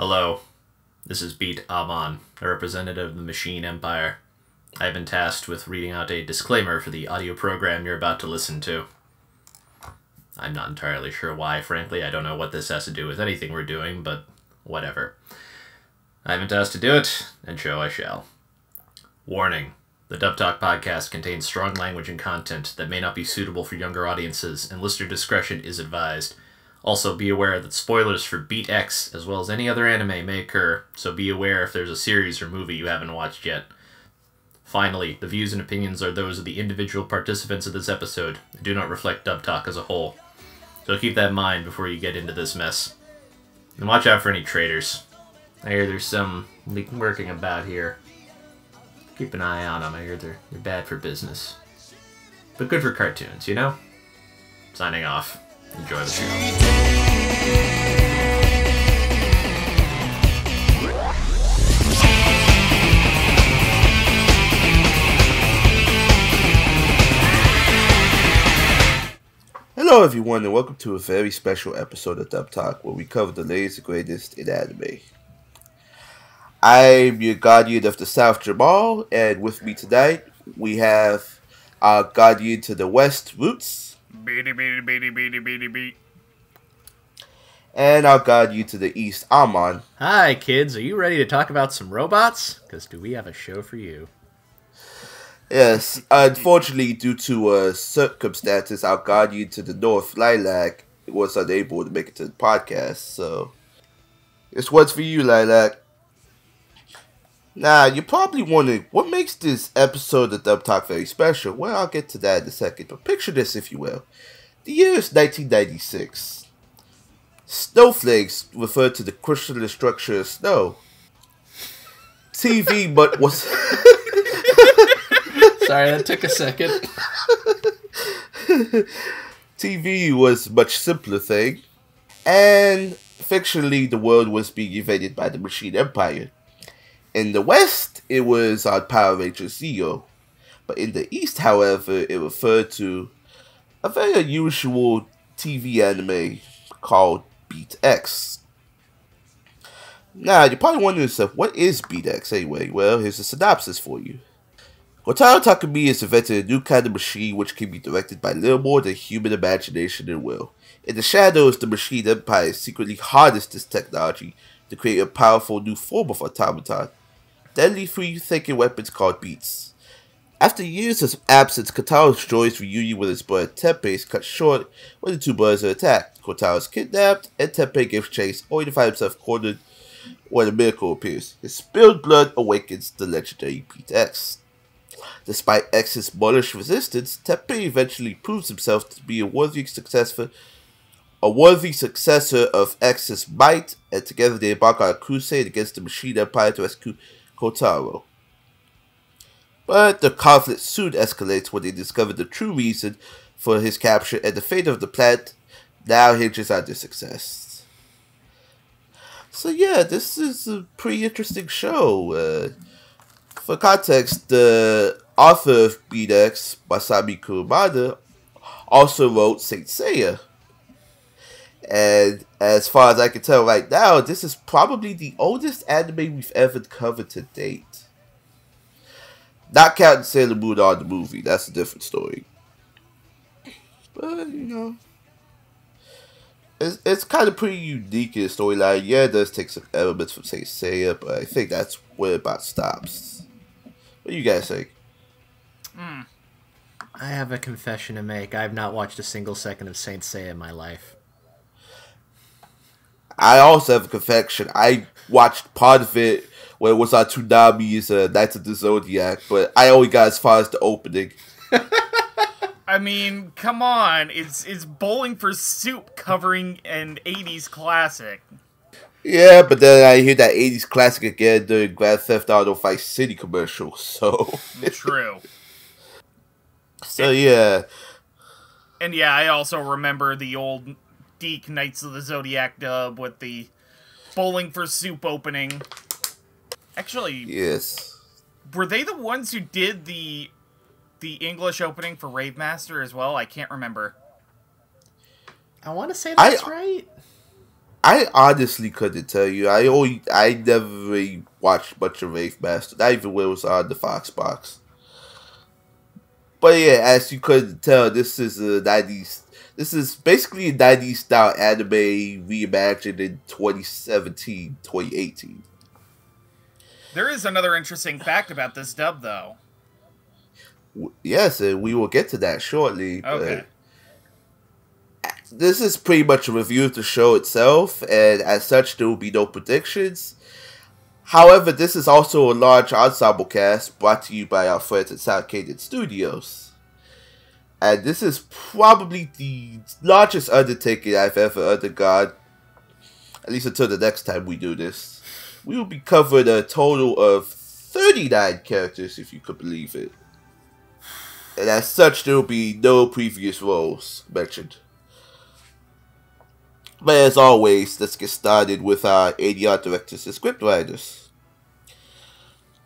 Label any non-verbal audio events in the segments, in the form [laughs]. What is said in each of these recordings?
Hello, this is Beat Amon, a representative of the Machine Empire. I have been tasked with reading out a disclaimer for the audio program you're about to listen to. I'm not entirely sure why, frankly. I don't know what this has to do with anything we're doing, but whatever. I've been tasked to do it, and so I shall. Warning The Dub Talk podcast contains strong language and content that may not be suitable for younger audiences, and listener discretion is advised. Also, be aware that spoilers for Beat X, as well as any other anime, may occur, so be aware if there's a series or movie you haven't watched yet. Finally, the views and opinions are those of the individual participants of this episode and do not reflect Dub Talk as a whole. So keep that in mind before you get into this mess. And watch out for any traitors. I hear there's some working about here. Keep an eye on them. I hear they're, they're bad for business. But good for cartoons, you know? Signing off. Hello, everyone, and welcome to a very special episode of Dub Talk, where we cover the latest and greatest in anime. I'm your guardian of the South, Jamal, and with me tonight we have our guardian to the West, Roots, Beady beady beady beady beady beat. and our guardian to the East, Amon. Hi, kids. Are you ready to talk about some robots? Because do we have a show for you? Yes, unfortunately, due to uh, circumstances, our you to the North, Lilac, was unable to make it to the podcast, so this one's for you, Lilac. Now, you're probably wondering what makes this episode of Dub Talk very special. Well, I'll get to that in a second, but picture this, if you will. The year is 1996. Snowflakes refer to the crystalline structure of snow. TV, [laughs] but was. [laughs] Sorry, that took a second. TV was a much simpler thing, and fictionally, the world was being invaded by the Machine Empire. In the West, it was on Power Rangers Zeo, but in the East, however, it referred to a very unusual TV anime called Beat X. Now, you're probably wondering yourself, what is Beat X anyway? Well, here's a synopsis for you. Kotaro Takumi has invented a new kind of machine which can be directed by little more than human imagination and will. In the shadows, the Machine Empire secretly harnessed this technology to create a powerful new form of automaton, deadly free-thinking weapons called beats. After years of absence, Kotaro's joyous reunion with his brother Teppei is cut short when the two brothers are attacked. Kotaro is kidnapped, and Teppei gives chase, only to find himself cornered when a miracle appears. His spilled blood awakens the legendary Beat X. Despite X's bullish resistance, Teppei eventually proves himself to be a worthy successor, a worthy successor of X's might, and together they embark on a crusade against the Machine Empire to rescue Kotaro. But the conflict soon escalates when they discover the true reason for his capture, and the fate of the planet now hinges on their success. So yeah, this is a pretty interesting show. Uh, for context, the author of Beat X, Masami Kurumada, also wrote Saint Seiya. And as far as I can tell right now, this is probably the oldest anime we've ever covered to date. Not counting Sailor Moon on the movie, that's a different story. But, you know. It's, it's kind of pretty unique in the storyline. Yeah, it does take some elements from Saint Seiya, but I think that's where it about stops. What do you guys think? Hmm. I have a confession to make. I have not watched a single second of Saint Seiya in my life. I also have a confection. I watched part of it when it was on Toonami's uh, Knights of the Zodiac, but I only got as far as the opening. [laughs] I mean, come on. It's it's bowling for soup covering an 80s classic. Yeah, but then I hear that 80s classic again during Grand Theft Auto Vice City commercial, so... [laughs] True. so yeah. and yeah, I also remember the old DiC Knights of the Zodiac dub with the bowling for soup opening. Actually, Yes. were they the ones who did the the English opening for Rave Master as well? I can't remember. I want to say I- that's right. I honestly couldn't tell you. I only I never really watched much of Rave Master, not even when it was on the Fox box. But yeah, as you couldn't tell, this is a nineties this is basically a 90s style anime reimagined in 2017, 2018. There is another interesting fact about this dub, though. Yes, and we will get to that shortly. Okay. This is pretty much a review of the show itself, and as such, there will be no predictions. However, this is also a large ensemble cast brought to you by our friends at Sound Cadence Studios. And this is probably the largest undertaking I've ever undergone, at least until the next time we do this. We will be covering a total of 39 characters, if you could believe it. And as such, there will be no previous roles mentioned. But as always, let's get started with our ADR directors and scriptwriters.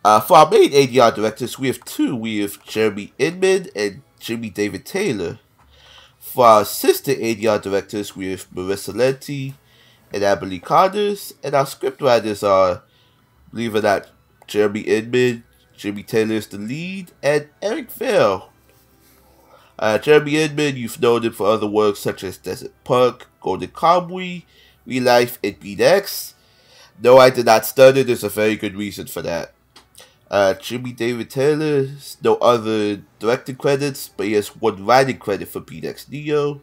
Uh, for our main ADR directors, we have two. We have Jeremy Inman and Jimmy David Taylor. For our assistant ADR directors, we have Marissa Lenti and Abilene Connors, and our scriptwriters are, believe it or not, Jeremy Inman, Jimmy Taylor is the lead, and Eric Vale. Uh, Jeremy Inman, you've known him for other works such as Desert Punk, Golden Kamuy, Real Life, and Beat X. No, I did not study. There's a very good reason for that. Uh, Jimmy David Taylor, no other directing credits, but he has one writing credit for Beat X Neo.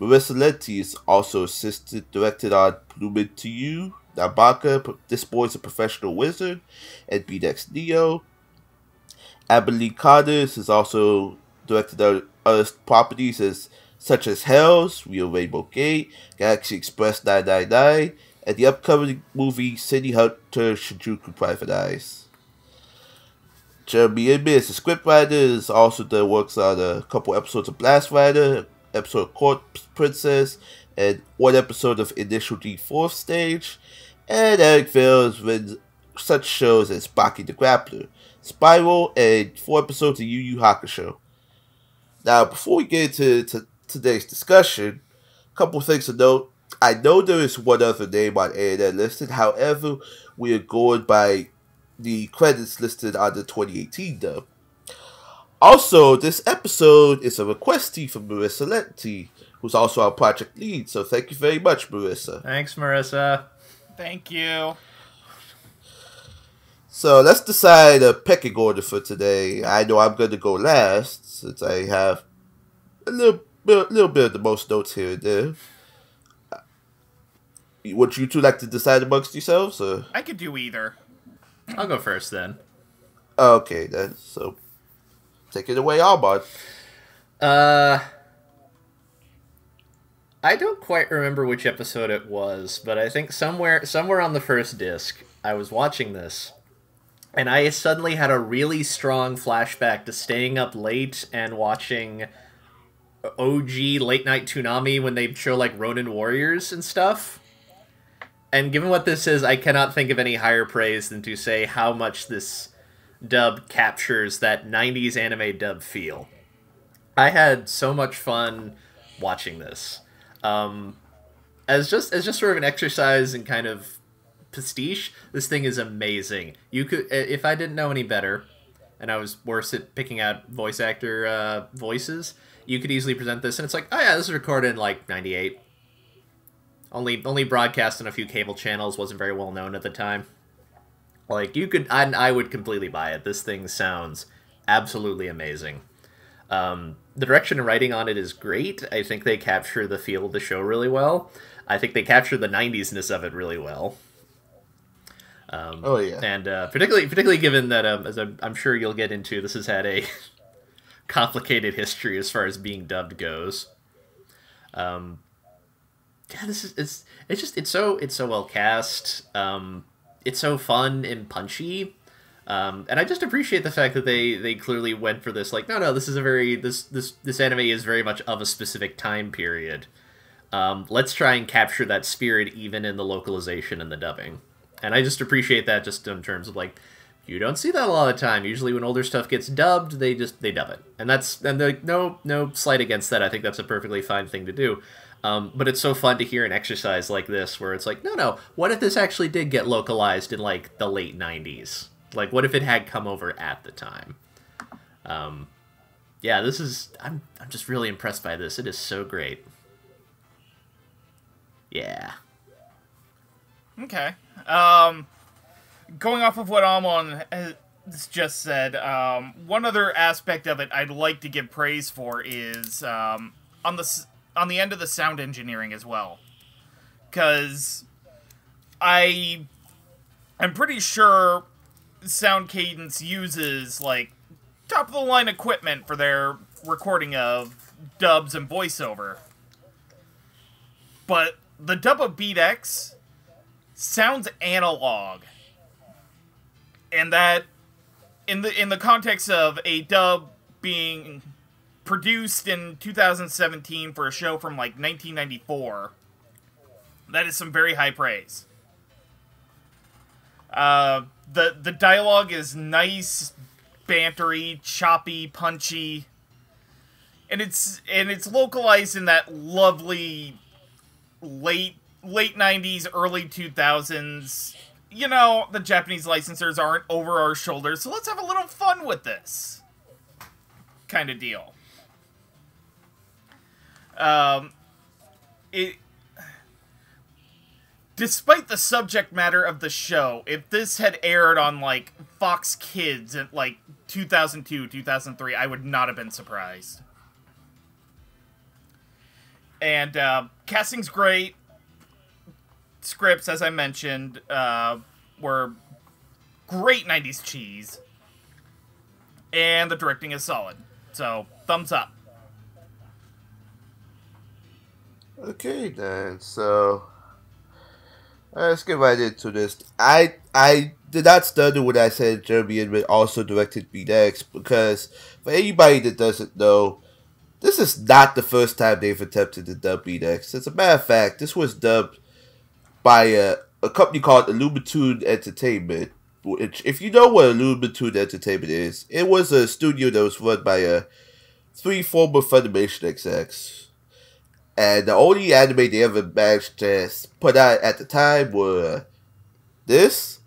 Marissa Lenti is also assisted directed on Bloom Into You, Nanbaka, This Boy's a Professional Wizard, and Beat X Neo. Abilene Connors is also directed on other properties as such as Hells, Real Rainbow Gate, Galaxy Express 999, and the upcoming movie City Hunter Shinjuku Private Eyes. Jeremy Inman is a scriptwriter, is also the works on a couple episodes of Blast Rider, episode of Court Princess, and one episode of Initial D Fourth Stage. And Eric Vale has written such shows as Baki the Grappler, Spiral, and four episodes of Yu Yu Hakusho. Now, before we get into today's discussion, a couple things to note. I know there is one other name on A and ANN listed, however, we are going by the credits listed on the 2018 dub. Also, this episode is a requestee from Marissa Lenti, who's also our project lead. So thank you very much, Marissa. Thanks, Marissa. Thank you. So let's decide a pecking order for today. I know I'm going to go last since I have a little bit, little bit of the most notes here and there. Would you two like to decide amongst yourselves? Or? I could do either. I'll go first then. Okay, then. So, take it away, Albert. Uh, I don't quite remember which episode it was, but I think somewhere somewhere on the first disc, I was watching this, and I suddenly had a really strong flashback to staying up late and watching OG late night Toonami when they show like Ronin Warriors and stuff. And given what this is, I cannot think of any higher praise than to say how much this dub captures that 90s anime dub feel. I had so much fun watching this. Um, as just as just sort of an exercise and kind of pastiche, this thing is amazing. You could if I didn't know any better, and I was worse at picking out voice actor uh, voices, you could easily present this, and it's like, oh yeah, this is recorded in like '98. Only only broadcast on a few cable channels wasn't very well known at the time. Like you could, I, I would completely buy it. This thing sounds absolutely amazing. Um, the direction and writing on it is great. I think they capture the feel of the show really well. I think they capture the '90s-ness of it really well. Um, oh yeah, and uh, particularly particularly given that um, as I'm, I'm sure you'll get into, this has had a [laughs] complicated history as far as being dubbed goes. Um, yeah, this is it's it's just it's so it's so well cast. Um, it's so fun and punchy. Um, and I just appreciate the fact that they they clearly went for this. Like, no, no, this is a very this this this anime is very much of a specific time period. Um, let's try and capture that spirit even in the localization and the dubbing. And I just appreciate that just in terms of like you don't see that a lot of the time. Usually when older stuff gets dubbed, they just they dub it. And that's and the, no no slight against that. I think that's a perfectly fine thing to do. Um, but it's so fun to hear an exercise like this where it's like, no, no, what if this actually did get localized in like the late 90s? Like, what if it had come over at the time? Um, yeah, this is, I'm, I'm just really impressed by this. It is so great. Yeah. Okay. Um, going off of what Amon has just said, um, one other aspect of it I'd like to give praise for is um, on the on the end of the sound engineering as well, because I I'm pretty sure Sound Cadence uses like top of the line equipment for their recording of dubs and voiceover, but the dub of Beat X sounds analog. And that in the in the context of a dub being produced in 2017 for a show from like 1994, that is some very high praise. Uh, the the dialogue is nice, bantery, choppy, punchy, and it's and it's localized in that lovely late late 90s early 2000s you know the japanese licensors aren't over our shoulders so let's have a little fun with this. Kind of deal um it despite the subject matter of the show if this had aired on like fox kids in like 2002 2003 i would not have been surprised and uh, casting's great. Scripts, as I mentioned, uh, were great '90s cheese, and the directing is solid. So thumbs up. Okay then, so let's get right into this. I I did not study when I said Jeremy Inman also directed Beat X because for anybody that doesn't know, this is not the first time they've attempted to dub Beat X. As a matter of fact, this was dubbed by a, a company called Illumitoon Entertainment. Which, if you know what Illumitoon Entertainment is, it was a studio that was run by a three former Funimation execs. And the only anime they ever managed to put out at the time were this,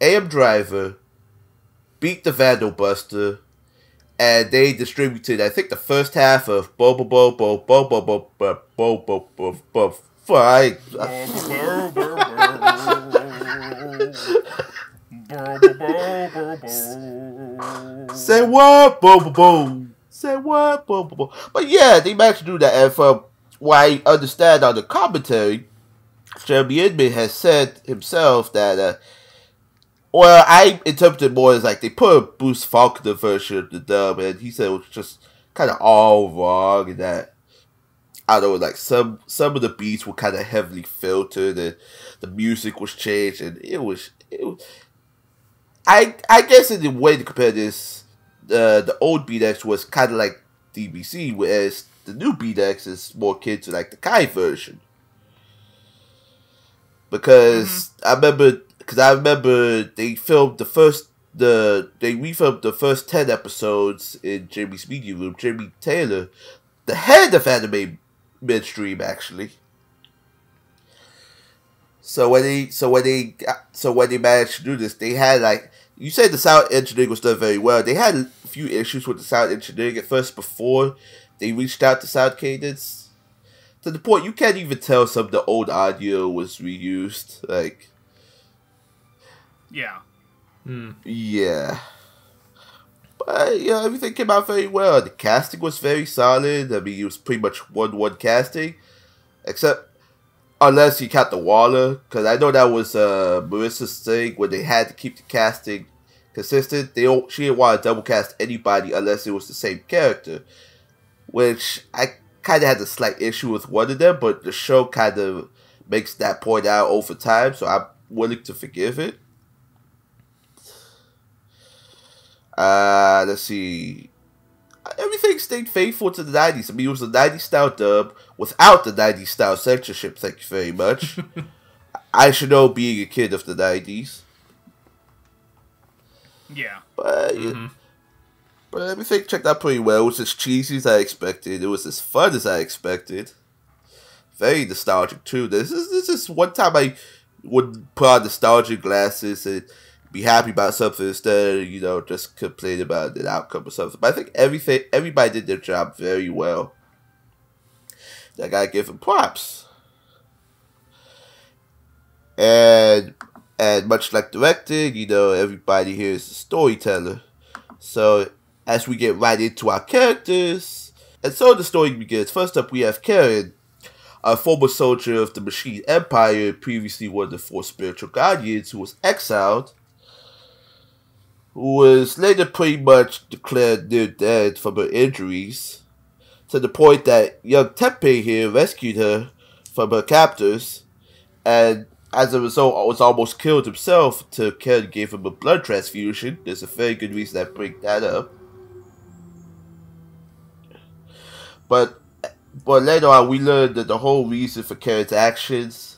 AM Driver, Beet the Vandel Buster, and they distributed, I think, the first half of Bobo Bobo Bobo Bobo Bobo Bobo Bobo Fight. Say what, Bobo Bobo? Say what, Bobo Bobo? But yeah, they managed to do that, and from what I understand on the commentary, Jeremy Inman has said himself that, uh, well, I interpreted more as like they put a Bruce Faulconer version of the dub, and he said it was just kind of all wrong, and that I don't know, like some some of the beats were kind of heavily filtered, and the music was changed, and it was it. Was, I I guess in the way to compare this, uh, the old BDX was kind of like DBZ, whereas the new BDX is more akin to like the Kai version. Because I remember, because I remember they filmed the first the they refilmed the first ten episodes in Jamie's media room. Jamie Taylor, the head of anime midstream, actually. So when they so when they so when they managed to do this, they had like you said the sound engineering was done very well. They had few issues with the sound engineering at first before they reached out to Sound Cadence. To the point you can't even tell some of the old audio was reused. Like Yeah. yeah. But yeah, everything came out very well. The casting was very solid. I mean, it was pretty much one one casting, except unless you count the Waller, because I know that was uh, Marissa's thing when they had to keep the casting consistent. They don't, she didn't want to double cast anybody unless it was the same character, which I kind of had a slight issue with one of them, but the show kind of makes that point out over time, so I'm willing to forgive it. Uh, let's see. Everything stayed faithful to the 90s. I mean, it was a 90s style dub without the 90s style censorship. Thank you very much. [laughs] I should know being a kid of the 90s. Yeah. But, yeah, mm-hmm. but everything checked out pretty well. It was as cheesy as I expected. It was as fun as I expected. very nostalgic too. This is this is one time I would put on nostalgic glasses and be happy about something instead of you know just complain about the outcome or something. But I think everything everybody did their job very well. I gotta give them props. And and much like directing, you know, everybody here is a storyteller. So as we get right into our characters, and so the story begins. First up, we have Karen, a former soldier of the Machine Empire, previously one of the four spiritual guardians, who was exiled, who was later pretty much declared near dead from her injuries, to the point that young Teppei here rescued her from her captors, and as a result, was almost killed himself until Ken gave him a blood transfusion. There's a very good reason I bring that up. But but later on, we learned that the whole reason for Karen's actions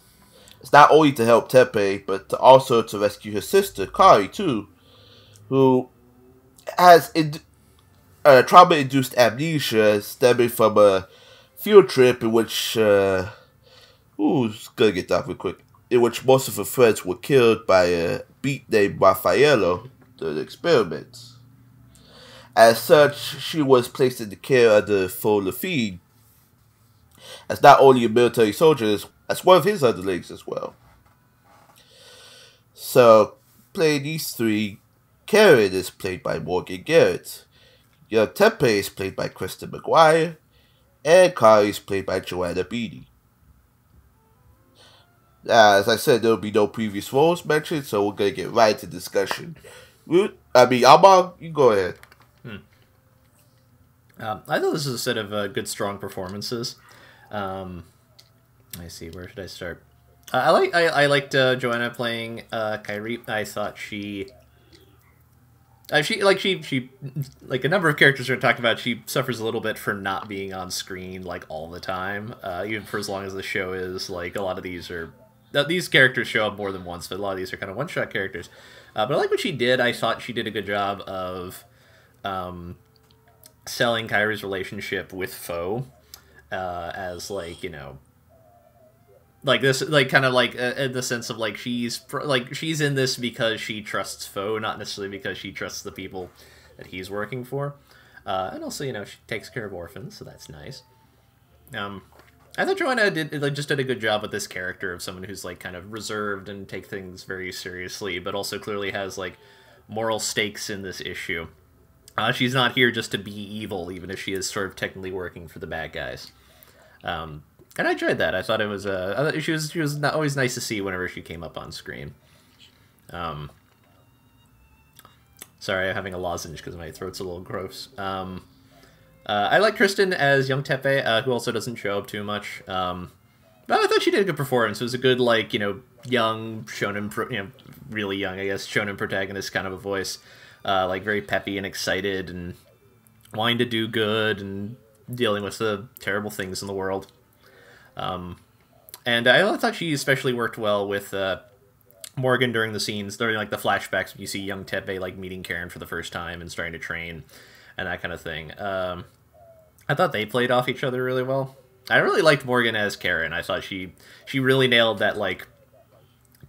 is not only to help Teppei, but to also to rescue her sister, Kari, too, who has in, uh, trauma-induced amnesia stemming from a field trip in which, uh, ooh, gonna get that real quick, in which most of her friends were killed by a beat named Raffaello during the experiments. As such, she was placed in the care of the Faux Lafine, as not only a military soldier, as one of his underlings as well. So, playing these three, Karen is played by Morgan Garrett, Young Teppei is played by Kristen McGuire, and Kari is played by Joanna Beatty. As I said, there will be no previous roles mentioned, so we're to get right to discussion. I mean, Alma, you go ahead. Um, I thought this was a set of uh, good, strong performances. Um, I see. Where should I start? Uh, I like. I, I liked uh, Joanna playing uh, Kari. I thought she. Uh, she like she she like a number of characters are talked about. She suffers a little bit for not being on screen like all the time, uh, even for as long as the show is. Like a lot of these are these characters show up more than once, but a lot of these are kind of one shot characters. Uh, but I like what she did. I thought she did a good job of um, selling Kari's relationship with Foe uh, as like you know like this like kind of like uh, in the sense of like she's like she's in this because she trusts Foe, not necessarily because she trusts the people that he's working for. Uh, and also, you know, she takes care of orphans, so that's nice. Um, I thought Joanna did like just did a good job with this character of someone who's like kind of reserved and take things very seriously, but also clearly has like moral stakes in this issue. Uh, she's not here just to be evil, even if she is sort of technically working for the bad guys. Um, and I enjoyed that. I thought it was uh, she was she was always nice to see whenever she came up on screen. Um, sorry, I'm having a lozenge because my throat's a little gross. Um, uh, I like Kristen as young Teppei, uh, who also doesn't show up too much. Um, but I thought she did a good performance. It was a good, like, you know, young shonen, pro- you know, really young, I guess, shonen protagonist kind of a voice. Uh, like, very peppy and excited and wanting to do good and dealing with the terrible things in the world. Um, and I thought she especially worked well with uh, Morgan during the scenes, during like the flashbacks when you see young Teppei like meeting Karen for the first time and starting to train and that kind of thing. Um, I thought they played off each other really well. I really liked Morgan as Karen. I thought she she really nailed that like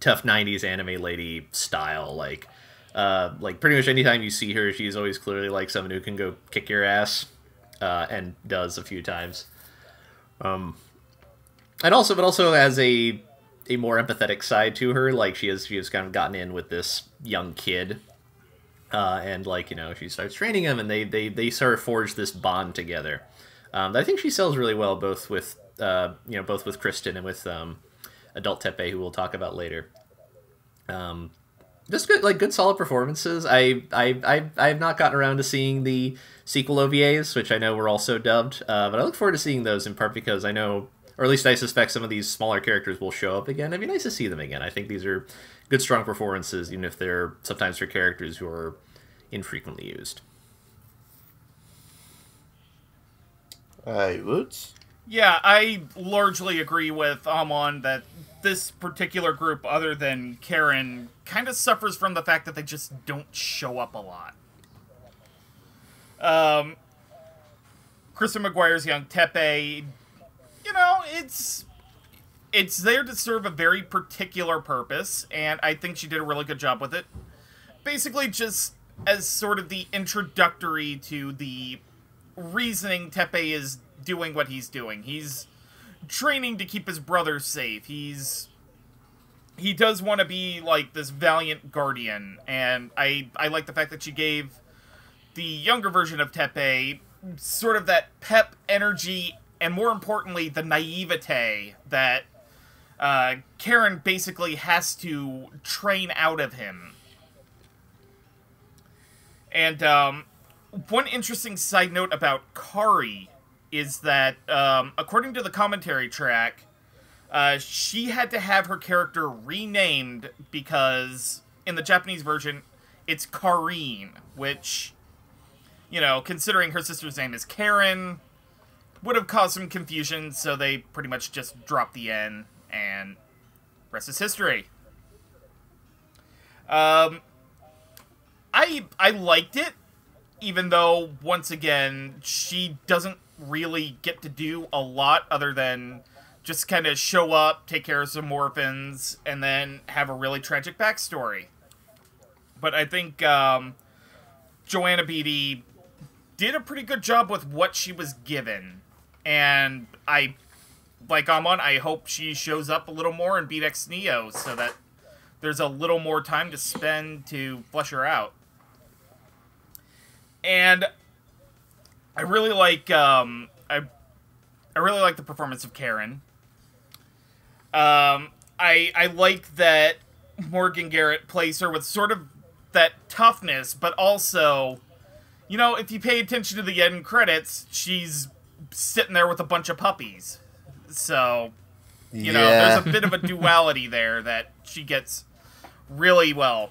tough '90s anime lady style. Like, uh, like pretty much anytime you see her, she's always clearly like someone who can go kick your ass, uh, and does a few times. Um, and also, but also has a a more empathetic side to her. Like she has she has kind of gotten in with this young kid uh, and like you know she starts training him and they they, they sort of forge this bond together. Um, i think she sells really well both with uh, you know both with kristen and with um, adult teppei who we'll talk about later. Um, just good like good solid performances. I, I i i have not gotten around to seeing the sequel ovas which i know were also dubbed uh, but i look forward to seeing those in part because i know or at least i suspect some of these smaller characters will show up again. It'd be nice to see them again. I think these are good strong performances even if they're sometimes for characters who are infrequently used Alright, Roots. Yeah, I largely agree with Amon that this particular group, other than Karen, kind of suffers from the fact that they just don't show up a lot. Um, Kristen McGuire's young Teppei, you know, it's it's there to serve a very particular purpose, and I think she did a really good job with it. Basically, just as sort of the introductory to the reasoning Teppei is doing what he's doing. He's training to keep his brother safe. He's he does want to be like this valiant guardian, and I I like the fact that she gave the younger version of Teppei sort of that pep energy and more importantly the naivete that uh, Karen basically has to train out of him. And um, one interesting side note about Kari is that, um, according to the commentary track, uh, she had to have her character renamed because in the Japanese version, it's Karine, which, you know, considering her sister's name is Karen, would have caused some confusion, so they pretty much just dropped the N, and rest is history. Um, I I liked it, even though once again she doesn't really get to do a lot other than just kind of show up, take care of some orphans, and then have a really tragic backstory. But I think um, Joanna Beatty did a pretty good job with what she was given, and I like Amon. I hope she shows up a little more in Beat Neo so that there's a little more time to spend to flesh her out. And I really like um, I I really like the performance of Karen. Um, I I like that Morgan Garrett plays her with sort of that toughness, but also, you know, if you pay attention to the end credits, she's sitting there with a bunch of puppies. So, you know, there's a bit of a duality there that she gets really well.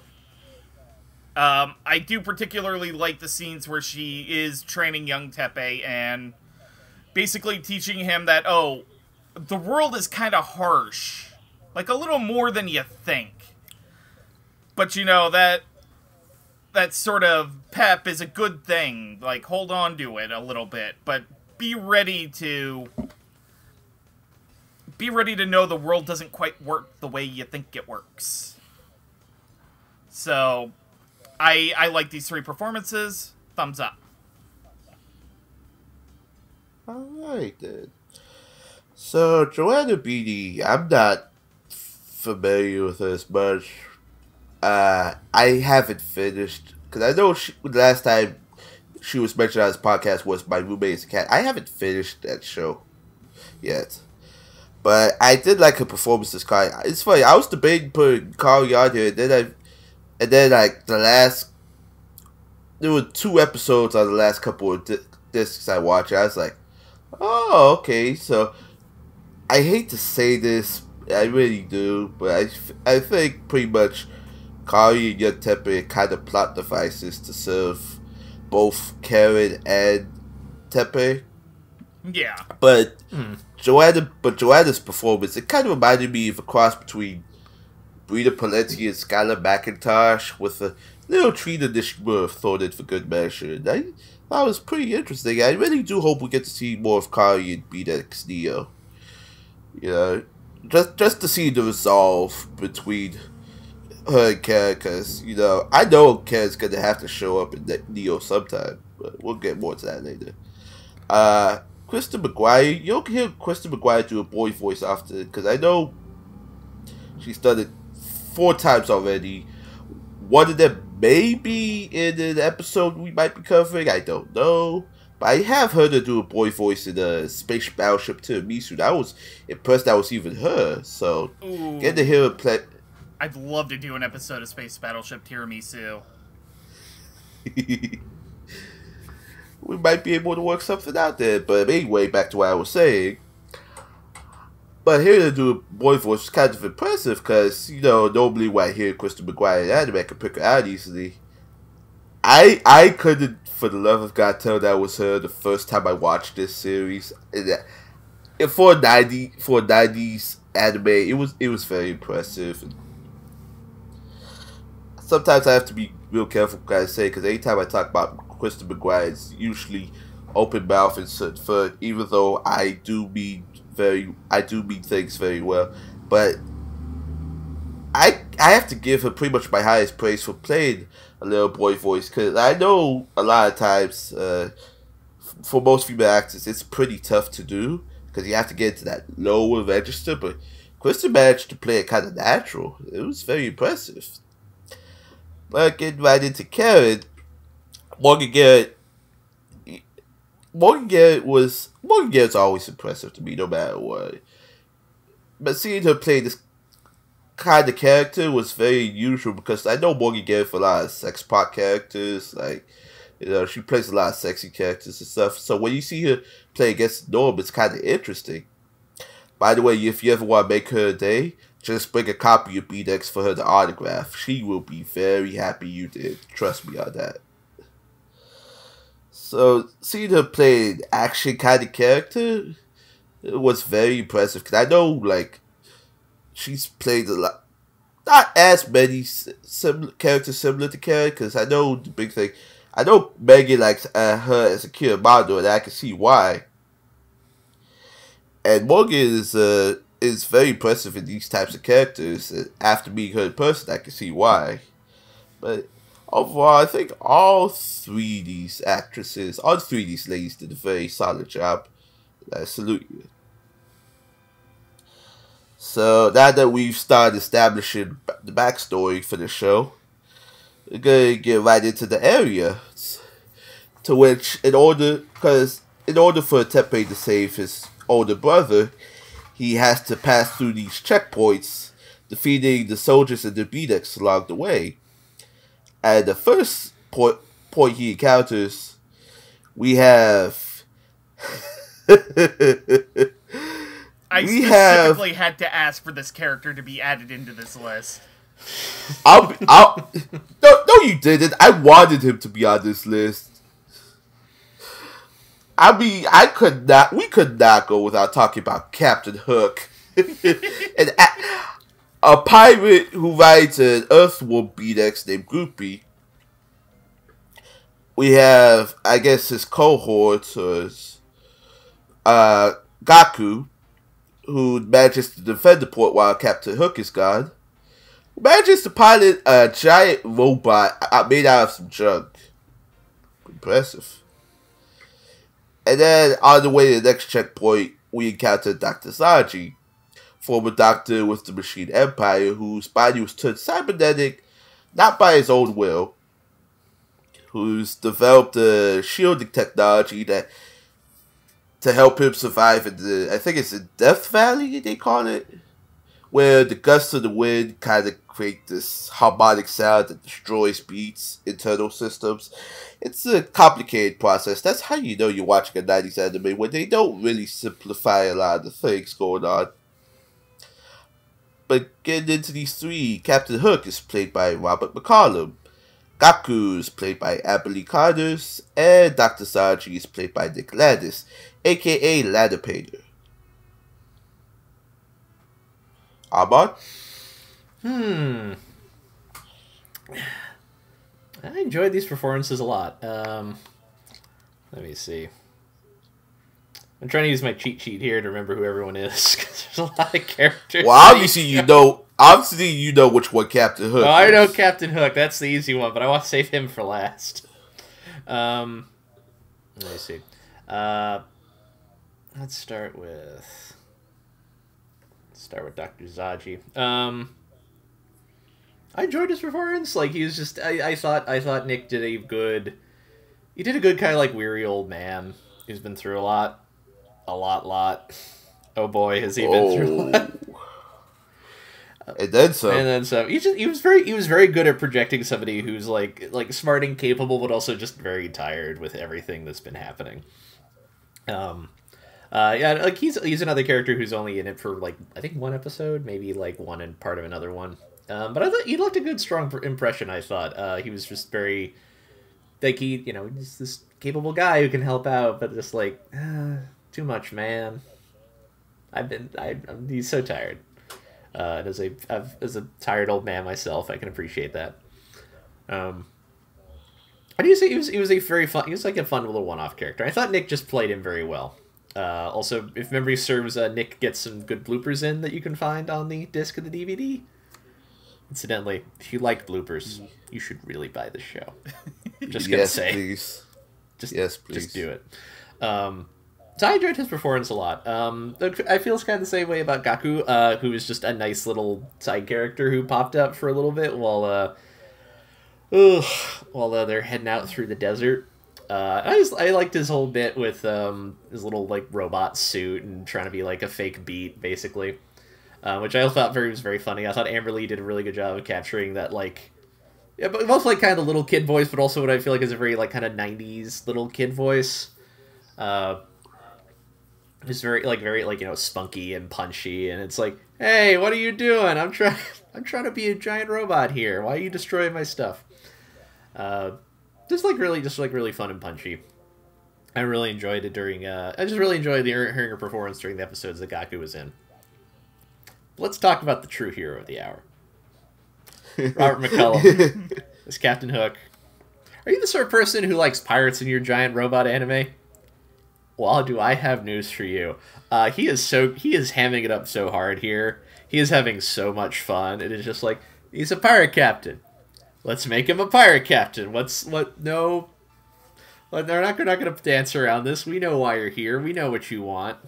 Um, I do particularly like the scenes where she is training young Teppei and basically teaching him that, oh, the world is kind of harsh. Like, a little more than you think. But, you know, that that sort of pep is a good thing. Like, hold on to it a little bit. But be ready to... Be ready to know the world doesn't quite work the way you think it works. So, I I like these three performances. Thumbs up. Alright then. So Joanna Beatty, I'm not familiar with her as much. Uh, I haven't finished because I know she, last time she was mentioned on this podcast was my roommate's cat. I haven't finished that show yet. But I did like her performance as Kari. It's funny. I was debating putting Kari on here, and then I and then like the last, there were two episodes on the last couple of di- discs I watched. I was like, oh okay. So I hate to say this, I really do, but I, f- I think pretty much Kari and Teppei kind of plot devices to serve both Karen and Teppei. Yeah. But hmm. Joanna, but Joanna's performance, it kind of reminded me of a cross between Brina Palencia and Skylar McIntosh with a little treat of thrown in for good measure. And I that was pretty interesting. I really do hope we get to see more of Kari and Beat X Neo. You know, just just to see the resolve between her and Karen, because you know I know Karen's gonna have to show up in Ne- Neo sometime, but we'll get more to that later. Uh, Kristen McGuire, you'll hear Kristen McGuire do a boy voice after, because I know she's done it four times already. One of them may be in an episode we might be covering. I don't know. But I have heard her do a boy voice in a space battleship Tiramisu. That was impressed that was even her. So Ooh. get to hear her play. I'd love to do an episode of Space Battleship Tiramisu. [laughs] we might be able to work something out there. But anyway, back to what I was saying. But hearing her do a boy voice was kind of impressive because, you know, normally when I hear Kristen McGuire in anime, I can pick her out easily. I I couldn't, for the love of God, tell that was her the first time I watched this series. And and for a 90, for a 90s anime, it was it was very impressive. Sometimes I have to be real careful what I say because anytime I talk about Kristen McGuire, it's usually open mouth and foot, even though I do mean very. I do mean things very well, but I I have to give her pretty much my highest praise for playing a little boy voice because I know a lot of times uh, for most female actors it's pretty tough to do because you have to get into that lower register, but Kristen managed to play it kind of natural. It was very impressive. But getting right into Karen, Morgan Garrett. Morgan Garrett was Morgan Garrett's always impressive to me, no matter what. But seeing her play this kind of character was very unusual because I know Morgan Garrett for a lot of sex pot characters, like you know, she plays a lot of sexy characters and stuff. So when you see her play against Norm, it's kind of interesting. By the way, if you ever want to make her a day, just bring a copy of BDX for her to autograph. She will be very happy you did. Trust me on that. So seeing her play an action kind of character was very impressive because I know like she's played a lot, not as many similar characters similar to Karen because I know the big thing. I know Megan likes uh, her as a kid model, and I can see why. And Morgan is uh, is very impressive in these types of characters. After meeting her in person, I can see why. But overall, I think all three of these actresses, all three of these ladies did a very solid job. I salute you. So now that we've started establishing the backstory for the show, we're gonna get right into the areas to which, in order, because in order for Teppei to save his older brother, he has to pass through these checkpoints, defeating the soldiers and the BDX along the way. And the first point, point he encounters, we have. [laughs] I We specifically had to ask for this character to be added into this list. I'll, I'll, no, no, you didn't. I wanted him to be on this list. I mean, I could not. We could not go without talking about Captain Hook, [laughs] and a pirate who rides an Earthworm BDX named Groupie. We have, I guess, his cohort, or his, uh, Gaku, who manages to defend the port while Captain Hook is gone manages to pilot a giant robot made out of some junk. Impressive. And then on the way to the next checkpoint, we encounter Dr. Zaji, former doctor with the Machine Empire, whose body was turned cybernetic not by his own will, who's developed a shielding technology that to help him survive in the I think it's in Death Valley they call it where the gusts of the wind kind of create this harmonic sound that destroys beats, internal systems. It's a complicated process. That's how you know you're watching a 90s anime when they don't really simplify a lot of the things going on. But getting into these three, Captain Hook is played by Robert McCollum. Gaku is played by Abilene Connors, and Dr. Saji is played by Nick Landis, aka Ladder Painter. Hmm. I enjoyed these performances a lot. Um, let me see. I'm trying to use my cheat sheet here to remember who everyone is [laughs] because there's a lot of characters. Well, obviously you know. Obviously you know which one Captain Hook. Oh, I know is. Captain Hook. That's the easy one, but I want to save him for last. Um, let me see. Uh, let's start with. Let's start with Doctor Zaji. Um, I enjoyed his performance. Like he was just. I, I thought. I thought Nick did a good. He did a good kind of like weary old man who's been through a lot, a lot, lot. Oh boy, has he been through a lot. And then some. And then so he just he was very he was very good at projecting somebody who's like like smart and capable, but also just very tired with everything that's been happening. Um, uh, yeah, like he's he's another character who's only in it for like I think one episode, maybe like one and part of another one. Um, but I thought he left a good strong pr- impression. I thought uh, he was just very like he you know he's this capable guy who can help out, but just like uh, too much, man. I've been I I'm, he's so tired. Uh, and as a I've, as a tired old man myself, I can appreciate that. Um, I do say he was he was a very fun. He was like a fun little one-off character. I thought Nick just played him very well. Uh, also, if memory serves, uh, Nick gets some good bloopers in that you can find on the disc of the DVD. Incidentally, if you like bloopers, you should really buy the show. [laughs] Just gonna yes, say, please. just Yes, please. just do it. Um, so I enjoyed his performance a lot. Um, I feel kind of the same way about Gaku, uh, who was just a nice little side character who popped up for a little bit while uh, ugh, while uh, they're heading out through the desert. Uh, I just I liked his whole bit with um, his little like robot suit and trying to be like a fake beat, basically, uh, which I thought very was very funny. I thought Amber Lee did a really good job of capturing that like, yeah, but both like kind of the little kid voice, but also what I feel like is a very like kind of '90s little kid voice. Uh, it's very like very like you know spunky and punchy, and it's like, hey, what are you doing? I'm trying [laughs] I'm trying to be a giant robot here. Why are you destroying my stuff? Uh, just like really, just like really fun and punchy. I really enjoyed it during. Uh, I just really enjoyed the hearing her performance during the episodes that Gaku was in. Let's talk about the true hero of the hour, [laughs] Robert McCollum as [laughs] Captain Hook. Are you the sort of person who likes pirates in your giant robot anime? Well, do I have news for you? Uh, he is so he is hamming it up so hard here. He is having so much fun. It is just like he's a pirate captain. Let's make him a pirate captain. Let's let No, but they're not. They're not going to dance around this. We know why you're here. We know what you want.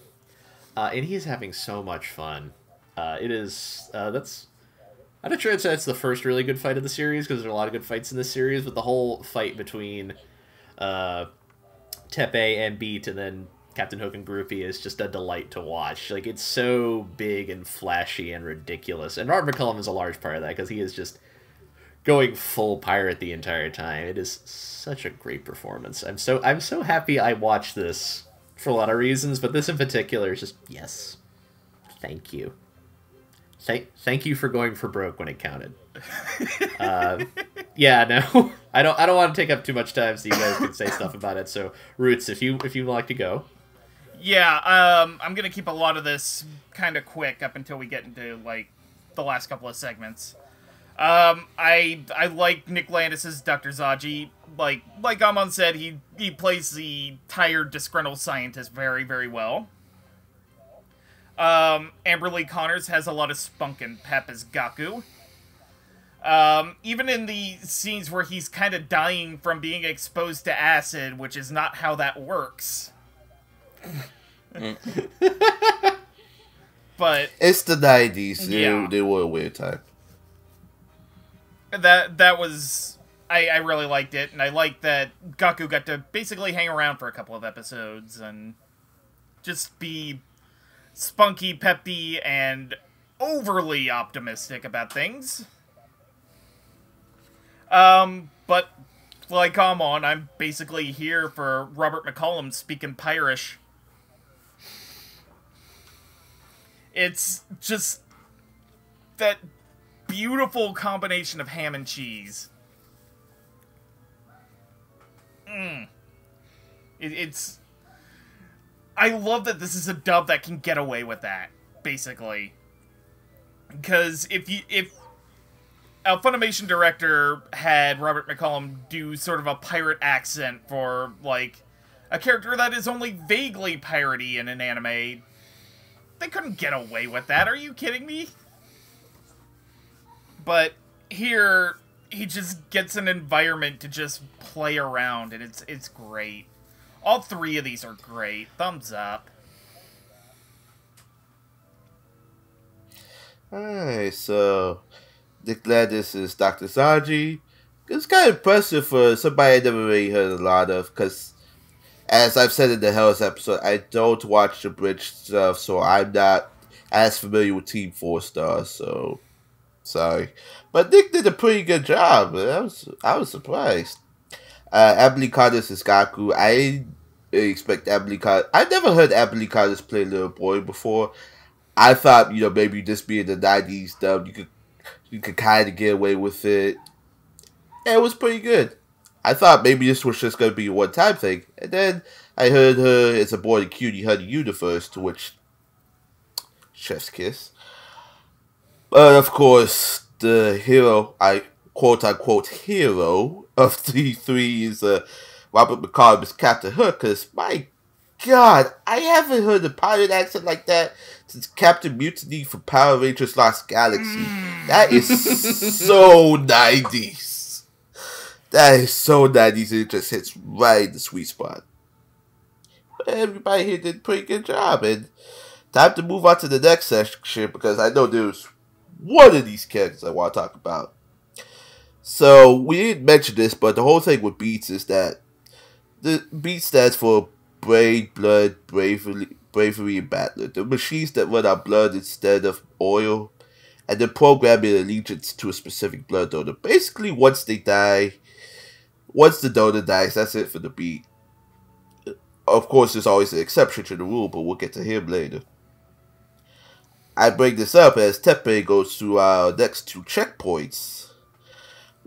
Uh, and he's having so much fun. Uh, it is. Uh, that's. I'm not sure it's the first really good fight of the series because there's a lot of good fights in this series, but the whole fight between uh, Teppei and Beat and then Captain Hook and Groupie is just a delight to watch. Like it's so big and flashy and ridiculous. And Robert McCollum is a large part of that because he is just going full pirate the entire time. It is such a great performance. I'm so I'm so happy I watched this for a lot of reasons, but this in particular is just yes. Thank you. Thank thank you for going for broke when it counted. Uh, yeah, no, [laughs] I don't. I don't want to take up too much time, so you guys can say stuff about it. So, Roots, if you if you like to go, Yeah, um, I'm gonna keep a lot of this kind of quick up until we get into like the last couple of segments. Um, I I like Nick Landis's Dr. Zaji. Like like Amon said, he he plays the tired, disgruntled scientist very very well. Um, Amber Lee Connors has a lot of spunk and pep as Gaku. Um, even in the scenes where he's kind of dying from being exposed to acid, which is not how that works. [laughs] but It's the nineties. They, Yeah. they were a weird time. that that was I, I really liked it, and I liked that Gaku got to basically hang around for a couple of episodes and just be spunky, peppy, and overly optimistic about things. Um, but like, come on, I'm basically here for Robert McCollum speaking Pirish. It's just that beautiful combination of ham and cheese. Mm. It, it's. I love that this is a dub that can get away with that, basically. Because if you if a Funimation director had Robert McCollum do sort of a pirate accent for like a character that is only vaguely piratey in an anime, they couldn't get away with that. Are you kidding me? But here he just gets an environment to just play around and it's it's great. All three of these are great. Thumbs up. Alright, so Nick Landis is Dr. Zaji. It's kind of impressive for somebody I never really heard a lot of, because as I've said in the Hells episode, I don't watch the bridge stuff, so I'm not as familiar with Team Four Stars. So sorry, but Nick did a pretty good job. I was I was surprised. Uh, Emily is Gaku. I expect Emily Connors. I never heard Emily play little boy before. I thought you know maybe just being the '90s dub, you could you could kind of get away with it. And it was pretty good. I thought maybe this was just going to be a one time thing. And then I heard her as a boy, the cutie honey universe, to which chef's kiss. But of course, the hero, I quote unquote hero of the three is uh, Robert McCollum as Captain Hook, because my God, I haven't heard a pirate accent like that since Captain Mutiny for Power Rangers Lost Galaxy. Hmm. That is so 90s. That is so 90s. It just hits right in the sweet spot. But everybody here did a pretty good job. And time to move on to the next section because I know there's one of these characters I want to talk about. So we didn't mention this, but the whole thing with Beats is that the Beat stands for Brain, Blood, Bravery, bravery and Battler. The machines that run out blood instead of oil, and then programming allegiance to a specific blood donor. Basically, once they die, once the donor dies, that's it for the Beat. Of course, there's always an exception to the rule, but we'll get to him later. I bring this up as Teppei goes through our next two checkpoints.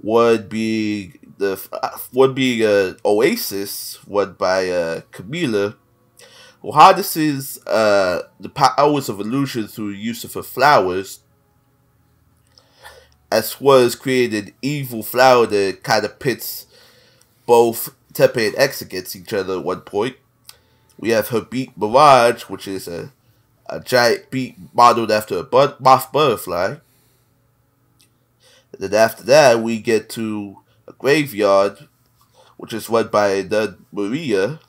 One being the one being uh, Oasis, one by uh, Camila, who harnesses uh, the powers of illusion through use of her flowers, as well as creating an evil flower that kind of pits both Teppei and X against each other at one point. We have her beat Mirage, which is a, a giant beat modeled after a moth butterfly. And then after that, we get to a graveyard, which is run by the Maria,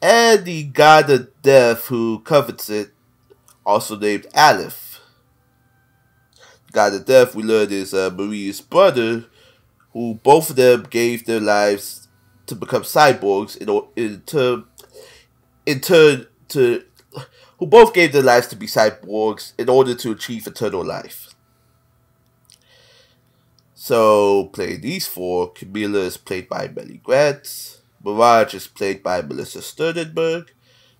and the god of death who covets it, also named Aleph. The god of death we learned is uh, Maria's brother, who both of them gave their lives to become cyborgs in, in, to, in turn to who both gave their lives to be cyborgs in order to achieve eternal life. So, play these four, Camila is played by Melly Grant, Mirage is played by Melissa Sternenberg,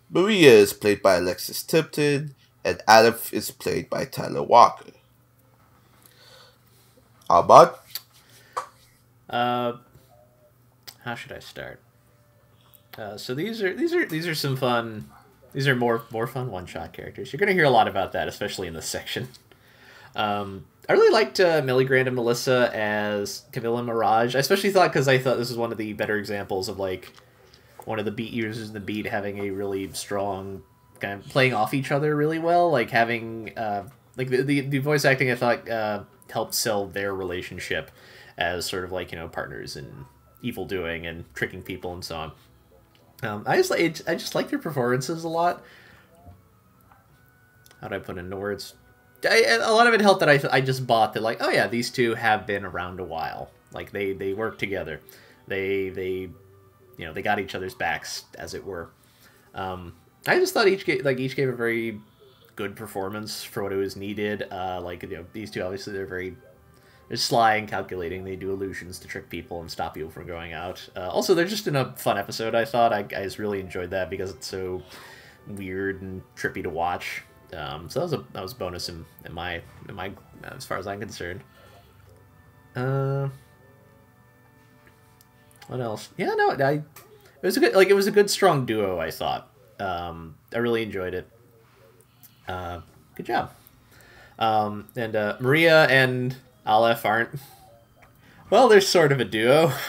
Maria is played by Alexis Tipton, and Aleph is played by Tyler Walker. Ahmad? Uh, how should I start? Uh, so these are these are these are some fun. These are more more fun one shot characters. You're gonna hear a lot about that, especially in this section. Um, I really liked uh, Millie Grant and Melissa as Camilla Mirage. I especially thought because I thought this was one of the better examples of like one of the beat users in the beat having a really strong kind of playing off each other really well. Like having uh, like the, the, the voice acting I thought uh, helped sell their relationship as sort of like you know partners in evil doing and tricking people and so on. Um, I just I just like their performances a lot. How do I put into words? I, a lot of it helped that I, I just bought that like oh yeah these two have been around a while. Like they they work together. They they you know they got each other's backs as it were. Um, I just thought each gave, like each gave a very good performance for what it was needed. Uh, like you know these two obviously they're very they're sly and calculating. They do illusions to trick people and stop people from going out. Uh, also they're just in a fun episode I thought. I, I just really enjoyed that because it's so weird and trippy to watch um, so that was a that was a bonus in, in my in my as far as I'm concerned. Uh, what else? Yeah, no, I it was a good like it was a good strong duo. I thought. Um, I really enjoyed it. Uh, good job. Um, and uh, Maria and Aleph aren't. Well, they're sort of a duo. [laughs]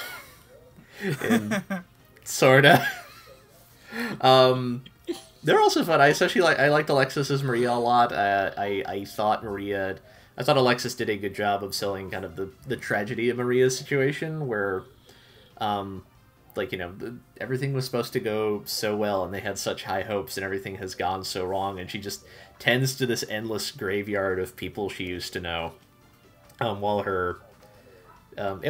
[laughs] Sorta. [laughs] um, they're also fun. I especially like I liked Alexis as Maria a lot. Uh, I I thought Maria, I thought Alexis did a good job of selling kind of the the tragedy of Maria's situation, where, um, like you know everything was supposed to go so well, and they had such high hopes, and everything has gone so wrong, and she just tends to this endless graveyard of people she used to know, um, while her, um,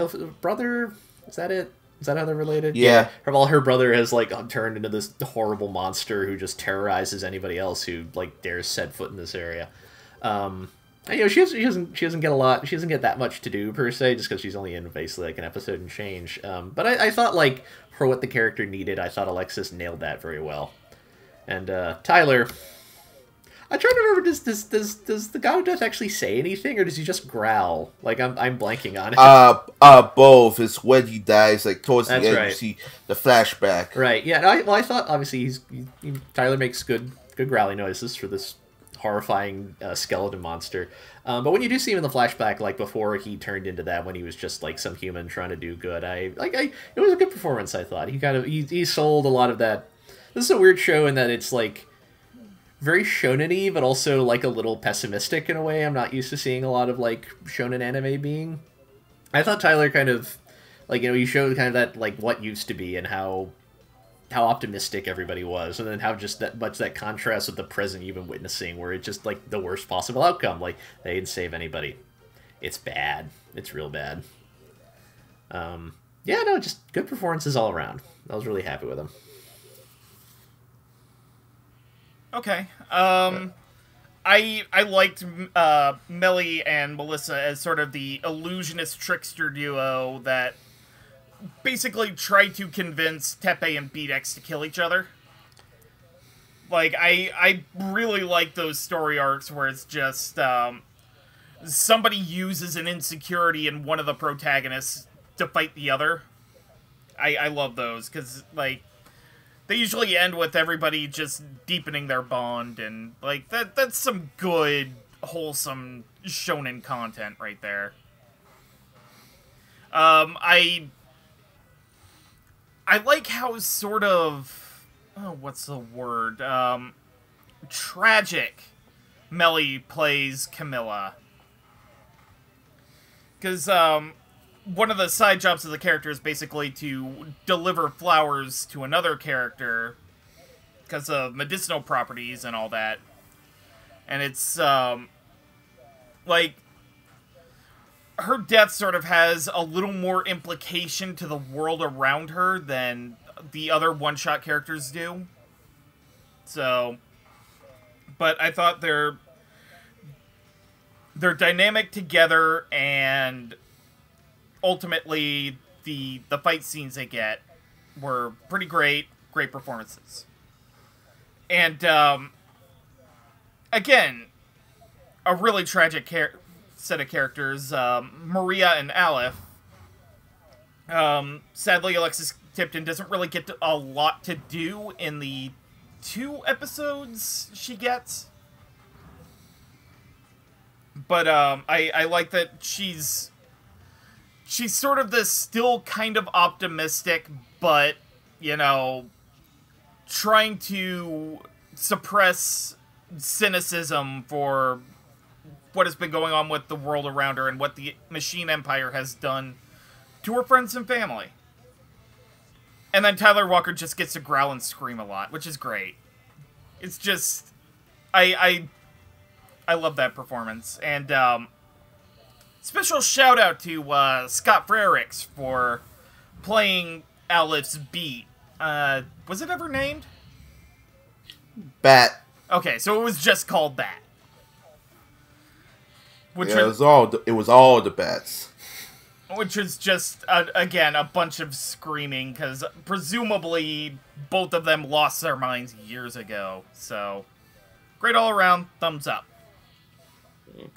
brother is that it? Is that how they're related? Yeah. yeah. While her brother has like turned into this horrible monster who just terrorizes anybody else who like dares set foot in this area. Um, you know, she, has, she doesn't she doesn't get a lot. She doesn't get that much to do per se, just because she's only in basically like an episode and change. Um, but I, I thought like for what the character needed, I thought Alexis nailed that very well. And uh, Tyler, I try to remember does does does does the God of Death actually say anything or does he just growl? Like I'm I'm blanking on it. Uh uh both. It's when he dies, like towards That's the end right. you see the flashback. Right. Yeah. No, I, well, I thought obviously he's he, he- Tyler makes good good growly noises for this horrifying uh, skeleton monster. Um, but when you do see him in the flashback, like before he turned into that, when he was just like some human trying to do good, I like I it was a good performance. I thought he kind of he, he sold a lot of that this is a weird show in that it's like very shonen-y, but also like a little pessimistic in a way I'm not used to seeing a lot of like shonen anime being. I thought Tyler kind of like you know you showed kind of that like what used to be and how how optimistic everybody was and then how just that much that contrast with the present you've been witnessing where it's just like the worst possible outcome. Like they didn't save anybody. It's bad. It's real bad. Um yeah no just good performances all around. I was really happy with them Okay. Um, I I liked uh, Melly and Melissa as sort of the illusionist trickster duo that basically tried to convince Teppei and Beatex to kill each other. Like I I really like those story arcs where it's just um, somebody uses an insecurity in one of the protagonists to fight the other. I I love those because like they usually end with everybody just deepening their bond and like that that's some good wholesome shonen content right there. Um i i like how sort of oh what's the word? Um tragic melly plays camilla. Because um one of the side jobs of the character is basically to deliver flowers to another character because of medicinal properties and all that. And it's um like her death sort of has a little more implication to the world around her than the other one-shot characters do. So but I thought they're they're dynamic together and ultimately the the fight scenes they get were pretty great, great performances. And um, again, a really tragic char- set of characters. Um, Maria and Aleph. Um, sadly, Alexis Tipton doesn't really get to, a lot to do in the two episodes she gets. But um, I, I like that she's she's sort of this still kind of optimistic, but you know, trying to suppress cynicism for what has been going on with the world around her and what the machine empire has done to her friends and family. And then Tyler Walker just gets to growl and scream a lot, which is great. It's just I I I love that performance. And um Special shout out to uh, Scott Frerichs for playing Aleph's beat. Uh, was it ever named? Bat. Okay, so it was just called Bat. Which yeah, was, it was all the, it was all the bats. Which was just uh, again a bunch of screaming because presumably both of them lost their minds years ago. So great all around, thumbs up. Mm.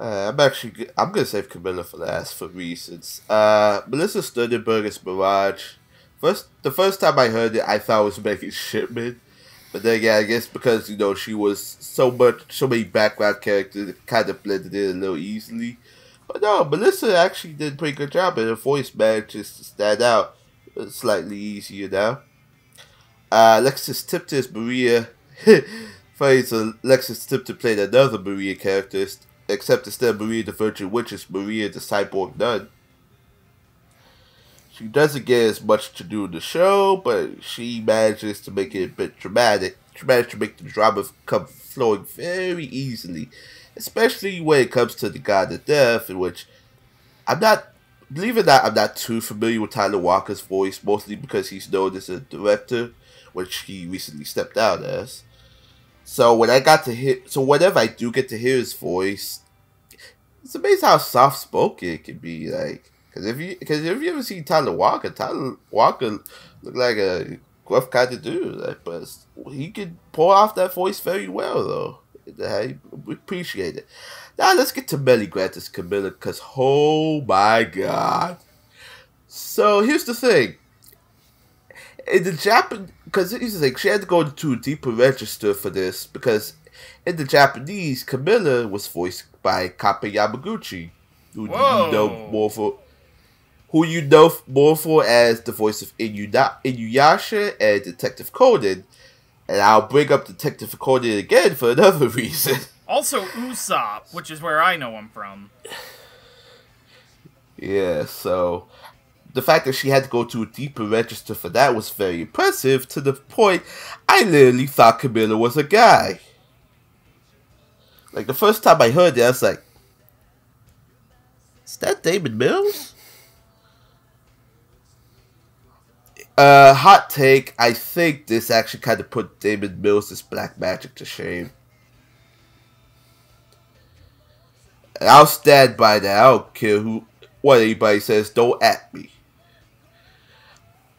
Uh, I'm actually I'm gonna save Camilla for last for reasons. Uh, Melissa Studenberger's Mirage. First, the first time I heard it, I thought it was Megan Shipman, but then yeah, I guess because you know she was so much, so many background characters, it kind of blended in a little easily. But no, Melissa actually did a pretty good job, and her voice manages to stand out slightly easier now. Uh, Alexis Tipton's Maria. [laughs] Funny, so Alexis Tipton played another Maria character except instead of Maria the Virgin Witch, it's Maria the Cyborg Nun. She doesn't get as much to do in the show, but she manages to make it a bit dramatic. She manages to make the drama come flowing very easily, especially when it comes to the God of Death, in which I'm not, believe it or not, I'm not too familiar with Tyler Walker's voice, mostly because he's known as a director, which he recently stepped out as. So when I got to hear, so whenever I do get to hear his voice, it's amazing how soft spoken it can be. Like, because if you, because if you ever see Tyler Walker, Tyler Walker look like a gruff kind of dude, like, but he could pull off that voice very well, though. I appreciate it. Now let's get to Melly Grantis Camilla, because oh my god. So here's the thing in the Japan, because it's like she had to go into a deeper register for this because in the Japanese, Camilla was voiced by Kappei Yamaguchi, who Whoa. you know more for. who you know more for as the voice of Inuyasha and Detective Conan. And I'll bring up Detective Conan again for another [laughs] reason. Also, Usopp, which is where I know him from. Yeah, so the fact that she had to go to a deeper register for that was very impressive to the point I literally thought Camilla was a guy. Like the first time I heard that, I was like, is that David Mills? Uh, hot take. I think this actually kind of put David Mills' black magic to shame. And I'll stand by that. I don't care who, what anybody says. Don't at me.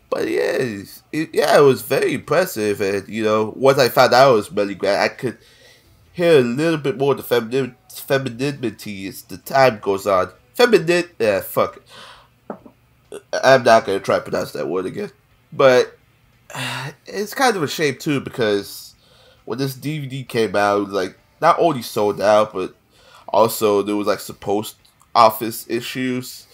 But yeah, it, yeah, it was very impressive. And you know, once I found out it was Melly Grant, I could hear a little bit more of the femininity as the time goes on. Feminine, yeah, fuck it. I'm not gonna try to pronounce that word again. But [sighs] it's kind of a shame too because when this DVD came out, like not only sold out, but also there was like post office issues.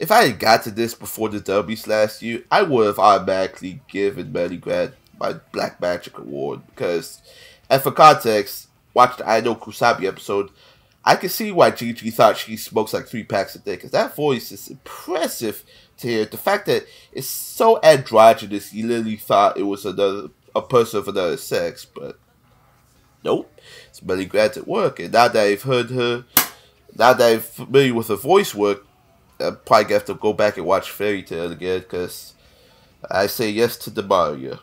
If I had got to this before the W's last year, I would have automatically given Melly Grant my Black Magic Award because, and for context, watch the Ai no Kusabi episode. I can see why Gigi thought she smokes like three packs a day because that voice is impressive to hear. The fact that it's so androgynous, you literally thought it was another a person of another sex, but nope, it's Melly Grant at work. And now that I've heard her, now that I'm familiar with her voice work, I'm probably gonna have to go back and watch Fairy Tail again because I say yes to the Mario.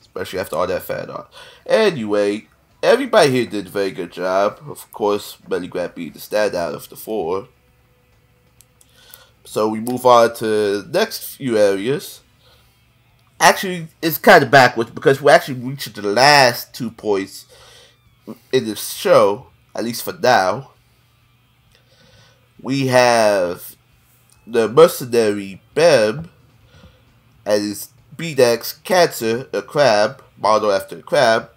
Especially after all that fan art. Anyway, everybody here did a very good job. Of course, Melly Grant being the standout of the four. So we move on to next few areas. Actually, it's kind of backwards because we're actually reaching the last two points in this show, at least for now. We have the mercenary Bem and his BDX Cancer, a crab, model after a crab.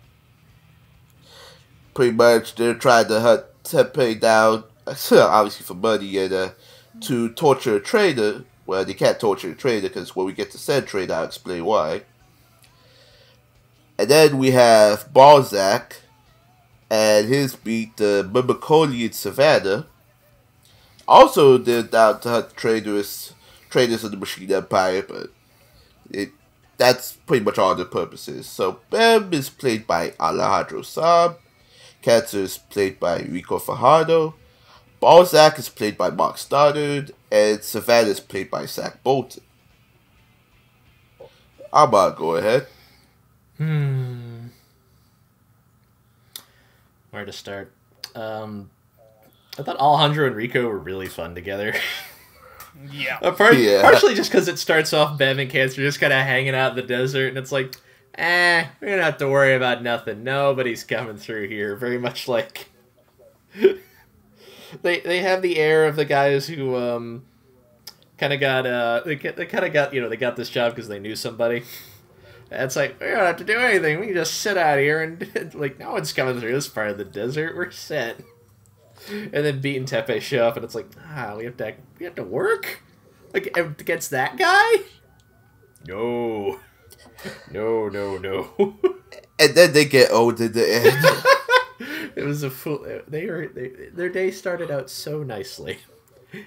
Pretty much, they're trying to hunt Teppei down, [laughs] obviously for money, and uh, to torture a trader. Well, they can't torture a trader because when we get to said trader, I'll explain why. And then we have Balzac and his beat, the Mimicolian Savannah. Also, they're down to traders, traders of the Machine Empire, but it that's pretty much all the purposes. So Bem is played by Alejandro Saab, Cancer is played by Rico Fajardo, Balzac is played by Mark Stoddard, and Savannah is played by Zach Bolton. I'm about go ahead. Hmm. Where to start? Um, I thought Alejandro and Rico were really fun together. Yeah. Uh, Yeah. Partially just because it starts off Bev and Cancer just kind of hanging out in the desert, and it's like, eh, we don't have to worry about nothing. Nobody's coming through here. Very much like [laughs] they they have the air of the guys who um kind of got uh they, they kind of got you know they got this job because they knew somebody. It's like we don't have to do anything. We can just sit out here and [laughs] like no one's coming through this part of the desert. We're set. [laughs] And then Beat and Teppei show up, and it's like, ah, we have to we have to work like against that guy. No, [laughs] no, no, no. [laughs] And then they get old at the end. it was a fool. They were they, their day started out so nicely,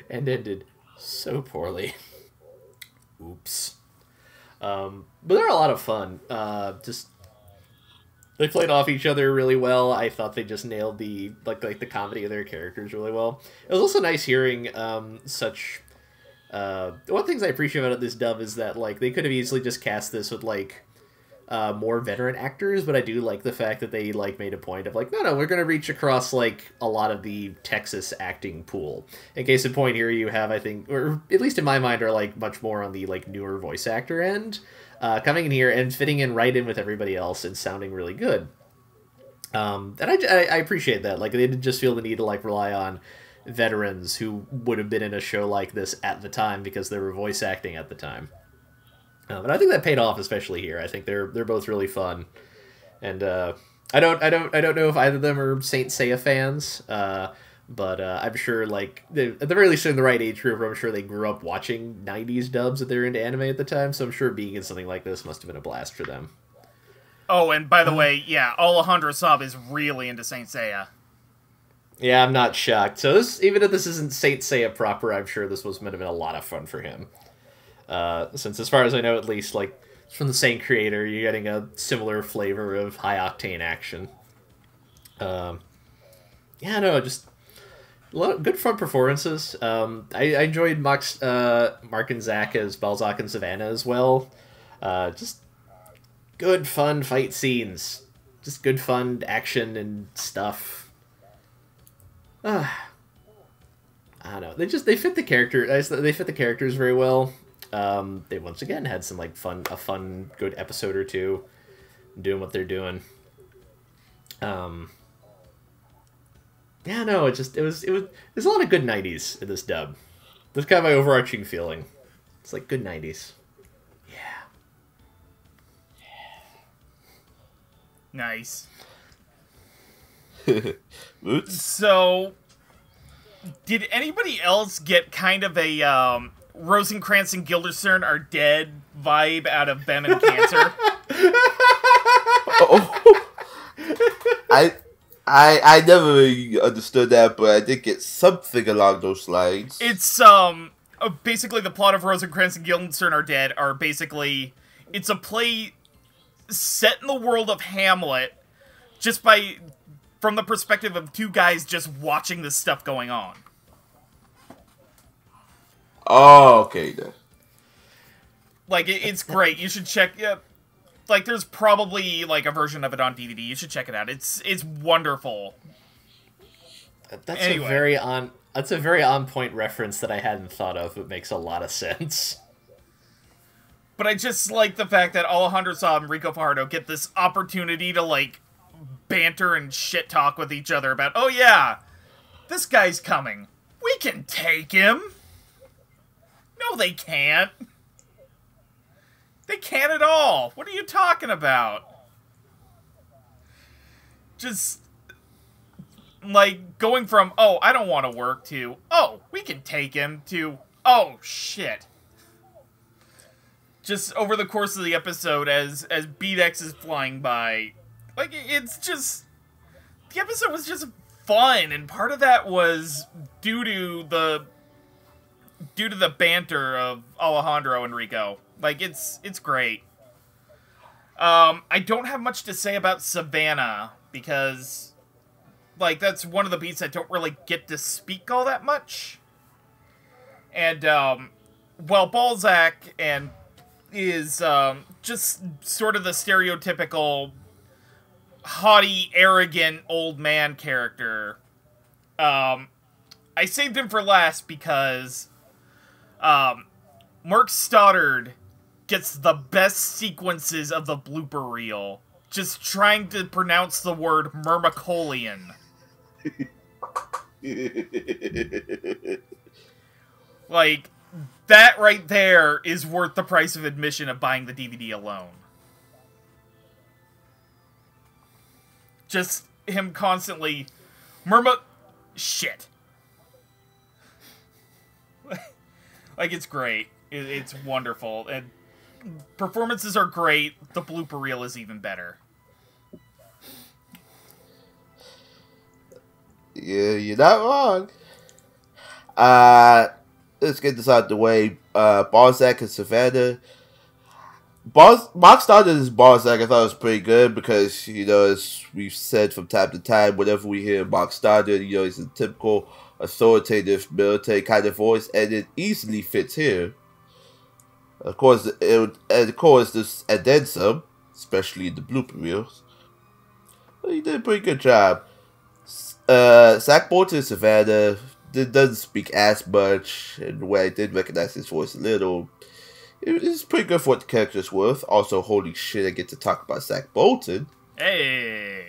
and ended so poorly. Oops. Um, but they're a lot of fun. Uh, just they played off each other really well. I thought they just nailed the like like the comedy of their characters really well. It was also nice hearing um, such. Uh, one of the things I appreciate about this dub is that like they could have easily just cast this with like uh, more veteran actors, but I do like the fact that they like made a point of like, no, no, we're gonna reach across like a lot of the Texas acting pool. In case in point, here you have, I think, or at least in my mind, are like much more on the like newer voice actor end, uh, coming in here and fitting in right in with everybody else and sounding really good. Um, and I, I, appreciate that. Like they didn't just feel the need to like rely on veterans who would have been in a show like this at the time because they were voice acting at the time. Uh, but I think that paid off, especially here. I think they're they're both really fun, and uh, I don't I don't I don't know if either of them are Saint Seiya fans, uh, But uh, I'm sure, like, they, at the very least, in the right age group. I'm sure they grew up watching 90s dubs that they're into anime at the time, so I'm sure being in something like this must have been a blast for them. Oh, and by the way, yeah, Alejandro Saab is really into Saint Seiya. Yeah, I'm not shocked. So this, even if this isn't Saint Seiya proper, I'm sure this was meant to have been a lot of fun for him. Uh, since, as far as I know, at least, like, from the same creator, you're getting a similar flavor of high octane action. Um, yeah, no, just a lot of good fun performances. Um, I, I enjoyed uh, Mark and Zach as Balzac and Savannah as well. Uh, just good fun fight scenes. Just good fun action and stuff. Uh, I don't know. They just they fit the character. They fit the characters very well. Um, they once again had some like fun, a fun, good episode or two, doing what they're doing. Um, yeah, no, it just it was it was there's a lot of good '90s in this dub. That's kind of my overarching feeling. It's like good '90s. Yeah. Nice. [laughs] So, did anybody else get kind of a um, Rosencrantz and Guildenstern are dead vibe out of Bem and Cancer? [laughs] oh. I I I never really understood that, but I did get something along those lines. It's um uh, basically the plot of Rosencrantz and Guildenstern are dead are basically it's a play set in the world of Hamlet just by from the perspective of two guys just watching this stuff going on. Oh, okay then. Like it, it's great. You should check. Yeah, like there's probably like a version of it on DVD. You should check it out. It's it's wonderful. Uh, that's Anyway. a very on. That's a very on point reference that I hadn't thought of. It makes a lot of [laughs] sense. But I just like the fact that Alejandro Saab and Rico Fajardo get this opportunity to like banter and shit talk with each other about, oh yeah, this guy's coming. We can take him. No, they can't. They can't at all. What are you talking about? Just like going from, oh, I don't want to work to, oh, we can take him to, oh, shit just over the course of the episode as as Beat X is flying by. Like it's just the episode was just fun and part of that was due to the due to the banter of Alejandro and Rico. Like it's it's great. Um I don't have much to say about Savannah because like that's one of the beats I don't really get to speak all that much. And um well Balzac and is um, just sort of the stereotypical haughty, arrogant old man character. Um, I saved him for last because um, Mark Stoddard gets the best sequences of the blooper reel. Just trying to pronounce the word Myrmicolian. [laughs] Like, that right there is worth the price of admission of buying the DVD alone. Just him constantly murmur shit. Like it's great. It, it's wonderful and performances are great. The blooper reel is even better. Yeah, you're not wrong. Uh, let's get this out of the way. Uh, Balzac and Savannah. Bals- Mark Stoddard as Balzac, I thought was pretty good because, you know, as we've said from time to time, whenever we hear Mark Stoddard, you know, he's a typical authoritative military kind of voice, and it easily fits here. Of course, it, would- and of course, this and then some, especially in the blooper reels. But he did a pretty good job. Uh, Zach Bolton Savannah did, doesn't speak as much, and when I did recognize his voice a little, it, it's pretty good for what the character's worth. Also, holy shit, I get to talk about Zach Bolton. Hey.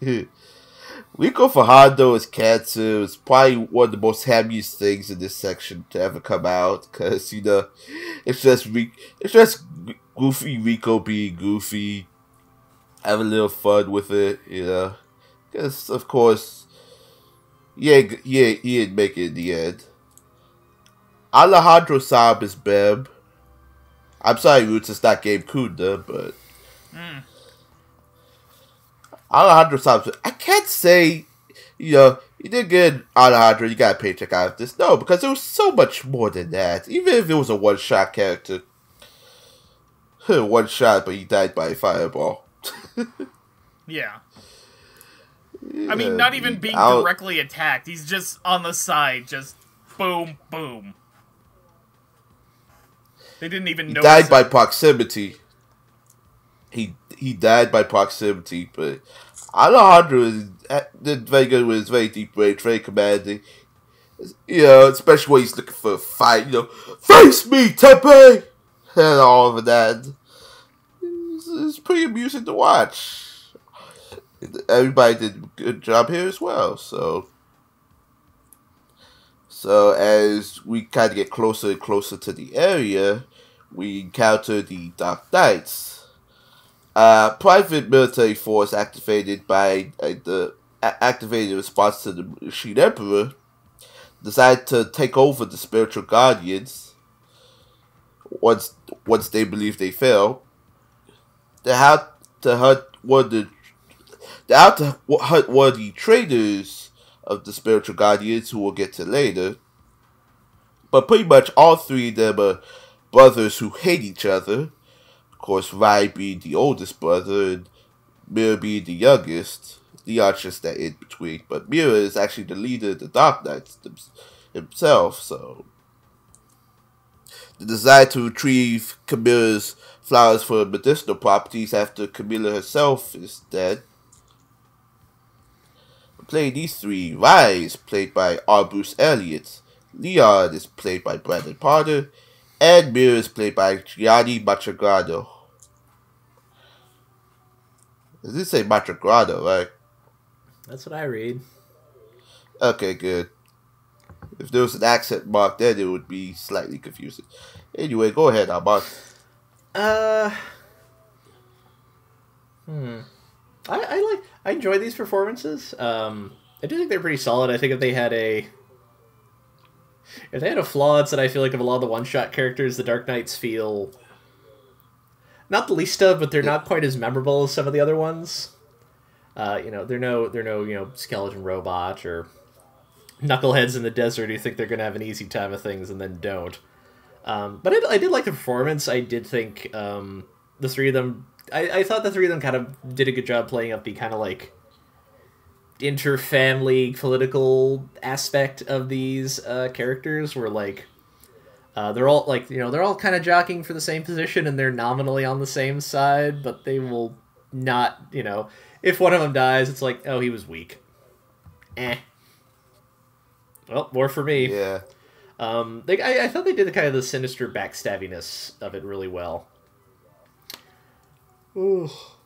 [laughs] Rico Fajardo as Cancer is probably one of the most happiest things in this section to ever come out, because, you know, it's just, it's just goofy Rico being goofy, have a little fun with it, you know. Because, of course, Yeah, yeah, he didn't make it in the end. Alejandro Saab is Beb. I'm sorry, Roots, it's not Game Kunda, but mm. Alejandro Saab. I can't say, you know, you did good, Alejandro. You got a paycheck out of this. No, because there was so much more than that. Even if it was a one shot character, [laughs] one shot, but he died by a fireball. [laughs] Yeah. I mean, not even being I'll- directly attacked. He's just on the side, just boom, boom. They didn't even He know. died by proximity. He he died by proximity, but Alejandro is, did very good with his very deep range, very commanding. You know, especially when he's looking for a fight. You know, face me, Teppei, and all of that. It's, it's pretty amusing to watch. Everybody did a good job here as well. So, so as we kind of get closer and closer to the area, we encounter the Dark Knights. Uh, private military force activated by uh, the activated response to the Machine Emperor decided to take over the spiritual guardians once once they believe they fail. They had to hunt of the they had to hunt of the traitors of the spiritual guardians who we'll get to later. But pretty much all three of them are brothers who hate each other. Course, Rai being the oldest brother and Mira being the youngest. Leon's just that in between. But Mira is actually the leader of the Dark Knights himself, so. The desire to retrieve Camilla's flowers for medicinal properties after Camilla herself is dead. Playing these three, Rai is played by R. Bruce Elliott, Leon is played by Brandon Potter, and Mira is played by Gianni Machagrado. Does it say Machagrado, right? That's what I read. Okay, good. If there was an accent mark there, it would be slightly confusing. Anyway, go ahead, Ahmad. Uh. Hmm. I, I like. I enjoy these performances. Um, I do think they're pretty solid. I think if they had a. If they had a flaw, it's that I feel like of a lot of the one-shot characters, the Dark Knights feel not the least of, but they're not quite as memorable as some of the other ones. Uh, you know, they're no, they're no, you know, skeleton robot or knuckleheads in the desert who think they're gonna have an easy time of things and then don't. Um, but I, I did like the performance. I did think um, the three of them. I, I thought the three of them kind of did a good job playing up the kind of like inter-family political aspect of these uh, characters, where like uh, they're all like you know they're all kind of jockeying for the same position and they're nominally on the same side, but they will not you know if one of them dies, it's like oh he was weak. Eh. Well, more for me. Yeah. Um, they, I, I thought they did the kind of the sinister backstabbiness of it really well. Oh,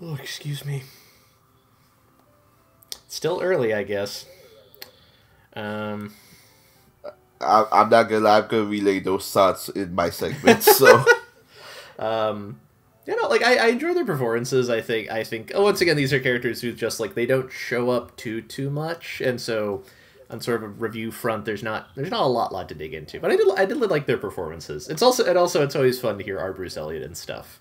oh, excuse me. Still early, I guess. Um, I, I'm not gonna I'm gonna relay those thoughts in my segment. So, [laughs] um, you know, like I, I enjoy their performances. I think, I think. Oh, once again, these are characters who just like they don't show up too too much, and so on sort of a review front, there's not there's not a lot lot to dig into. But I did I did like their performances. It's also and also it's always fun to hear R. Bruce Elliott and stuff.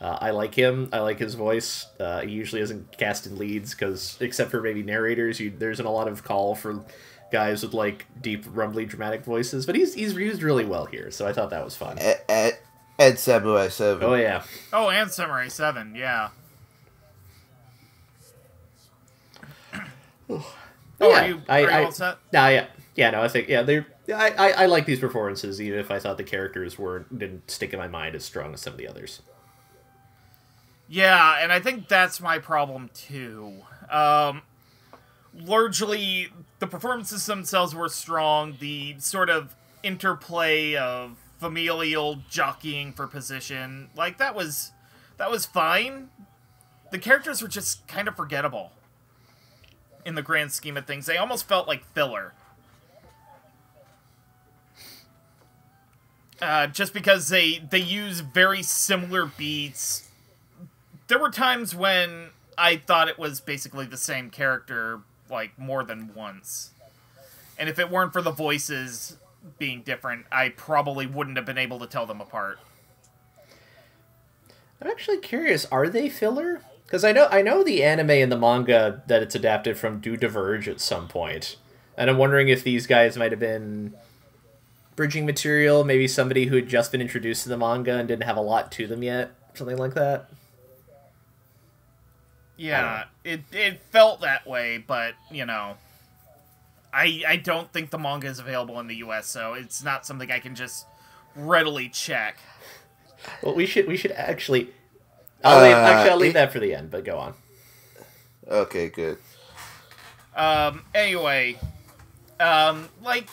Uh, I like him. I like his voice. Uh, he usually isn't cast in leads because, except for maybe narrators, you, there's a lot of call for guys with like deep, rumbly, dramatic voices. But he's he's used really well here, so I thought that was fun. Ed, and, and Samurai 7. Oh yeah, Oh, and Samurai 7, yeah. Oh, yeah. are you, I, are you I, all set? Nah, yeah, yeah. No, I think yeah. They, I, I, I like these performances, even if I thought the characters were didn't stick in my mind as strong as some of the others. Yeah, and I think that's my problem too. Um, largely, the performances themselves were strong. The sort of interplay of familial jockeying for position, like that was that was fine. The characters were just kind of forgettable in the grand scheme of things. They almost felt like filler. Uh, just because they they use very similar beats there were times when I thought it was basically the same character like more than once. And if it weren't for the voices being different, I probably wouldn't have been able to tell them apart. I'm actually curious. Are they filler? Because I know I know the anime and the manga that it's adapted from do diverge at some point, and I'm wondering if these guys might have been bridging material. Maybe somebody who had just been introduced to the manga and didn't have a lot to them yet, something like that. Yeah, it it felt that way, but you know, I I don't think the manga is available in the U.S., so it's not something I can just readily check. Well, we should we should actually. I'll leave, Uh, actually, I'll leave it- that for the end. But go on. Okay, good. Um. Anyway, um, like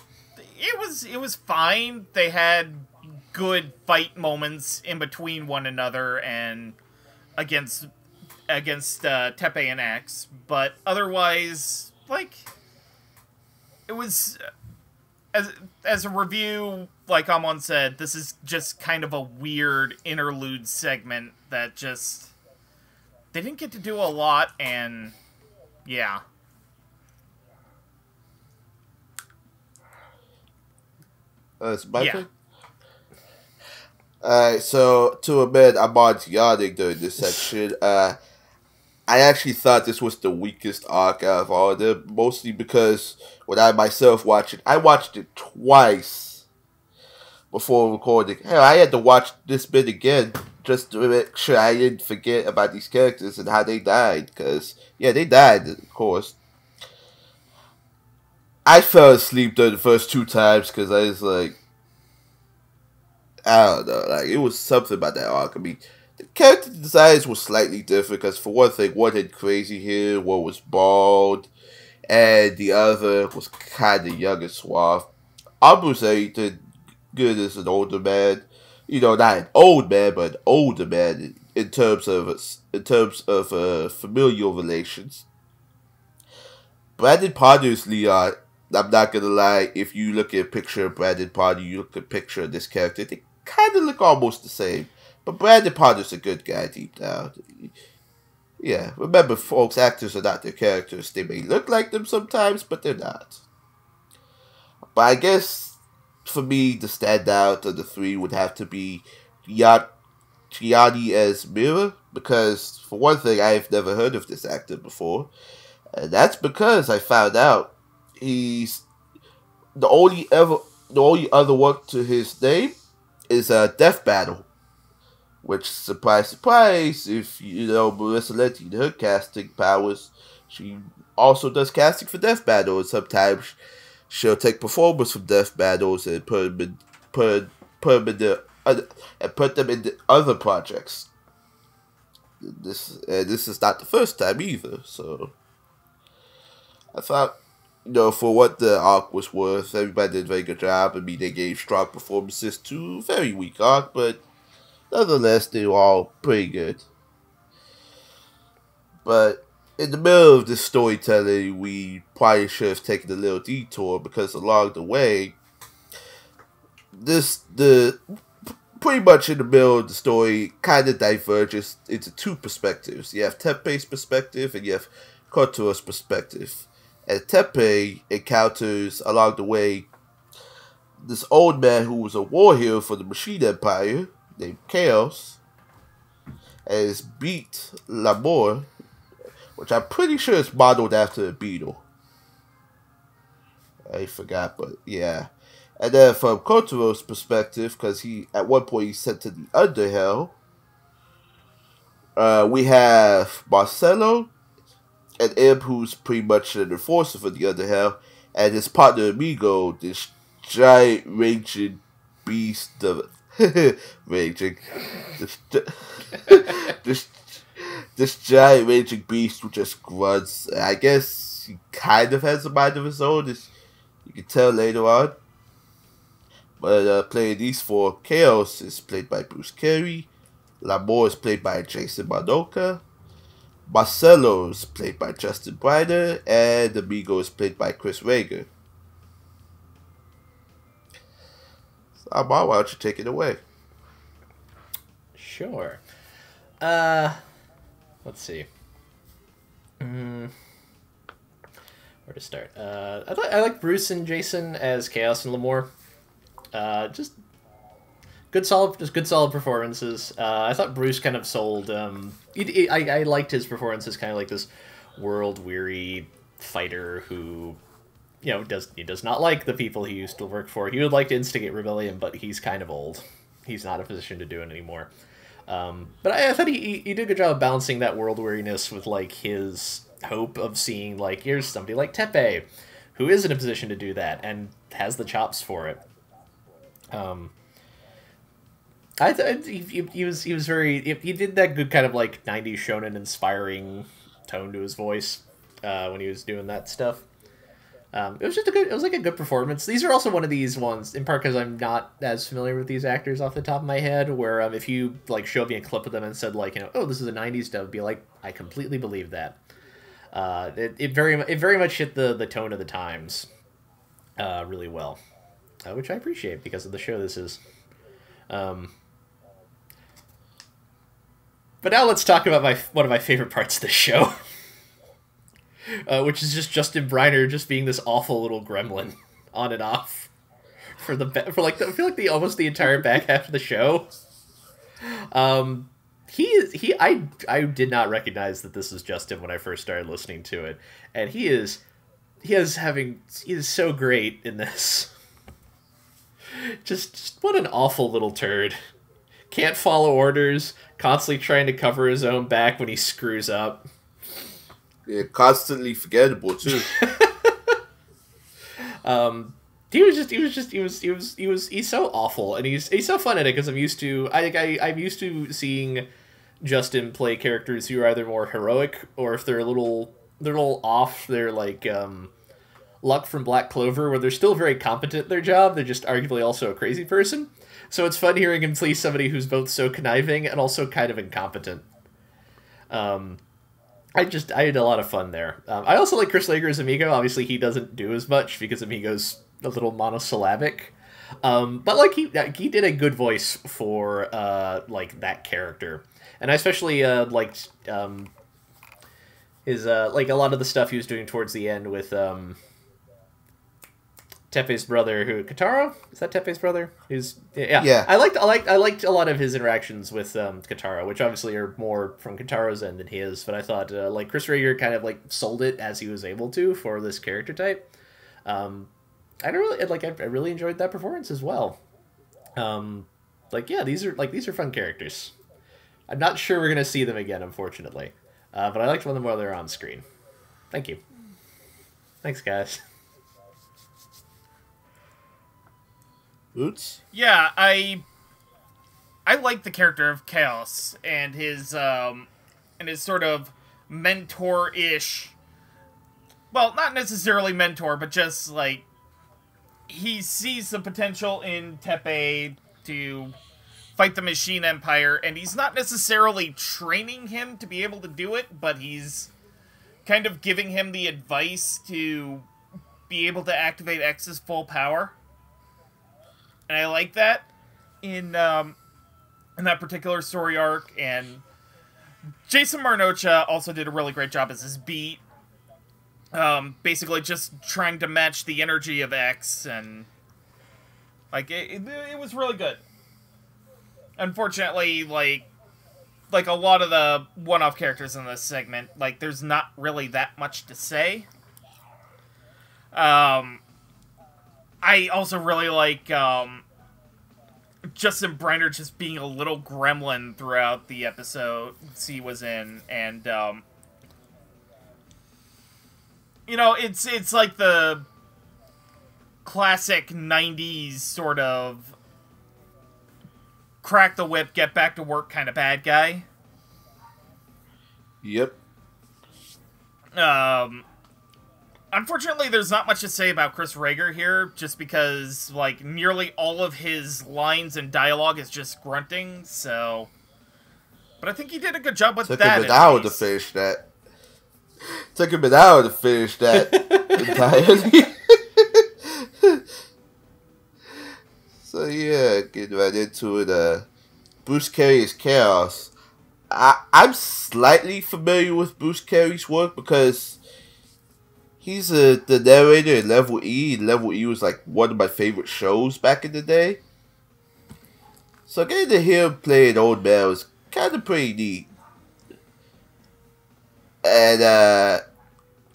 it was it was fine. They had good fight moments in between one another and against against uh, Teppei and X, but otherwise, like it was as as a review. Like Amon said, this is just kind of a weird interlude segment that just they didn't get to do a lot, and yeah. Uh, it's my Yeah. Alright, so to admit, I'm on yawning during this section. Uh, I actually thought this was the weakest arc out of all of them, mostly because when I myself watched it, I watched it twice before recording. Hell, I had to watch this bit again just to make sure I didn't forget about these characters and how they died. Because, yeah, they died, of course. I fell asleep the first two times because I was like, I don't know, like it was something about that arc. I mean, character designs were slightly different because for one thing, one had crazy hair, one was bald, and the other was kind of young and suave. Abruzzi did good as an older man, you know, not an old man, but an older man in, terms of in terms of uh, familial relations. Brandon Potter's Leon I'm not gonna lie, if you look at a picture of Brandon Potter, you look at a picture of this character, they kind of look almost the same. But Brandon Potter's a good guy deep down. Yeah, remember, folks, actors are not their characters. They may look like them sometimes, but they're not. But I guess for me, the standout of the three would have to be Gianni as Mira, because for one thing, I've never heard of this actor before. And that's because I found out he's the only ever the only other work to his name is a uh, Death Battle, which surprise surprise if you know Marissa Lenti her casting powers, she also does casting for Death Battle, and sometimes she'll take performers from Death Battles and put them in, put put them in the other, and put them in the other projects. This and this is not the first time either, so I thought you know, for what the arc was worth, everybody did a very good job. I mean, they gave strong performances to very weak arc, but nonetheless, were all pretty good. But in the middle of this storytelling, we probably should have taken a little detour because along the way, this the pretty much in the middle of the story kind of diverges into two perspectives. You have Teppei's perspective and you have Kotaro's perspective and Teppei encounters along the way this old man who was a war hero for the Machine Empire named Chaos as beat Lamor, which I'm pretty sure is modeled after a beetle. I forgot, but yeah. And then from Kotaro's perspective, because he at one point he's sent to the Underhell, uh, we have Marcelo, and Imp, who's pretty much an enforcer for the Underhell, and his partner Amigo, this giant raging beast of [laughs] raging, this, [laughs] this this giant raging beast who just grunts. I guess he kind of has a mind of his own, as you can tell later on. But uh, playing these four, Chaos is played by Bruce Carey, Lamore is played by Jason Marnocha. Marcelo is played by Justin Briner, and Amigo is played by Chris Rager. Amar, why don't you take it away? Sure. Uh, let's see. Mm. where to start? Uh, I, I like Bruce and Jason as Chaos and Lamore. Uh, just good solid, just good solid performances. Uh, I thought Bruce kind of sold. Um, it, it, I I liked his performances, kind of like this world weary fighter who, you know, does he does not like the people he used to work for. He would like to instigate rebellion, but he's kind of old. He's not in a position to do it anymore. Um, but I, I thought he, he did a good job balancing that world weariness with like his hope of seeing like here's somebody like Teppei, who is in a position to do that and has the chops for it. Um, I th- he, he, he was he was very he did that good kind of like '90s shonen inspiring tone to his voice uh, when he was doing that stuff. Um, it was just a good. It was like a good performance. These are also one of these ones, in part because I'm not as familiar with these actors off the top of my head. Where um, if you like showed me a clip of them and said like you know, oh, this is a '90s dub, be like, I completely believe that. Uh, it, it very it very much hit the the tone of the times, uh, really well, uh, which I appreciate because of the show this is. Um, but now let's talk about my one of my favorite parts of the show. [laughs] uh, which is just Justin Briner just being this awful little gremlin [laughs] on and off for the for like the, I feel like the almost the entire back half of the show. Um, he is he I I did not recognize that this was Justin when I first started listening to it, and he is he is having he is so great in this. [laughs] Just, just what an awful little turd. Can't follow orders, constantly trying to cover his own back when he screws up. Yeah, constantly forgettable too. [laughs] um, he was just he was just he was he was he was he's so awful and he's he's so fun at it because I'm used to I think I I'm used to seeing Justin play characters who are either more heroic or if they're a little they're a little off they're like um Luck from Black Clover where they're still very competent at their job they're just arguably also a crazy person so it's fun hearing him play somebody who's both so conniving and also kind of incompetent um I just I had a lot of fun there. Um, I also like Chris Rager as Amigo. Obviously, he doesn't do as much because Amigo's a little monosyllabic. Um, but like he he did a good voice for uh, like that character, and I especially uh, liked um, his uh, like a lot of the stuff he was doing towards the end with um, Teppei's brother, who Kotaro is that Teppei's brother? Who's yeah, Yeah. I liked I liked I liked a lot of his interactions with um, Kotaro, which obviously are more from Kotaro's end than his. But I thought uh, like Chris Rager kind of like sold it as he was able to for this character type. Um, I don't really like I, I really enjoyed that performance as well. Um, like yeah, these are like these are fun characters. I'm not sure we're gonna see them again, unfortunately. Uh, but I liked one of them while they're on screen. Thank you. Thanks, guys. Boots? Yeah, I I like the character of Chaos and his um and his sort of mentor-ish well, not necessarily mentor, but just like he sees the potential in Teppei to fight the Machine Empire, and he's not necessarily training him to be able to do it, but he's kind of giving him the advice to be able to activate X's full power. And I like that in um, in that particular story arc, and Jason Marnocha also did a really great job as his beat. Um, basically, just trying to match the energy of X, and like it, it, it was really good. Unfortunately, like like a lot of the one-off characters in this segment, like there's not really that much to say. Um, I also really like um, Justin Briner just being a little gremlin throughout the episode he was in, and um, you know, it's it's like the classic '90s sort of crack the whip, get back to work kind of bad guy. Yep. Um, unfortunately, there's not much to say about Chris Rager here, just because like nearly all of his lines and dialogue is just grunting. So, but I think he did a good job with Took that. him an hour to least. finish that. Took him an hour to finish that [laughs] entirely. [laughs] so yeah, getting right into it. Uh, Bruce Carey's Chaos. I I'm slightly familiar with Bruce Carey's work because he's a, the narrator in Level E. Level E was like one of my favorite shows back in the day. So getting to hear him play an old man was kind of pretty neat. And uh,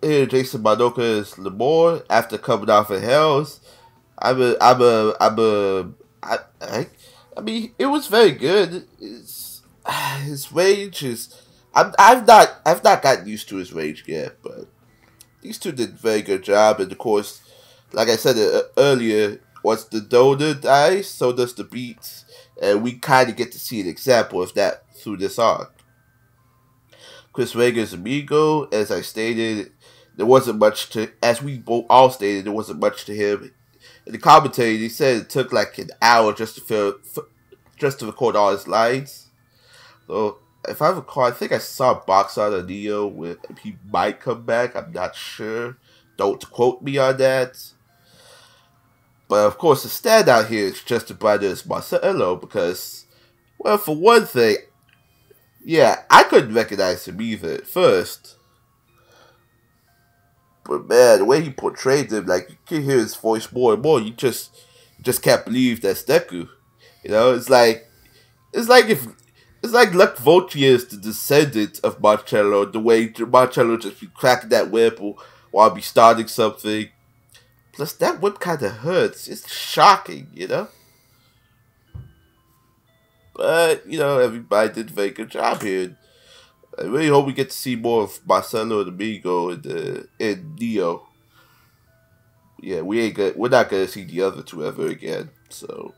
here Jason Momoa is Lemore after coming off of Hells. I'm a, I'm a, I'm a, I, I, I mean, it was very good. It's, [sighs] his range is, I'm, I've not, I've not gotten used to his range yet, but these two did a very good job. And of course, like I said uh, earlier, once the donor dies, so does the beats, and we kind of get to see an example of that through this arc. Chris Rager's amigo, as I stated, there wasn't much to, as we both all stated, there wasn't much to him. In the commentary, he said it took like an hour just to fill, just to record all his lines. So if I recall, I think I saw box art of Neo with he might come back. I'm not sure. Don't quote me on that. But of course, the standout here is just Justin Briner's Marcelo because, well, for one thing, yeah, I couldn't recognize him either at first. But man, the way he portrayed him, like you can hear his voice more and more. You just just can't believe that's Deku. You know, it's like it's like if it's like Luck Voltia is the descendant of Marcello, the way Marcello just be cracking that whip while be starting something. Plus, that whip kind of hurts. It's shocking, you know? But, you know, everybody did a very good job here. I really hope we get to see more of Marcelo and Amigo in, the, in Neo. Yeah, we ain't good. We're not gonna see the other two ever again. So,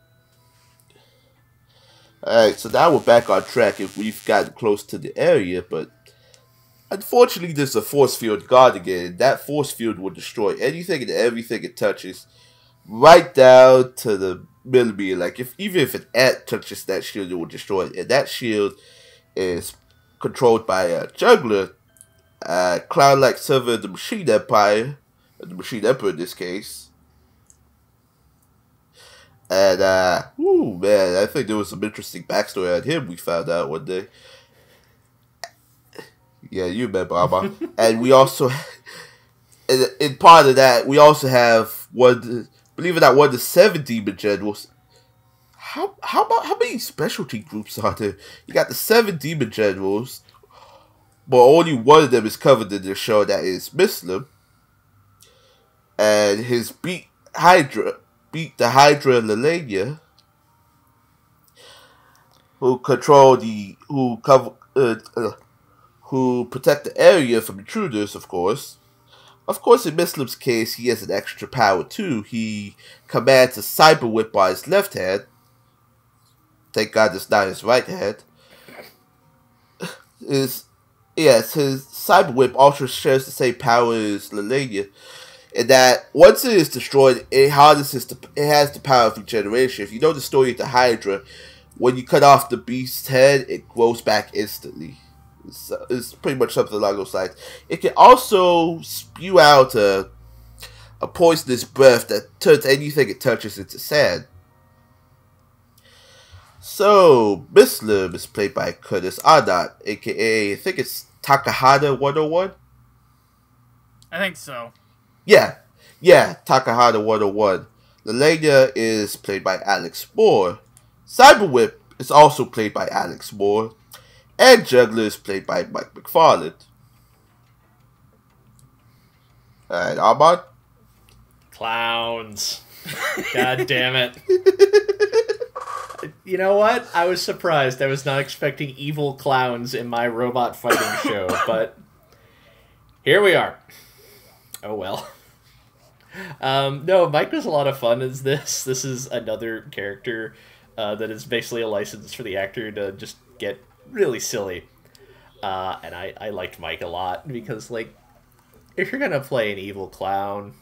Alright, so now we're back on track if we've gotten close to the area, but unfortunately there's a force field guard again. That force field will destroy anything and everything it touches, right down to the millimeter. Like if even if an ant touches that shield, it will destroy it. And that shield is controlled by a juggler, a cloud-like server of the Machine Empire, the Machine Emperor in this case. And, uh, ooh, man, I think there was some interesting backstory on him we found out one day. Yeah, you remember, Alma. [laughs] and we also, in, in part of that, we also have one, believe it or not, one of the seven demon generals. How, how about, how many specialty groups are there? You got the seven demon generals, but only one of them is covered in the show, that is Muslim. And his beat Hydra beat the Hydra Lelania, who control the who cover uh, uh, who protect the area from intruders, of course. Of course, in Muslim's case, he has an extra power too. He commands a cyber whip by his left hand. Thank God it's not his right hand. Is yes, his cyber whip also shares the same power as that once it is destroyed, it harnesses the, it has the power of regeneration. If you know the story of the Hydra, when you cut off the beast's head, it grows back instantly. It's, uh, it's pretty much something along those lines. It can also spew out a, a poisonous breath that turns anything it touches into sand. So, Muslim is played by Curtis Arnott, aka I think it's Takahata 101. I think so. Yeah, yeah, Takahata 101. Lelania is played by Alex Moore. Cyberwhip is also played by Alex Moore. And Juggler is played by Mike McFarland. Alright, Ahmad? Clowns. [laughs] God damn it. you know what? I was surprised. I was not expecting evil clowns in my robot fighting show, but here we are. Oh well. Um, no, Mike was a lot of fun as this. [laughs] This is another character uh, that is basically a license for the actor to just get really silly. Uh, and I, I liked Mike a lot because, like, if you're going to play an evil clown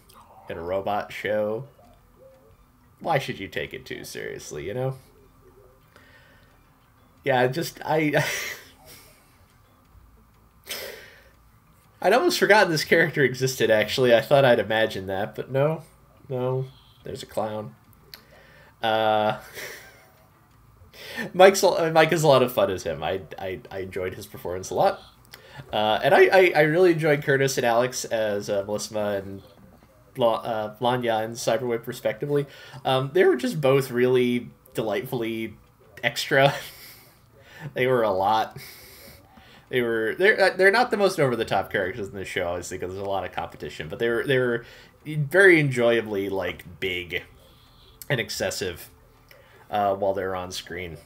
in a robot show, why should you take it too seriously, you know? Yeah, just, I. [laughs] I'd almost forgotten this character existed, actually. I thought I'd imagine that, but no. No. There's a clown. Uh, [laughs] Mike's Mike is a lot of fun as him. I, I, I enjoyed his performance a lot. Uh, and I, I, I really enjoyed Curtis and Alex as uh, Melisma and La, uh, Lanya and Cyberwhip respectively. Um, they were just both really delightfully extra. [laughs] they were a lot. They were they're uh, they're not the most over the top characters in the show, obviously, because there's a lot of competition. But they were they were very enjoyably like big and excessive uh, while they're on screen,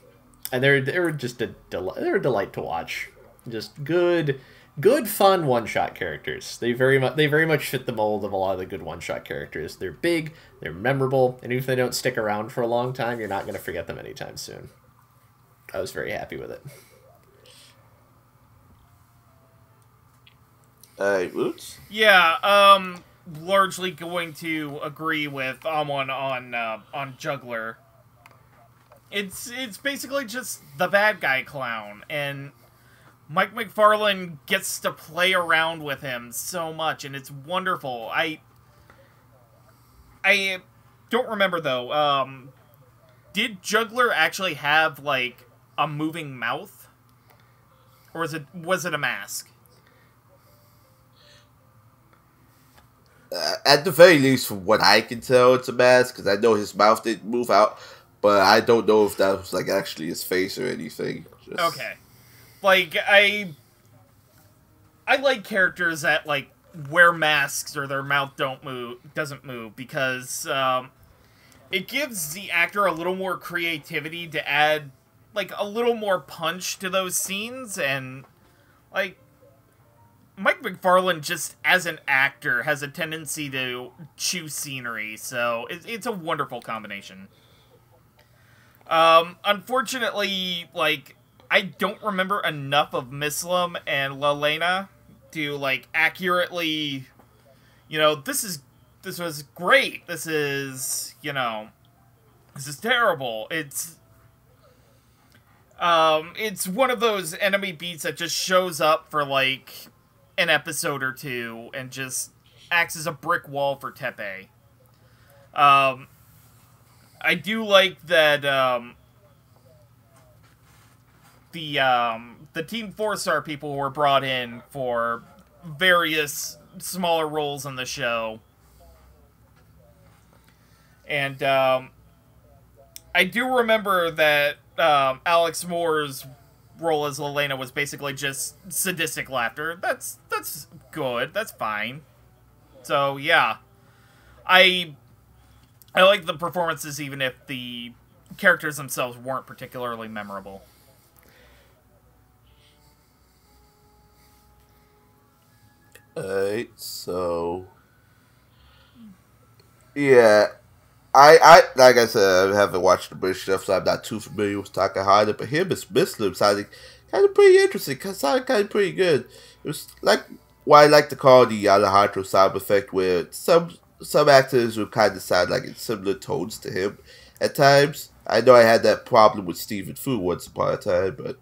and they're they're just a del- they're a delight to watch. Just good good fun one shot characters. They very much they very much fit the mold of a lot of the good one shot characters. They're big, they're memorable, and even if they don't stick around for a long time, you're not going to forget them anytime soon. I was very happy with it. Hey, Roots? Yeah, um, largely going to agree with Amon on uh, on Juggler. It's it's basically just the bad guy clown, and Mike McFarland gets to play around with him so much, and it's wonderful. I I don't remember though. Um, did Juggler actually have like a moving mouth, or was it was it a mask? Uh, at the very least, from what I can tell, it's a mask because I know his mouth didn't move out, but I don't know if that was like actually his face or anything. Just... Okay, like I, I like characters that like wear masks or their mouth don't move doesn't move because um, it gives the actor a little more creativity to add like a little more punch to those scenes and like Mike McFarland just as an actor has a tendency to chew scenery, so it, it's a wonderful combination. Um, unfortunately, like I don't remember enough of Mislam and Lalena to like accurately, you know, this is this was great. This is you know, this is terrible. It's um, it's one of those enemy beats that just shows up for like an episode or two and just acts as a brick wall for Teppei. Um, I do like that um, the um, the Team Four Star people were brought in for various smaller roles in the show, and um, I do remember that um, Alex Moore's role as Elena was basically just sadistic laughter. That's that's good. That's fine. So yeah, I I like the performances even if the characters themselves weren't particularly memorable. Alright, so yeah, I, I like I said, I haven't watched the British stuff, so I'm not too familiar with Takahata. But him as Muslim sounded kind of pretty interesting. Sounded kind of pretty good. It was like what I like to call the Alejandro sound effect, where some some actors will kind of sound like in similar tones to him at times. I know I had that problem with Stephen Fu once upon a time, but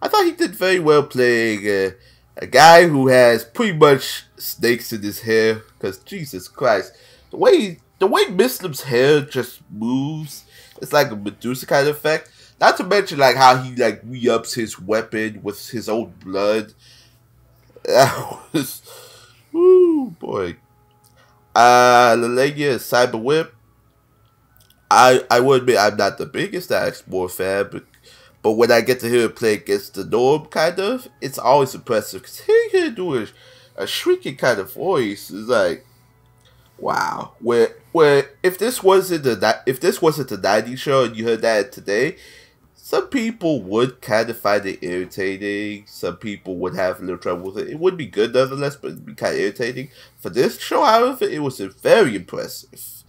I thought he did very well playing a guy who has pretty much snakes in his hair. Because Jesus Christ, the way the way Muslim's hair just moves, it's like a Medusa kind of effect. Not to mention like how he like re-ups his weapon with his own blood. [laughs] That was, woo boy. Uh, Lalenia Cyber Whip. I I would admit I'm not the biggest Alex Moore fan, but but when I get to hear him play against the norm, kind of, it's always impressive because he can do a, a shrieking kind of voice. It's like Wow. Where where if this wasn't the if this wasn't the '90s show and you heard that today, some people would kind of find it irritating. Some people would have a little trouble with it. It would be good nonetheless, but it'd be kind of irritating. For this show, however, it was very impressive.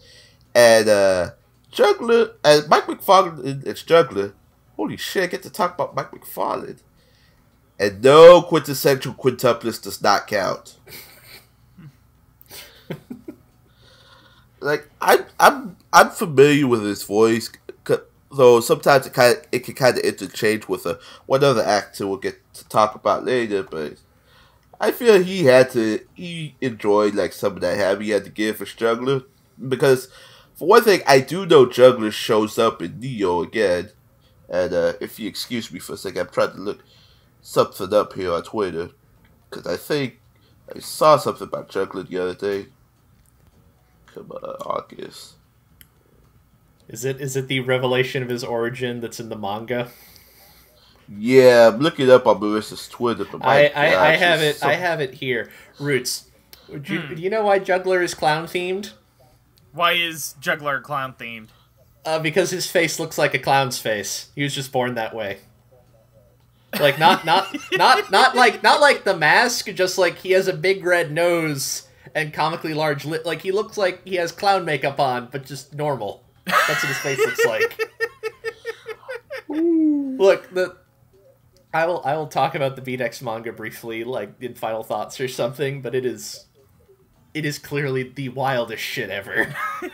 And uh Juggler and Mike McFarland it's Juggler. Holy shit, I get to talk about Mike McFarland. And no quintessential quintuplets does not count. [laughs] like I I'm I'm familiar with his voice, though sometimes it kind of, it can kind of interchange with a one other actor we'll get to talk about later. But I feel he had to he enjoyed like some of that have he had to give for Juggler because for one thing I do know Juggler shows up in Neo again, and uh, if you excuse me for a second, I'm trying to look something up here on Twitter. because I think I saw something about Juggler the other day. Come on, August. Is it is it the revelation of his origin that's in the manga? Yeah, look it up on Marissa's Twitter. But I, I, I have it. so- I have it here. Roots. Would you, Hmm. Do you know why Juggler is clown themed? Why is Juggler clown themed? Uh, because his face looks like a clown's face. He was just born that way. Like not not [laughs] not not like not like the mask, just like he has a big red nose and comically large lip. Like he looks like he has clown makeup on, but just normal. That's what his face looks [laughs] like. Look, the I will I will talk about the BDX manga briefly, like in final thoughts or something, but it is it is clearly the wildest shit ever. [laughs]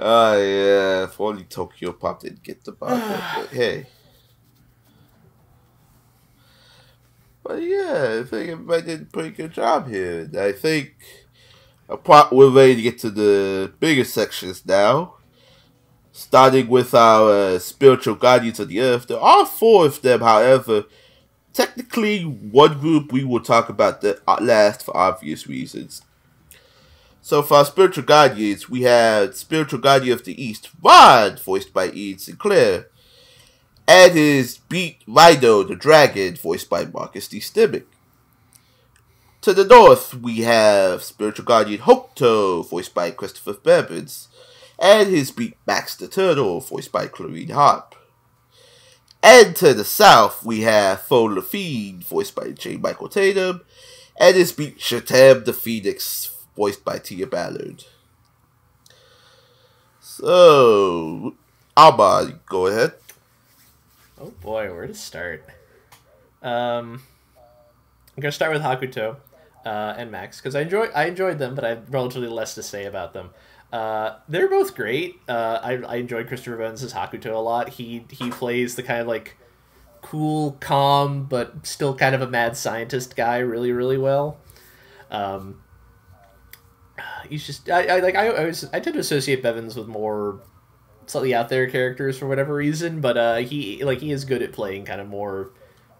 Ah, yeah. If only Tokyopop didn't get the manga. but [sighs] hey. But yeah, I think everybody did a pretty good job here. I think apart, we're ready to get to the bigger sections now. Starting with our uh, spiritual guardians of the earth. There are four of them, however. Technically, one group we will talk about the last for obvious reasons. So for our spiritual guardians, we have spiritual guardian of the east, Ron, voiced by Ian Sinclair, and his beat Rhino the dragon, voiced by Marcus D. Stimac. To the north, we have spiritual guardian Hokuto, voiced by Christopher Bevins, and his beat Max the turtle, voiced by Clarine Harp. And to the south, we have Fo Lafine, voiced by J. Michael Tatum, and his beat Shatam the Phoenix, voiced by Tia Ballard. So, Alba, go ahead. Oh boy, where to start? Um, I'm gonna start with Hokuto uh, and Max because I enjoy I enjoyed them, but I have relatively less to say about them. Uh, they're both great. Uh, I, I enjoyed Christopher Bevins' Hokuto a lot. He he plays the kind of like cool, calm, but still kind of a mad scientist guy really really well. Um, he's just I, I like I, I was I tend to associate Bevins with more slightly out there characters for whatever reason, but uh, he like he is good at playing kind of more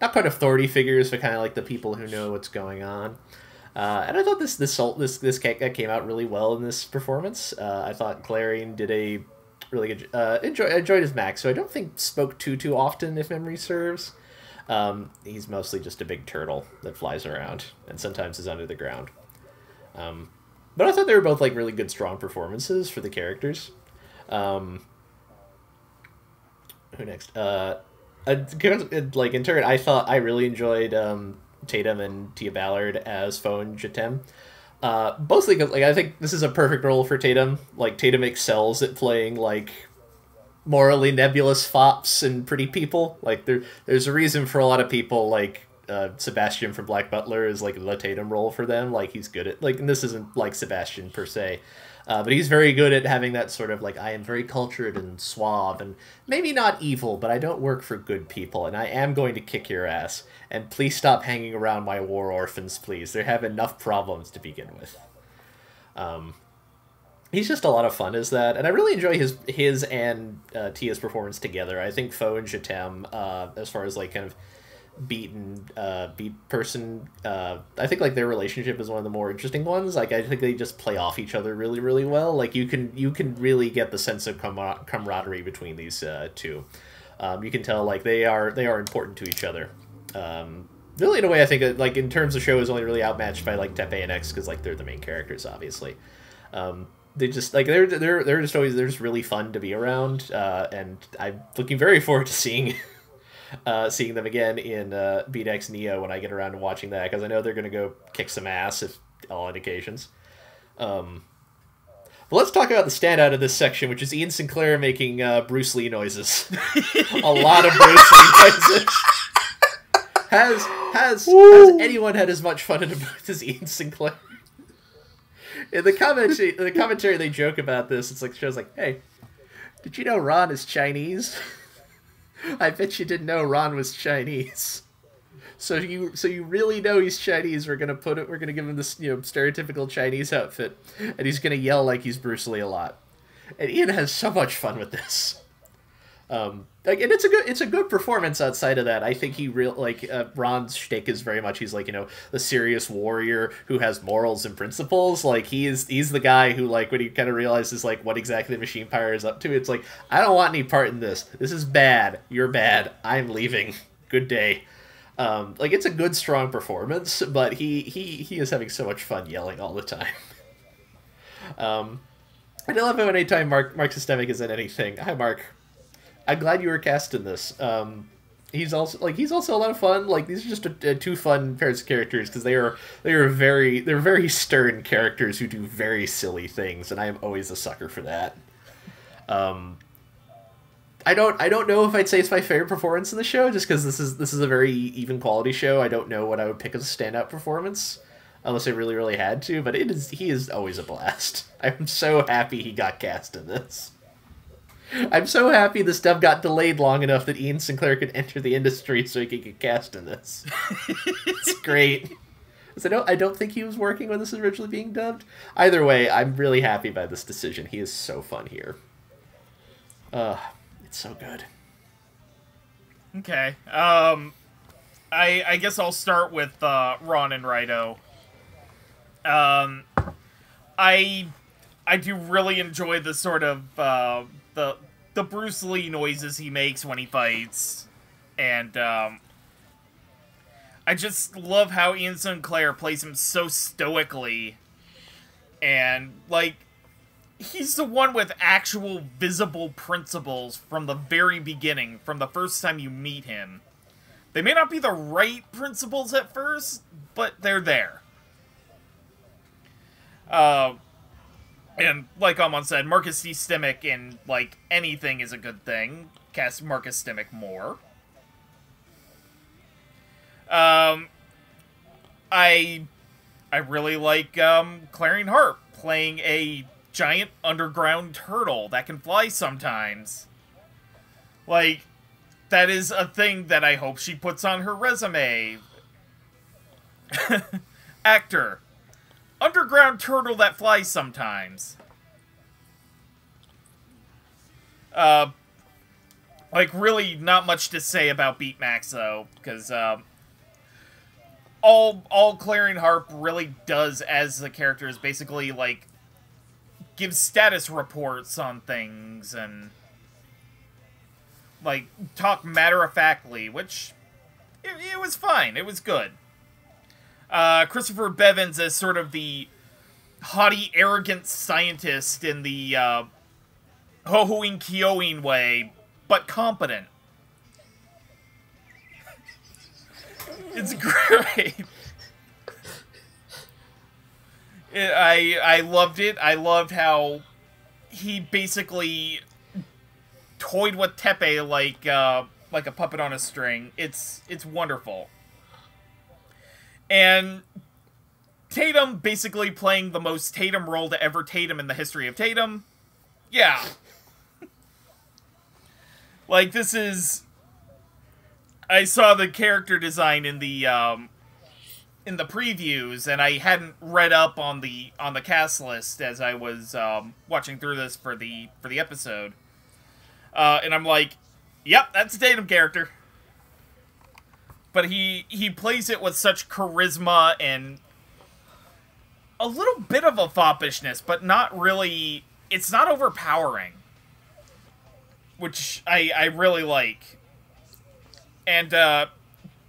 not quite authority figures, but kind of like the people who know what's going on. Uh, and I thought this this this this ca- came out really well in this performance. Uh, I thought Clarine did a really good. Uh, enjoy enjoyed his Max, so I don't think spoke too too often, if memory serves. Um, he's mostly just a big turtle that flies around and sometimes is under the ground. Um, but I thought they were both like really good, strong performances for the characters. Um, who next? Uh, like in turn, I thought I really enjoyed um, Tatum and Tia Ballard as and Jatem. Uh, mostly because like I think this is a perfect role for Tatum. Like Tatum excels at playing like morally nebulous fops and pretty people. Like there, there's a reason for a lot of people like uh, Sebastian from Black Butler is like the Tatum role for them. Like he's good at like, and this isn't like Sebastian per se, uh, but he's very good at having that sort of like I am very cultured and suave and maybe not evil, but I don't work for good people, and I am going to kick your ass. And please stop hanging around my war orphans, please. They have enough problems to begin with. Um, he's just a lot of fun as that, and I really enjoy his his and uh, Tia's performance together. I think Foe and Jatem, uh, as far as like kind of beaten uh, beat person, uh, I think like their relationship is one of the more interesting ones. Like I think they just play off each other really really well. Like you can you can really get the sense of camar- camaraderie between these uh, two. Um, you can tell like they are they are important to each other. Um, really, in a way, I think that, like in terms of show is only really outmatched by like Teppei and X because like they're the main characters, obviously. Um, they just like they're they're they're just always they're just really fun to be around, uh, and I'm looking very forward to seeing. [laughs] Uh, seeing them again in uh, BDX Neo when I get around to watching that because I know they're going to go kick some ass if all indications. Um, but let's talk about the standout of this section, which is Ian Sinclair making uh, Bruce Lee noises. [laughs] a lot of Bruce Lee [laughs] noises. Has has has anyone had as much fun in a booth as Ian Sinclair? In the commentary, in the commentary, they joke about this. It's like show's like, "Hey, did you know Ron is Chinese? [laughs] [laughs] I bet you didn't know Ron was Chinese." [laughs] So you so you really know he's Chinese. We're gonna put it. We're gonna give him this you know stereotypical Chinese outfit, and he's gonna yell like he's Bruce Lee a lot. And Ian has so much fun with this. Um, like, and it's a good it's a good performance outside of that. I think he real like uh, Ron's shtick is very much he's like you know the serious warrior who has morals and principles. Like he is he's the guy who like when he kind of realizes like what exactly the Machine Empire is up to. It's like I don't want any part in this. This is bad. You're bad. I'm leaving. Good day. Um, like it's a good strong performance, but he he he is having so much fun yelling all the time. [laughs] um, I love it anytime Mark Mark Stimac is in anything. Hi Mark. I'm glad you were cast in this. Um, he's also like he's also a lot of fun. Like these are just a, a two fun pairs of characters because they are they are very they're very stern characters who do very silly things, and I am always a sucker for that. Um, I don't I don't know if I'd say it's my favorite performance in the show, just because this is this is a very even quality show. I don't know what I would pick as a standout performance, unless I really really had to. But it is he is always a blast. [laughs] I'm so happy he got cast in this. I'm so happy this dub got delayed long enough that Ian Sinclair could enter the industry so he could get cast in this. it's [laughs] great. I don't, I don't think he was working when this was originally being dubbed. Either way, I'm really happy by this decision. He is so fun here. Uh, it's so good. Okay. Um, I I guess I'll start with uh, Ron and Raito. Um, I I do really enjoy the sort of uh, the the Bruce Lee noises he makes when he fights, and um, I just love how Ian Sinclair plays him so stoically, and like he's the one with actual visible principles from the very beginning, from the first time you meet him. They may not be the right principles at first, but they're there. Uh, and like Amon said, Marcus D. Stimac in like anything is a good thing. Cast Marcus Stimac more. Um, I I really like um, Clarine Harp playing a giant underground turtle that can fly sometimes. Like, that is a thing that I hope she puts on her resume. [laughs] Actor. Underground turtle that flies sometimes. Uh, like, really not much to say about Beatmax, though, because, um, all, all Clarine Harp really does as the character is basically, like, gives status reports on things and like talk matter of factly, which it, it, was fine. It was good. Uh, Christopher Bevins as sort of the haughty, arrogant scientist in the uh, Hohoing Kyoing way, but competent. [laughs] it's great. It, I I loved it. I loved how he basically toyed with Teppei like uh, like a puppet on a string. It's it's wonderful. And Tatum basically playing the most Tatum role to ever Tatum in the history of Tatum. Yeah. [laughs] like this is I saw the character design in the um in the previews, and I hadn't read up on the on the cast list as I was um, watching through this for the for the episode. Uh, and I'm like, "Yep, that's a Tatum character." But he he plays it with such charisma and a little bit of a foppishness, but not really. It's not overpowering, which I I really like. And uh,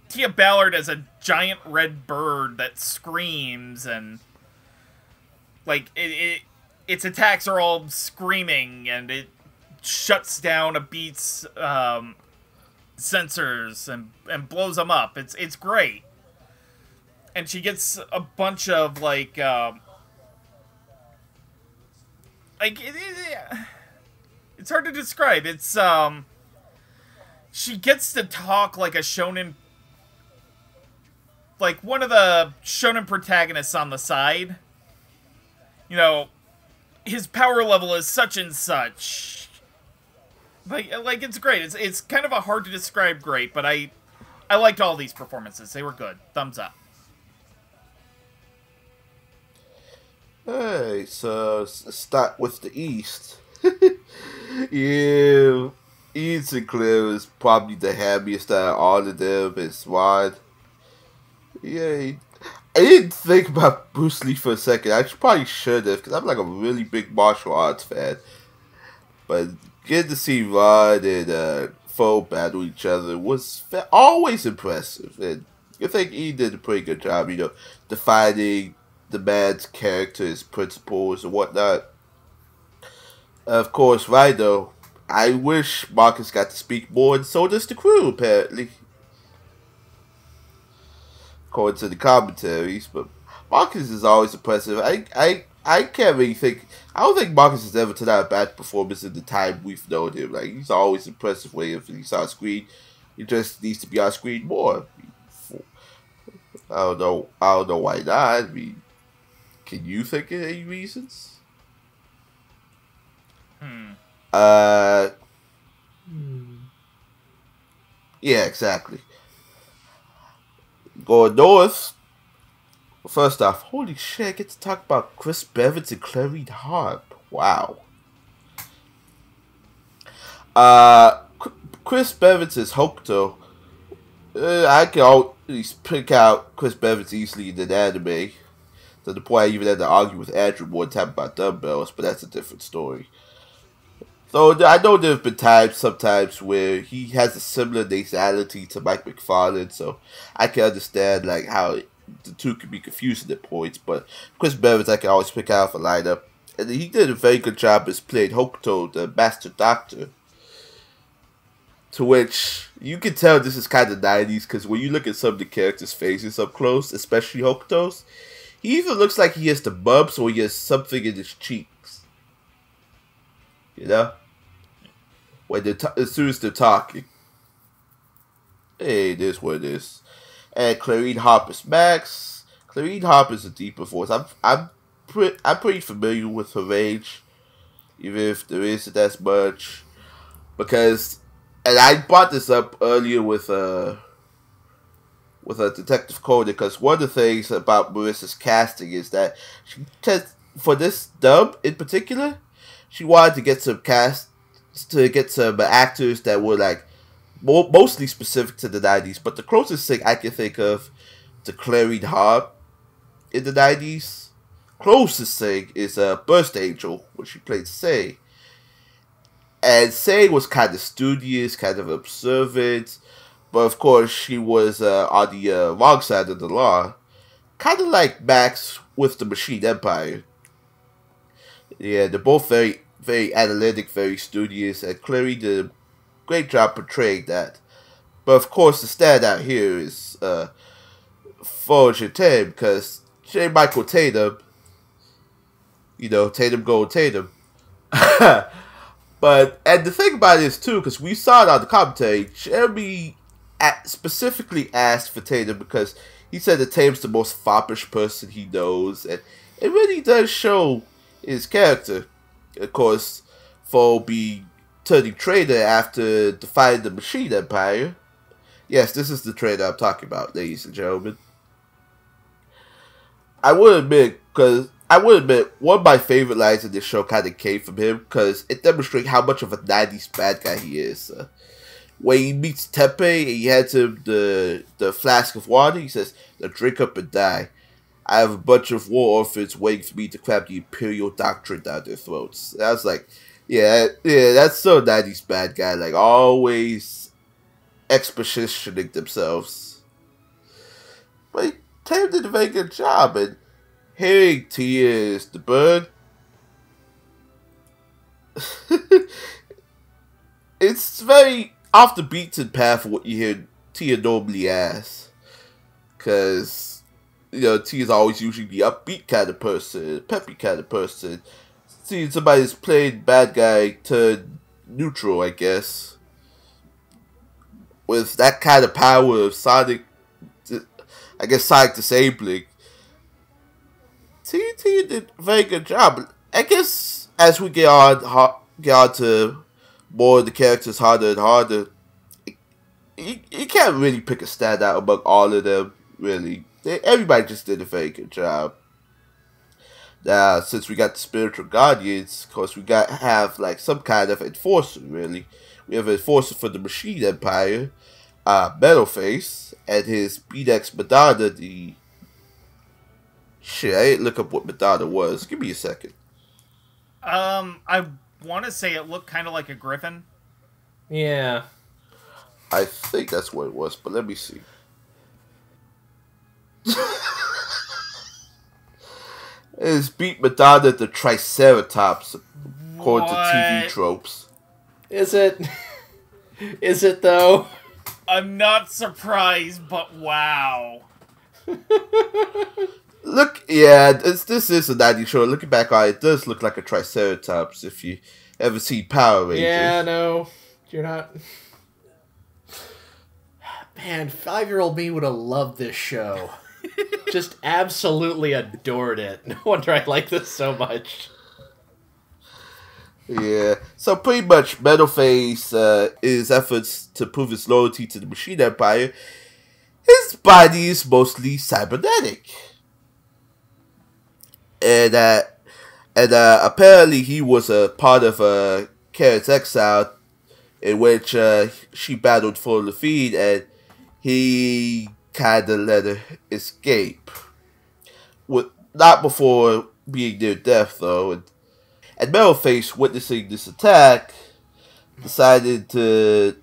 Tia Ballard as a giant red bird that screams and like it, it its attacks are all screaming and it shuts down a beat's um, sensors and and blows them up. It's it's great. And she gets a bunch of like um, like it, it, it's hard to describe. It's um she gets to talk like a shonen like one of the shonen protagonists on the side. You know, his power level is such and such. Like, like it's great. It's it's kind of a hard to describe great, but I I liked all these performances. They were good. Thumbs up. Hey, so start with the East. [laughs] yeah, Ian Sinclair is probably the happiest out of all of them. It's smart. Yeah, I didn't think about Bruce Lee for a second. I probably should have, because I'm like a really big martial arts fan. But getting to see Ron and uh, Foe battle each other was always impressive. And I think he did a pretty good job, you know, defining the man's character, his principles, and whatnot. Of course, Rhino, I wish Marcus got to speak more, and so does the crew, apparently. According to the commentaries, but Marcus is always impressive. I, I, I can't really think. I don't think Marcus has ever turned out a bad performance in the time we've known him. Like he's always impressive way if he's on screen. He just needs to be on screen more. I don't know. I don't know why not. I mean, can you think of any reasons? Hmm. Uh. Yeah, exactly. Going north. First off, holy shit, I get to talk about Chris Bevins and Clarine Harp. Wow. Uh, Chris Bevins is Hokuto. Uh, I can always pick out Chris Bevins easily in an anime. To the point I even had to argue with Andrew one time about dumbbells, but that's a different story. So I know there have been times, sometimes, where he has a similar nasality to Mike McFarland, so I can understand like how the two could be confusing at points. But Chris Bevins, I can always pick out for lineup, and he did a very good job as playing Hokuto, the Master Doctor. To which you can tell this is kind of 90s because when you look at some of the characters' faces up close, especially Hokuto's, he even looks like he has the bumps or he has something in his cheeks. You know? When they ta- as soon as they're talking. Hey, this what it is. And Clarine Harper's Max. Clarine Harper's a deeper voice. I'm I'm pre- I'm pretty familiar with her range, even if there isn't as much. Because and I brought this up earlier with uh with a Detective Conan because one of the things about Marissa's casting is that she tends for this dub in particular, she wanted to get some cast to get some actors that were like mo- mostly specific to the nineties. But the closest thing I can think of to Clarine Harp in the nineties, closest thing is uh, Burst Angel, which she played Say. And Say was kind of studious, kind of observant, but of course she was uh, on the uh, wrong side of the law, kind of like Max with the Machine Empire. Yeah, they're both very, very analytic, very studious, and Clary a great job portraying that. But of course, the standout here is uh, Forge and Tatum, because J. Michael Tatum, you know, Tatum Gold Tatum. [laughs] but, and the thing about it is, too, because we saw it on the commentary, Jeremy specifically asked for Tatum because he said that Tatum's the most foppish person he knows, and it really does show his character. Of course, for be turning traitor after defying the Machine Empire. Yes, this is the traitor I'm talking about, ladies and gentlemen. I would admit, because I would admit, one of my favorite lines in this show kind of came from him because it demonstrates how much of a 90s bad guy he is. Uh, when he meets Teppei and he hands him the, the flask of water, he says, Now drink up and die. I have a bunch of war orphans waiting for me to cram the imperial doctrine down their throats. And I was like, yeah, yeah, that's so 90s bad guy. Like, always expositioning themselves. But Tatum did a very good job, and hearing Tia is the bird. [laughs] it's very off the beaten path of what you hear Tia normally as. Because, you know, Tia's always usually the upbeat kind of person, peppy kind of person. Seeing somebody's played bad guy to neutral, I guess. With that kind of power of Sonic, I guess Sonic disabling. Tia did a very good job. I guess as we get on, get on to more of the characters harder and harder. You, you can't really pick a standout among all of them, really. They, everybody just did a very good job. Now, since we got the spiritual guardians, of course, we got have like some kind of enforcer, really, we have a enforcer for the Machine Empire, uh, Metalface, and his BDX Madonna, the. Shit, I didn't look up what Madonna was. Give me a second. Um, I want to say it looked kind of like a griffin. Yeah. I think that's what it was, but let me see. [laughs] It's beat Madonna the Triceratops, according to TV tropes. Is it? [laughs] Is it though? I'm not surprised, but wow. [laughs] Look, yeah, this, this is a 90s show. Looking back on it, it does look like a Triceratops if you ever see Power Rangers. Yeah, no, you're not. [sighs] Man, five-year-old me would have loved this show. Just absolutely adored it. [laughs] No wonder I like this so much. Yeah. So pretty much, Metalface, uh, his efforts to prove his loyalty to the Machine Empire, his body is mostly cybernetic. And, uh, and uh, apparently he was a part of uh, Karen's exile, in which uh, she battled for the feed, and he kind of let her escape. With, not before being near death, though, and and Metalface, witnessing this attack, decided to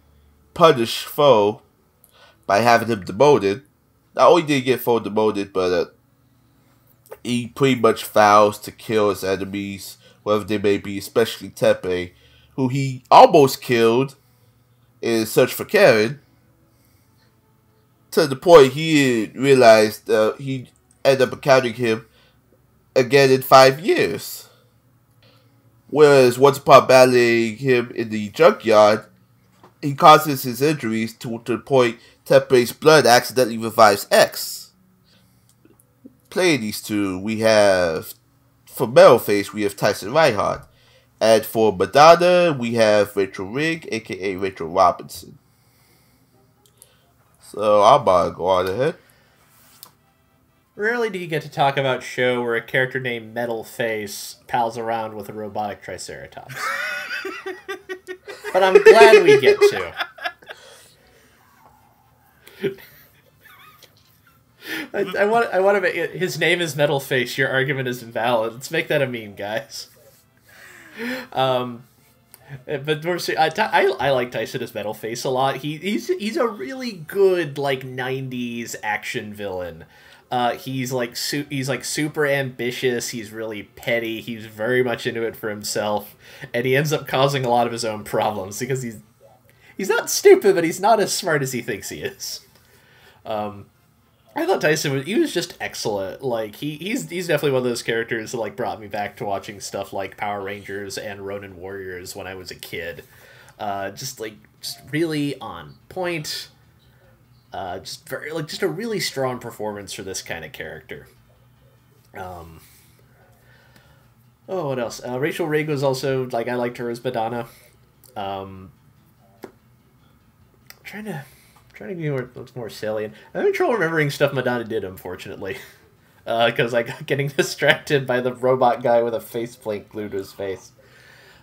punish Foe by having him demoted. Not only did he get Foe demoted, but uh, he pretty much vows to kill his enemies, whatever they may be, especially Teppei, who he almost killed in search for Karen. To the point he realized uh, he ended up encountering him again in five years. Whereas once upon battling him in the junkyard, he causes his injuries to, to the point Teppei's blood accidentally revives X. Playing these two, we have for Metalface, we have Tyson Rinehart. And for Madonna, we have Rachel Rigg, aka Rachel Robinson. So I'll gonna go on ahead. Rarely do you get to talk about show where a character named Metal Face pals around with a robotic Triceratops. but I'm glad we get to. I, I want. I want to make it, his name is Metal Face. Your argument is invalid. Let's make that a meme, guys. Um, but more ser- I, I, I like Tyson as Metal Face a lot. He he's he's a really good like '90s action villain. Uh, he's like su- he's like super ambitious. He's really petty. He's very much into it for himself, and he ends up causing a lot of his own problems because he's he's not stupid, but he's not as smart as he thinks he is. Um, I thought Tyson was he was just excellent. Like he he's he's definitely one of those characters that like brought me back to watching stuff like Power Rangers and Ronin Warriors when I was a kid. Uh, just like just really on point. Uh, just very like just a really strong performance for this kind of character. Um. Oh, what else? Uh, Rachel Rigg was also like I liked her as Madonna. Um, trying to trying to be more looks more salient. I'm having trouble remembering stuff Madonna did, unfortunately, [laughs] because I got getting [laughs] distracted by the robot guy with a faceplate glued to his face.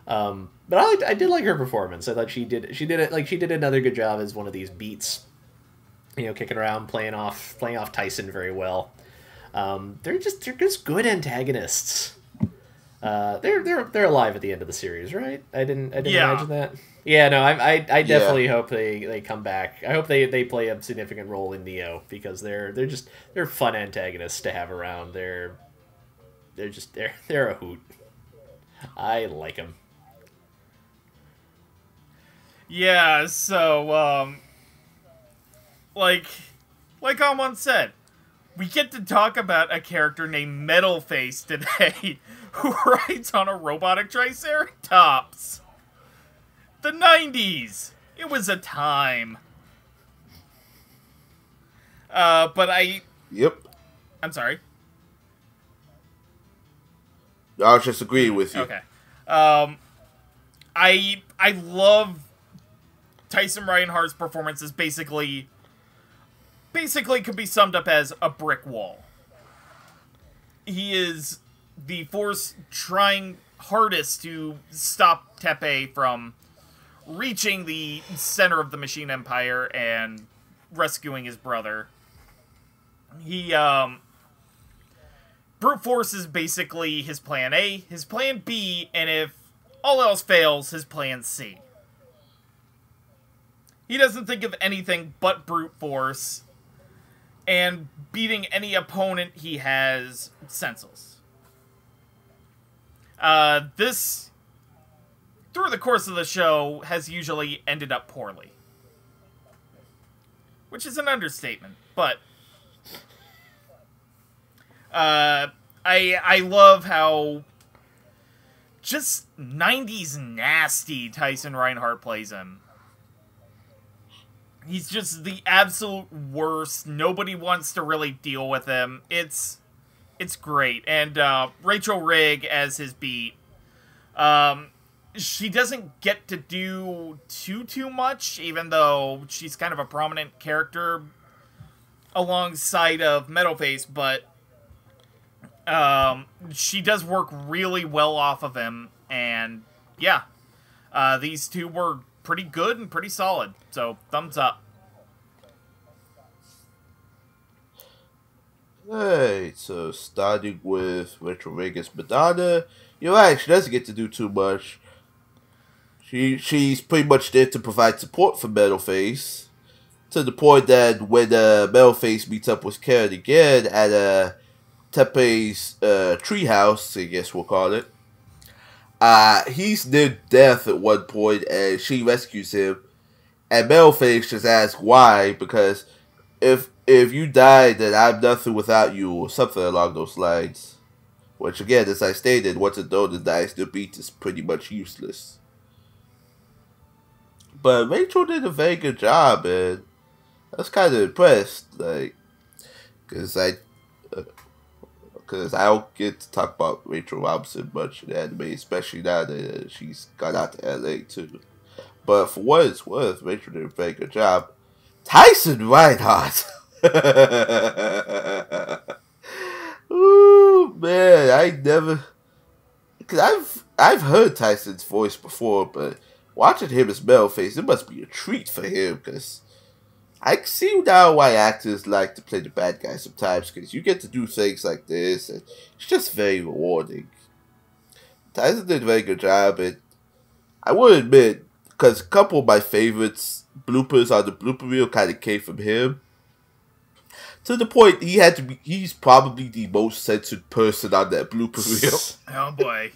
Um, but I liked, I did like her performance. I thought she did she did it like she did another good job as one of these beats. You know, kicking around, playing off playing off Tyson very well. Um, they're just they're just good antagonists. Uh, they're they're they're alive at the end of the series, right? I didn't I didn't Yeah. imagine that. Yeah, no, I I, I definitely hope they, they come back. I hope they, they play a significant role in Neo because they're they're just they're fun antagonists to have around. They're they're just they're [laughs] they're a hoot. I like them. Yeah, so um like like Amon said, we get to talk about a character named Metalface today [laughs] who rides on a robotic triceratops. The 90s. It was a time. Uh but I Yep. I'm sorry. I was just agreeing with you. Okay. Um, I I love Tyson Rinehart's performance is basically basically could be summed up as a brick wall. He is the force trying hardest to stop Teppei from reaching the center of the Machine Empire and rescuing his brother. He um brute force is basically his plan A, his plan B, and if all else fails, his plan C. He doesn't think of anything but brute force and beating any opponent he has senseless. Uh, this, through the course of the show, has usually ended up poorly. Which is an understatement, but uh, I I love how just 90s nasty Tyson Rinehart plays him. He's just the absolute worst. Nobody wants to really deal with him. It's it's great. And uh, Rachel Rigg as his beat. Um, she doesn't get to do too too much, even though she's kind of a prominent character alongside of Metalface, but um, she does work really well off of him, and yeah, uh, these two were pretty good and pretty solid. So thumbs up. Alright, so starting with Retro Vegas Madonna, you're right, she doesn't get to do too much. She she's pretty much there to provide support for Metalface. To the point that when uh, Metalface meets up with Karen again at uh, Teppei's uh, treehouse, I guess we'll call it, uh, he's near death at one point and she rescues him. And Metalface just asks why, because if if you die, then I'm nothing without you, or something along those lines. Which again, as I stated, once a donor dies, the beat is pretty much useless. But Rachel did a very good job, and I was kind of impressed, like, because I, because uh, I don't get to talk about Rachel Robinson much in anime, especially now that she's gone out to LA too. But for what it's worth, Rachel did a very good job. Tyson Rinehart. [laughs] Ooh man, I never, cause I've I've heard Tyson's voice before, but watching him as Metalface, it must be a treat for him, cause I see now why actors like to play the bad guy sometimes, cause you get to do things like this, and it's just very rewarding. Tyson did a very good job, and I will admit, because a couple of my favorites bloopers on the blooper reel kind of came from him to the point he had to be he's probably the most censored person on that blooper reel. [laughs] Oh boy.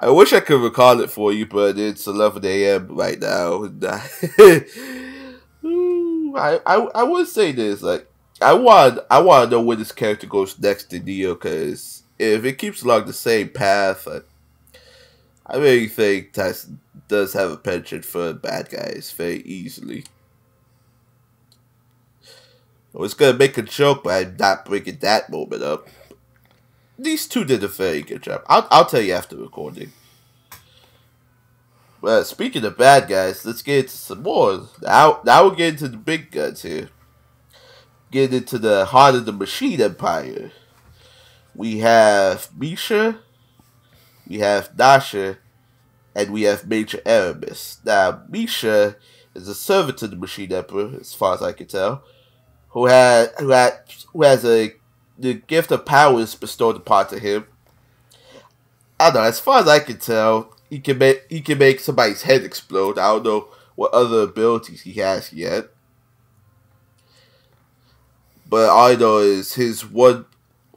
I wish I could recall it for you, but it's eleven AM right now. [laughs] I, I I would say this, like I want I want to know where this character goes next in Neo, because if it keeps along the same path, I, I really think Tyson does have a penchant for bad guys very easily. I was gonna make a joke, but I'm not bringing that moment up. These two did a very good job. I'll, I'll tell you after recording. But speaking of bad guys, let's get into some more. Now, now we're getting to the big guns here. Get into the heart of the Machine Empire. We have Misha, we have Nasha, and we have Major Aramis. Now, Misha is a servant to the Machine Emperor, as far as I can tell who had who had who has a the gift of powers bestowed upon to him. I don't know. As far as I can tell, he can make he can make somebody's head explode. I don't know what other abilities he has yet, but all I know is his one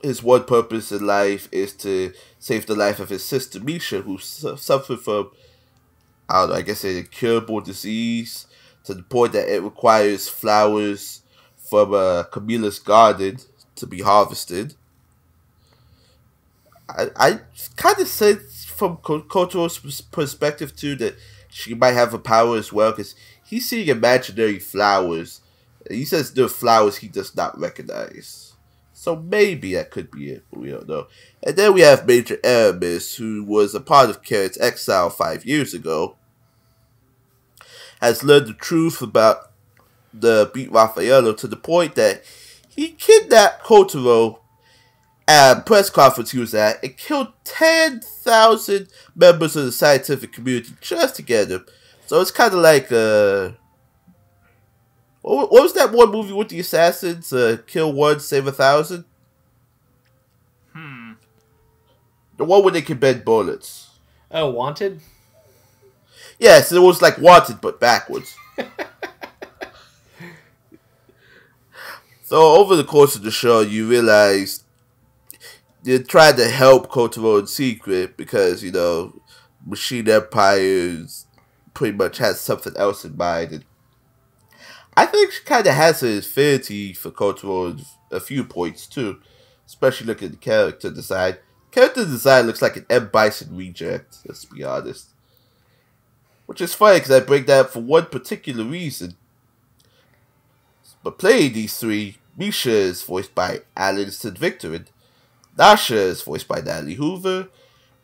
his one purpose in life is to save the life of his sister Misha, who su- suffered from I don't know. I guess a incurable disease to the point that it requires flowers from uh, Camilla's garden to be harvested. I, I kind of said from Koto's perspective too that she might have a power as well because he's seeing imaginary flowers. He says they're flowers he does not recognize. So maybe that could be it, we don't know. And then we have Major Aramis, who was a part of Karen's exile five years ago, has learned the truth about the beat Raffaello to the point that he kidnapped Kotaro at a press conference he was at, it killed 10,000 members of the scientific community just to get him. So it's kind of like, uh, what was that one movie with the assassins? Uh, kill one, save a thousand? Hmm. The one where they can bend bullets. Oh, Wanted? Yes, it was like Wanted, but backwards. [laughs] so over the course of the show, you realize they tried to help Kotaro in secret because you know Machine Empires pretty much has something else in mind. And I think she kind of has an affinity for Kotaro in a few points too, especially looking at the character design. Character design looks like an M Bison reject. Let's be honest. Which is funny because I bring that up for one particular reason. But playing these three, Misha is voiced by Alison Viktorin, and Nasha is voiced by Natalie Hoover,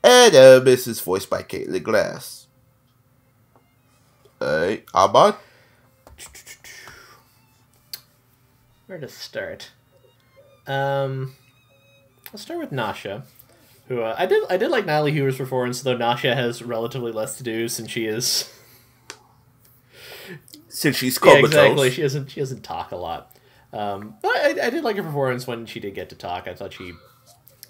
and Aramis is voiced by Caitlin Glass. Alright, Ahmad? Where to start? Um, I'll start with Nasha, who uh, I did I did like Natalie Hoover's performance, though Nasha has relatively less to do since she is Since she's yeah, comatose. exactly she doesn't she doesn't talk a lot. Um, but I, I did like her performance when she did get to talk. I thought she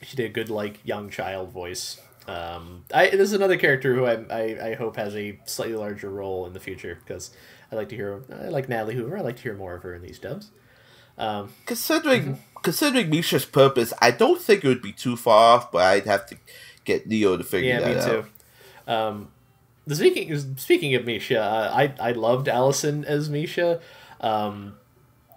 she did a good like young child voice. Um, I this is another character who I, I I hope has a slightly larger role in the future because I like to hear I like Natalie Hoover. I like to hear more of her in these dubs. Um, Considering considering Misha's purpose, I don't think it would be too far off, but I'd have to get Neo to figure yeah, that me out. too. Um, the speaking speaking of Misha, uh, I I loved Allison as Misha. Um,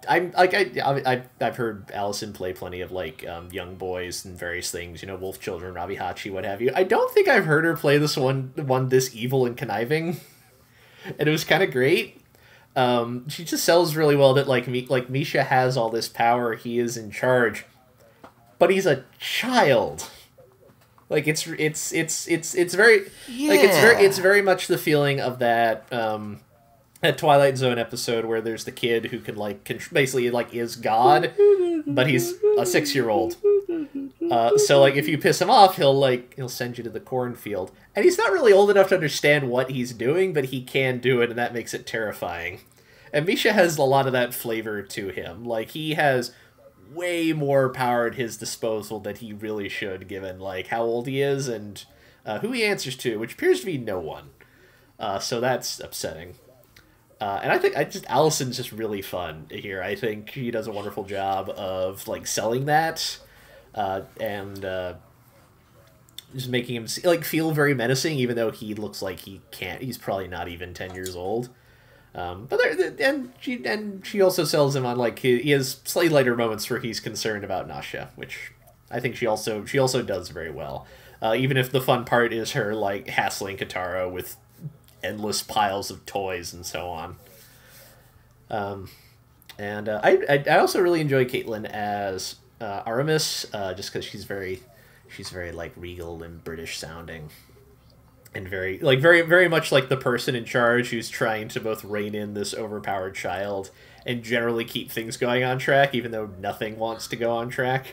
I'm like I I I've heard Allison play plenty of like um, young boys and various things, you know, Wolf Children, Rabi Hachi, what have you. I don't think I've heard her play this one one this evil and conniving, [laughs] and it was kind of great. Um, she just sells really well that like me like Misha has all this power, he is in charge, but he's a child. Like it's it's it's it's it's very like it's very it's very much the feeling of that um [laughs] that Twilight Zone episode where there's the kid who can like basically like is God, but he's a six year old. Uh, so like if you piss him off, he'll like he'll send you to the cornfield, and he's not really old enough to understand what he's doing, but he can do it, and that makes it terrifying. And Misha has a lot of that flavor to him. Like he has way more power at his disposal than he really should, given like how old he is and uh, who he answers to, which appears to be no one. Uh, so that's upsetting. Uh, and I think I just Allison's just really fun here. I think he does a wonderful job of like selling that, uh, and uh, just making him se- like feel very menacing, even though he looks like he can't. He's probably not even ten years old. Um, but there, and she and she also sells him on like he, he has slightly lighter moments where he's concerned about Nasha, which I think she also she also does very well. Uh, even if the fun part is her like hassling Kotaro with endless piles of toys and so on. Um, and uh, I, I also really enjoy Caitlin as uh, Aramis, uh, just because she's very she's very like regal and British sounding. And very like very very much like the person in charge who's trying to both rein in this overpowered child and generally keep things going on track even though nothing wants to go on track.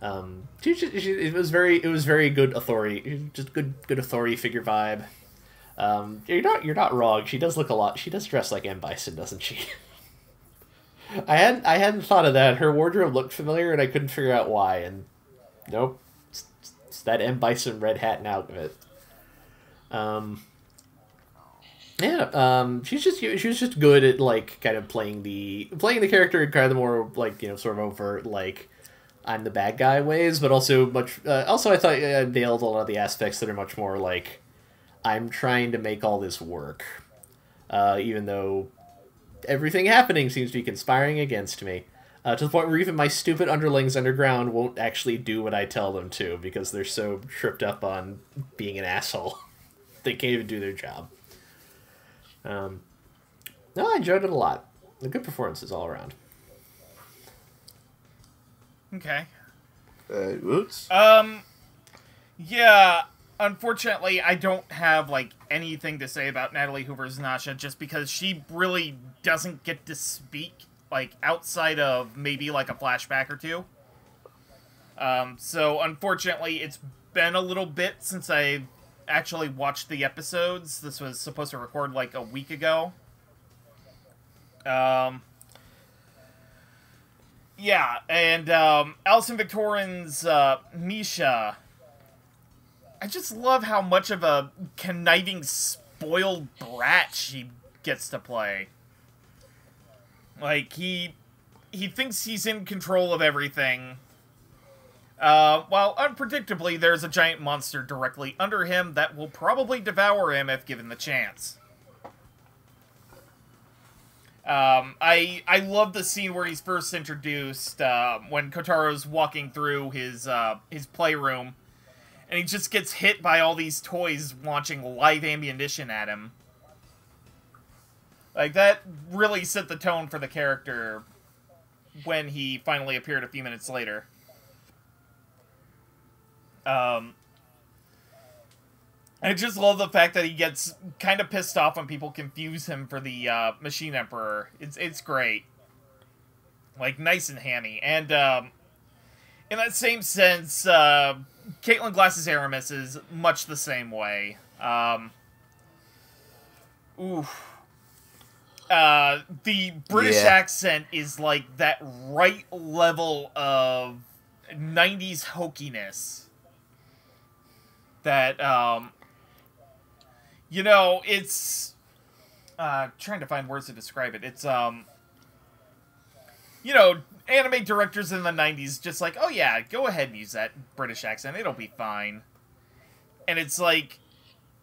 Um she, she, she- it was very it was very good authority just good good authority figure vibe um you're not you're not wrong. She does look a lot she does dress like M. Bison doesn't she? [laughs] I hadn't I hadn't thought of that. Her wardrobe looked familiar and I couldn't figure out why and nope. It's, it's that M. Bison red hat and outfit. Um, yeah, um, she's just she was just good at like kind of playing the playing the character in kind of the more like you know sort of overt like I'm the bad guy ways, but also much uh, also I thought uh, nailed a lot of the aspects that are much more like I'm trying to make all this work, uh, even though everything happening seems to be conspiring against me. Uh, to the point where even my stupid underlings underground won't actually do what I tell them to because they're so tripped up on being an asshole. [laughs] they can't even do their job. Um, no, I enjoyed it a lot. The good performances all around. Okay. Uh, Roots? Um, yeah. Unfortunately, I don't have like anything to say about Natalie Hoover's Nasha, just because she really doesn't get to speak like outside of maybe like a flashback or two. Um, so unfortunately, it's been a little bit since I actually watched the episodes. This was supposed to record like a week ago. Um, yeah, and um, Alison Viktorin's uh, Misha. I just love how much of a conniving, spoiled brat she gets to play. Like he, he thinks he's in control of everything. Uh, while unpredictably, there's a giant monster directly under him that will probably devour him if given the chance. Um, I I love the scene where he's first introduced uh, when Kotaro's walking through his uh, his playroom, and he just gets hit by all these toys launching live ammunition at him. Like that really set the tone for the character when he finally appeared a few minutes later. Um, I just love the fact that he gets kind of pissed off when people confuse him for the uh, Machine Emperor. It's it's great, like nice and hammy. And um, in that same sense, uh, Caitlin Glass's Aramis is much the same way. Um, oof. Uh, the British Yeah. accent is like that right level of 90s hokiness that um you know it's uh trying to find words to describe it it's um you know anime directors in the 90s just like oh yeah go ahead and use that british accent. It'll be fine. And it's like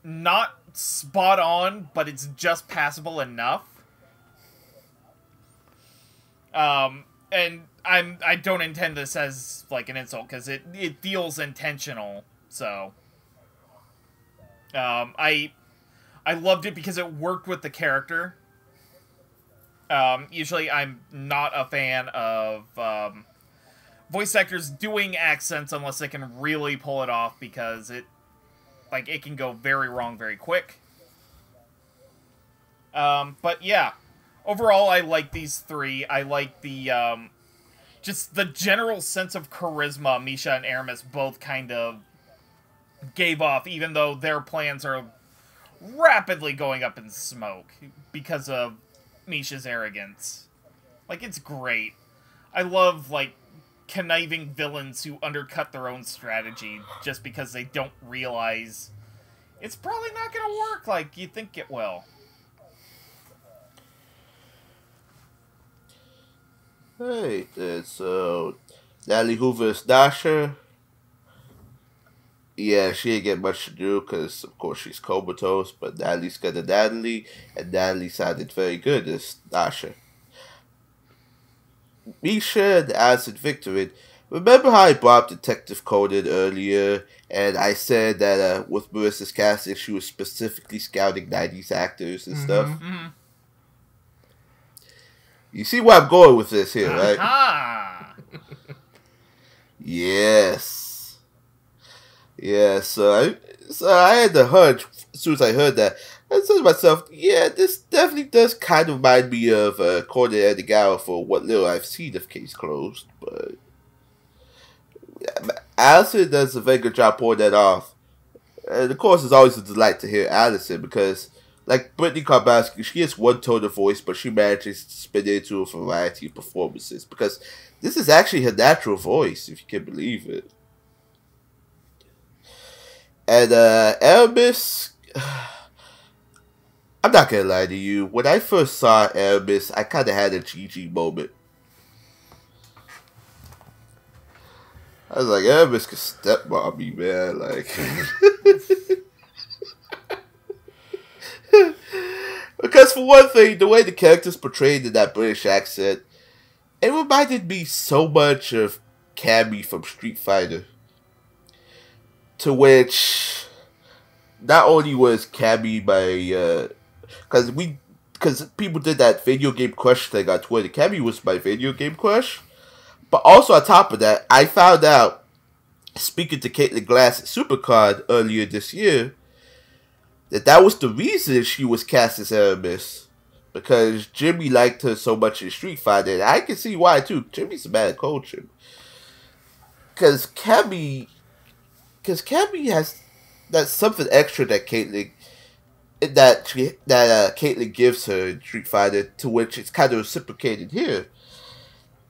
not spot on but it's just passable enough. Um and i'm i don't intend this as like an insult because it it feels intentional so. Um, I I loved it because it worked with the character. Um, usually, I'm not a fan of um, voice actors doing accents unless they can really pull it off because it like it can go very wrong very quick. Um, but yeah, overall, I like these three. I like the um, just the general sense of charisma Misha and Aramis both kind of gave off, even though their plans are rapidly going up in smoke because of Misha's arrogance. Like, it's great. I love, like, conniving villains who undercut their own strategy just because they don't realize it's probably not going to work like you think it will. Hey, so uh, Natalie Hoover's Dasha. Yeah, she ain't get much to do because, of course, she's comatose. But Natalie's got a Natalie, and Natalie sounded very good as Dasha. Misha and Acid Viktorin. Remember how I brought up Detective Conan earlier, and I said that uh, with Marissa's casting, she was specifically scouting 90s actors and stuff? Mm-hmm. You see where I'm going with this here, [laughs] right? Ah! Yes. Yeah, so I so I had the hunch as soon as I heard that. I said to myself, yeah, this definitely does kind of remind me of uh, Conan Edogawa for what little I've seen of Case Closed, but Allison does a very good job pulling that off. And of course, it's always a delight to hear Allison because, like Brittany Karbowski, she has one tone of voice, but she manages to spin it into a variety of performances because this is actually her natural voice, if you can believe it. And uh Aramis [sighs] I'm not gonna lie to you. When I first saw Aramis, I kinda had a GG moment. I was like, Aramis could step on me, man. Like [laughs] Because for one thing, the way the character's portrayed in that British accent, it reminded me so much of Cammy from Street Fighter. To which not only was Cammy my uh, because we because people did that video game crush thing on Twitter. Cammy was my video game crush. But also on top of that, I found out speaking to Caitlin Glass at Supercard earlier this year that that was the reason she was cast as Aramis. Because Jimmy liked her so much in Street Fighter, and I can see why too. Jimmy's a bad coach. because Cammy, because Cammy has that something extra that Caitlyn that that uh, Caitlyn gives her in Street Fighter, to which it's kind of reciprocated here.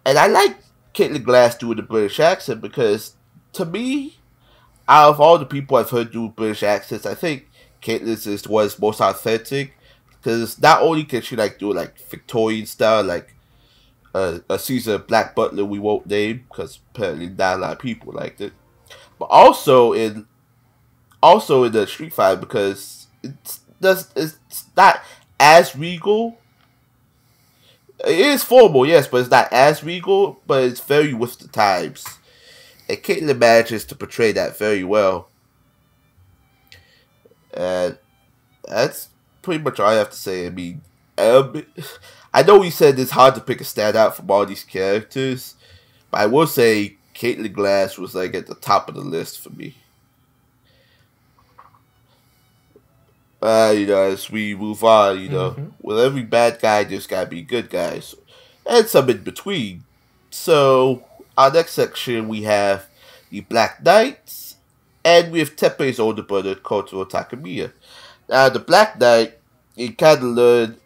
And I like Caitlyn Glass doing the British accent because, to me, out of all the people I've heard do British accents, I think Caitlyn's is was most authentic because not only can she like do like Victorian style, like uh, a Caesar Black Butler we won't name because apparently not a lot of people liked it, but also in also in the Street Fighter because it's does it's not as regal. It is formal, yes, but it's not as regal, but it's very with the times. And Caitlyn manages to portray that very well. And that's pretty much all I have to say. I mean, um, [laughs] I know we said it's hard to pick a standout from all these characters, but I will say Caitlyn Glass was like at the top of the list for me. Uh, you know, as we move on, you know, mm-hmm. with every bad guy, there's gotta be good guys, and some in between. So, our next section, we have the Black Knights, and we have Teppei's older brother, Kotaro Takemiya. Now, the Black Knight, he kind of learned.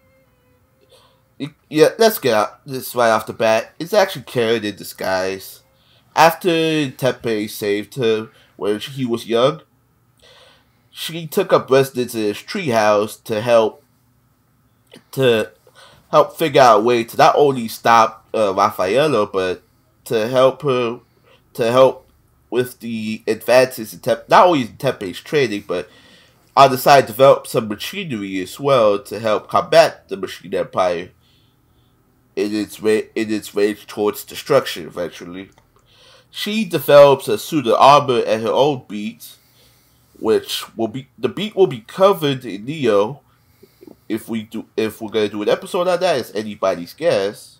yeah, let's get out this right off the bat. It's actually carried in disguise. After Teppei saved her when he was young, she took up residence in his treehouse to help to help figure out a way to not only stop uh, Raffaello, but to help her to help with the advances in Tep- not only in Teppei's training, but on the side develop some machinery as well to help combat the Machine Empire in its way in its rage towards destruction eventually. She develops a suit of armor at her own beat which will be the beat will be covered in Neo. If we do, if we're gonna do an episode on that, it's anybody's guess.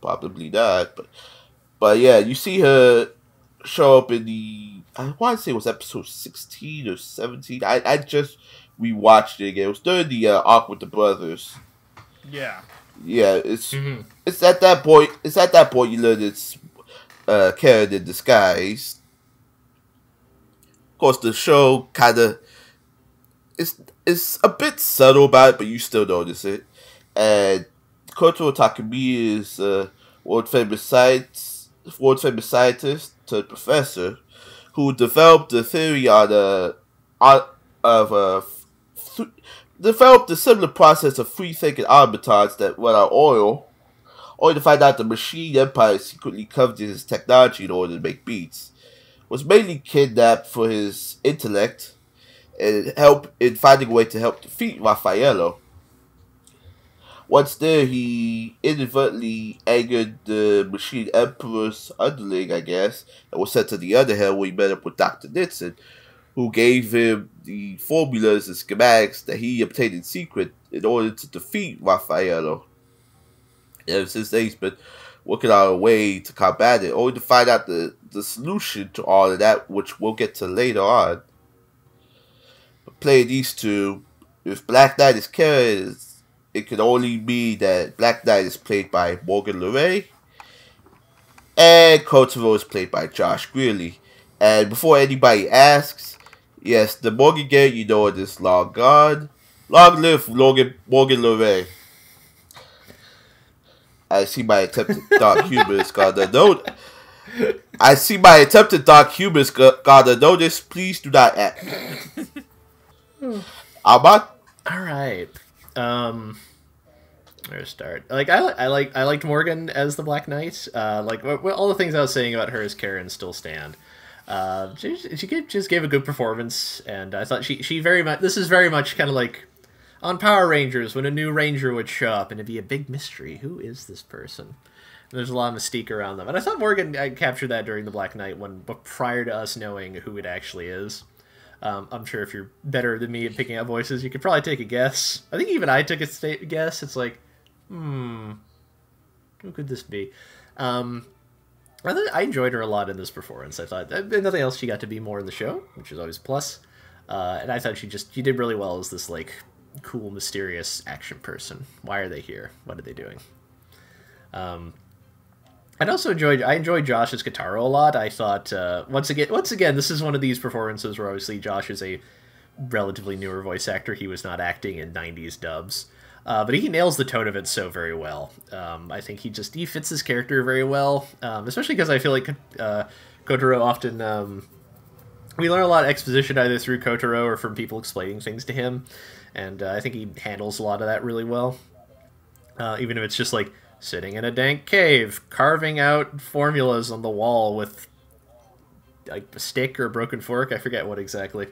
Probably not, but but yeah, you see her show up in the I want to say it was episode sixteen or seventeen. I I just rewatched it again. It was during the uh, arc with the brothers. Yeah. Yeah, it's mm-hmm. it's at that point. It's at that point you learn it's uh, Karen in disguise of course, the show kind of it's it's a bit subtle about it, but you still notice it. And Kotaro Takemiya is a world famous science, world famous scientist, to professor, who developed the theory on a on, of a th- developed a similar process of free thinking automatons that run on oil, only to find out the machine empire secretly coveted his technology in order to make beats was mainly kidnapped for his intellect and help in finding a way to help defeat Raffaello. Once there, he inadvertently angered the Machine Emperor's underling, I guess, and was sent to the other hell where he met up with Dr. Nixon, who gave him the formulas and schematics that he obtained in secret in order to defeat Raffaello. Ever since then, he's been working out a way to combat it, only to find out the, the solution to all of that, which we'll get to later on. But playing these two, if Black Knight is carried, it could only be that Black Knight is played by Morgan Lauré, and Kotaro is played by Josh Grelle. And before anybody asks, yes, the Morgan Garrett you know is long gone. Long live Morgan, Morgan Lauré. I see my attempted dark humor is gonna note. I see my attempted dark humor is gonna notice. Please do not act. [sighs] All right. Um. Where to start? Like I, I like I liked Morgan as the Black Knight. Uh, like all the things I was saying about her as Karen still stand. Uh, she, she just gave a good performance, and I thought she she very much. This is very much kind of like on Power Rangers when a new Ranger would show up and it'd be a big mystery. Who is this person? And there's a lot of mystique around them. And I thought Morgan I captured that during the Black Knight one, but prior to us knowing who it actually is. Um, I'm sure if you're better than me at picking out voices, you could probably take a guess. I think even I took a state guess. It's like, hmm, who could this be? Um, I, th- I enjoyed her a lot in this performance. I thought, if nothing else, she got to be more in the show, which is always a plus. Uh, and I thought she just she did really well as this like cool, mysterious action person. Why are they here? What are they doing? Um, I'd also enjoyed I enjoyed Josh's Kotaro a lot. I thought uh, once again once again this is one of these performances where obviously Josh is a relatively newer voice actor. He was not acting in '90s dubs, uh, but he nails the tone of it so very well. Um, I think he just he fits his character very well, um, especially because I feel like uh, Kotaro often um, we learn a lot of exposition either through Kotaro or from people explaining things to him, and uh, I think he handles a lot of that really well. Uh, even if it's just like sitting in a dank cave, carving out formulas on the wall with like a stick or a broken fork. I forget what exactly.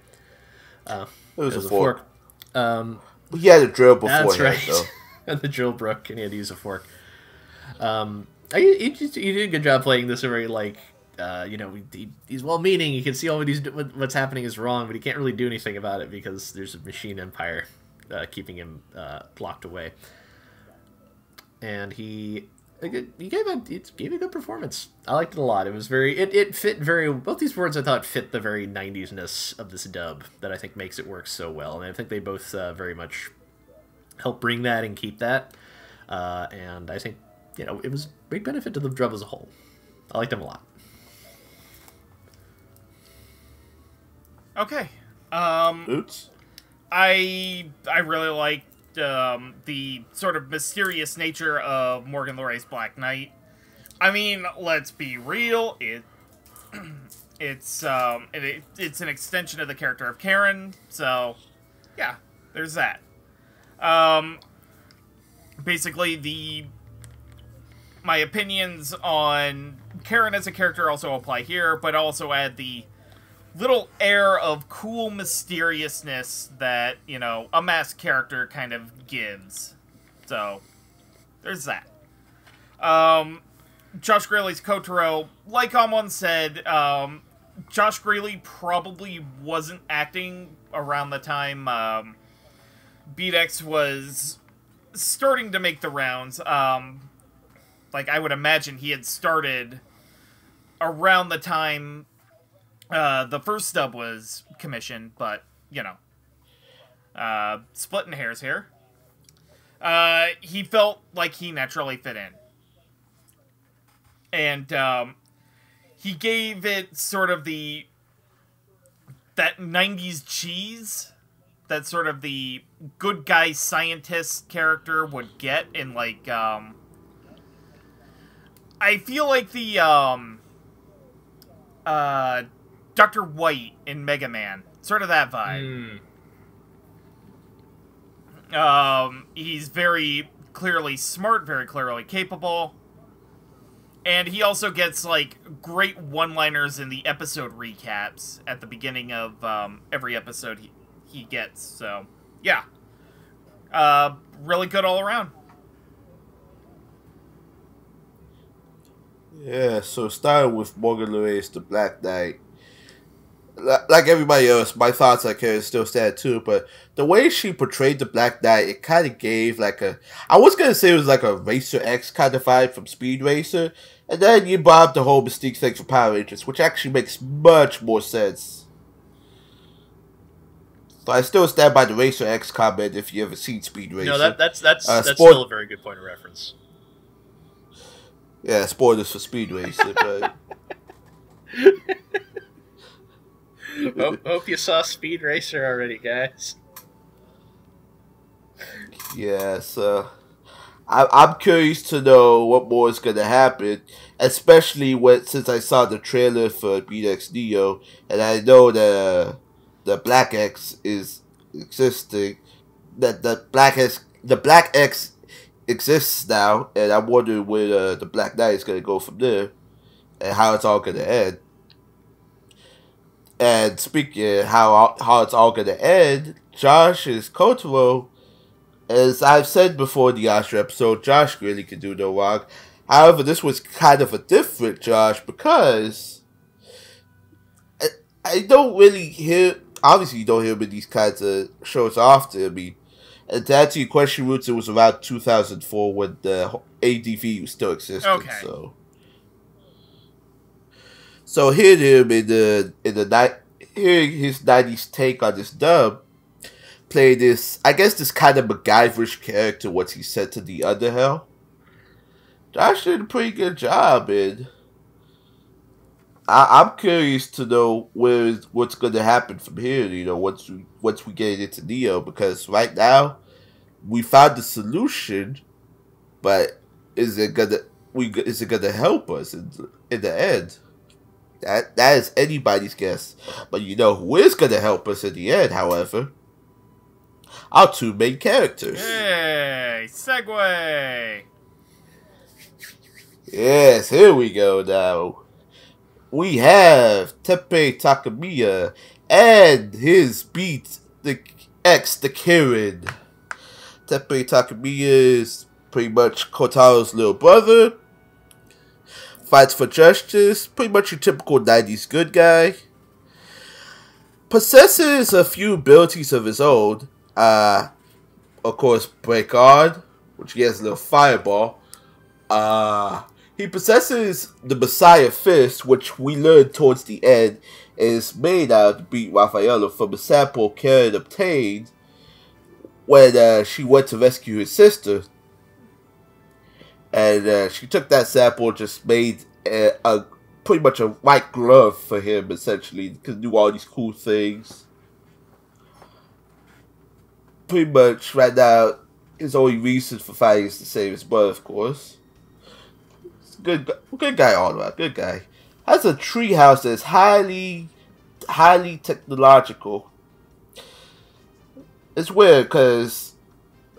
Uh, It was, a, fork. Um, He had a drill before that's right. [laughs] though. and the drill broke, and he had to use a fork. Um, I, just, you did a good job playing this very like. Uh, you know, he, he's well-meaning. You can see all what he's what- what's happening is wrong, but he can't really do anything about it because there's a machine empire uh, keeping him uh, locked away. And he he gave a he gave a good performance. I liked it a lot. It was very it, it fit very both these words I thought fit the very 90s ness of this dub that I think makes it work so well. And I think they both uh, very much help bring that and keep that. Uh, and I think you know it was a big benefit to the dub as a whole. I liked them a lot. Okay. Um, Oops. I I really liked um, the sort of mysterious nature of Morgan Lauré Black Knight. I mean, let's be real. It [clears throat] it's um it, it's an extension of the character of Karen. So yeah, there's that. Um, basically the my opinions on Karen as a character also apply here, but also add the little air of cool mysteriousness that you know a masked character kind of gives. So there's that. Um, Josh Grelle's Kotaro, like Amon said, um, Josh Grelle probably wasn't acting around the time um, Beatex was starting to make the rounds. Um, like I would imagine he had started around the time uh, the first stub was commissioned, but you know, uh, splitting hairs here. Uh, he felt like he naturally fit in, and um, he gave it sort of the that '90s cheese that sort of the good guy scientist character would get in like um. I feel like the um. Uh, Dr. Light in Mega Man. Sort of that vibe. Um, he's very clearly smart, very clearly capable. And he also gets, like, great one liners in the episode recaps at the beginning of um, every episode he, he gets. So, yeah. Uh, really good all around. Yeah, so starting with Morgan Lauré's The Black Knight. Li- Like everybody else, my thoughts on Karen still stand too, but the way she portrayed the Black Knight, it kind of gave like a. I was gonna say it was like a Racer X kind of vibe from Speed Racer, and then you bob the whole Mystique thing for Power Rangers, which actually makes much more sense. So I still stand by the Racer X comment if you ever seen Speed Racer. No, that, that's that's Uh, that's sport- still a very good point of reference. Yeah, spoilers for Speed Racer, but. [laughs] hope, hope you saw Speed Racer already, guys. Yeah, so I, I'm curious to know what more is going to happen, especially when since I saw the trailer for BX Neo, and I know that the Black X is existing, that the Black X the Black X exists now, and I'm wondering where uh, the Black Knight is going to go from there, and how it's all going to end. And speaking of how how it's all going to end, Josh is Kotaro as I've said before in the Asher episode, Josh really can do no wrong. However, this was kind of a different Josh because I, I don't really hear. Obviously, you don't hear him in these kinds of shows often. I mean, and to answer your question, Roots, it was around 2004 when the ADV was still existing. Okay. So, so hearing him in the in the night, hearing his 90s take on this dub, play this, I guess, this kind of MacGyverish character, what he said to the Underhell. Josh did a pretty good job, and I, I'm curious to know where is, what's going to happen from here. You know, once we once we get into Neo, because right now we found the solution, but is it gonna we is it gonna help us in in the end? That that is anybody's guess. But you know who is gonna help us in the end, however? Our two main characters. Hey, segue. Yes, here we go now. We have Teppei Takamiya and his beat, the ex the Kirin. Teppei Takamiya is pretty much Kotaro's little brother. Fights for justice, pretty much your typical 90s good guy. Possesses a few abilities of his own. Uh, of course, Break On, which he has a little fireball. Uh, he possesses the Messiah Fist, which we learn towards the end is made out to beat Raffaello from a sample Karen obtained when uh, she went to rescue his sister. And uh, she took that sample, and just made a, a pretty much a white glove for him, essentially, to do all these cool things. Pretty much, right now, his only reason for fighting is to save his brother, of course. Good, good guy all around. Good guy. Has a treehouse that's highly, highly technological. It's weird because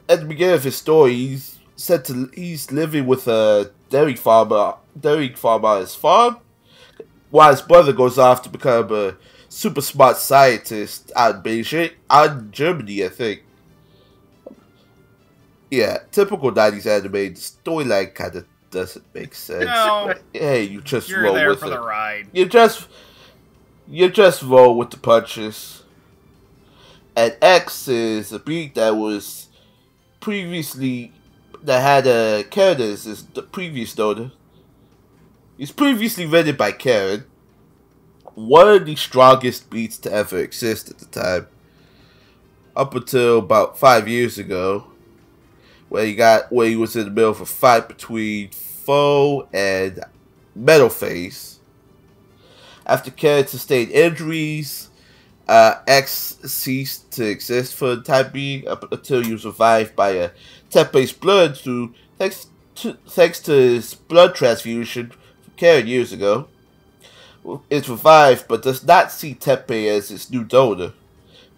at the beginning of his story, he's said to he's living with a dairy farmer, dairy farmer on his farm, while his brother goes off to become a super smart scientist out in Beijing, out in Germany, I think. Yeah, typical 90s anime. The storyline kind of doesn't make sense. No, Hey, you just roll there with for it. the ride. You just you just roll with the punches. And X is a beat that was previously that had a Karen as is the previous owner. He's previously written by Karen. One of the strongest beats to ever exist at the time. Up until about five years ago. Where he got where he was in the middle of a fight between Foe and Metal Face. After Karen sustained injuries, uh, X ceased to exist for the time being up until he was revived by a Teppei's blood through thanks to thanks to his blood transfusion from Karen years ago. Is revived but does not see Teppei as his new donor.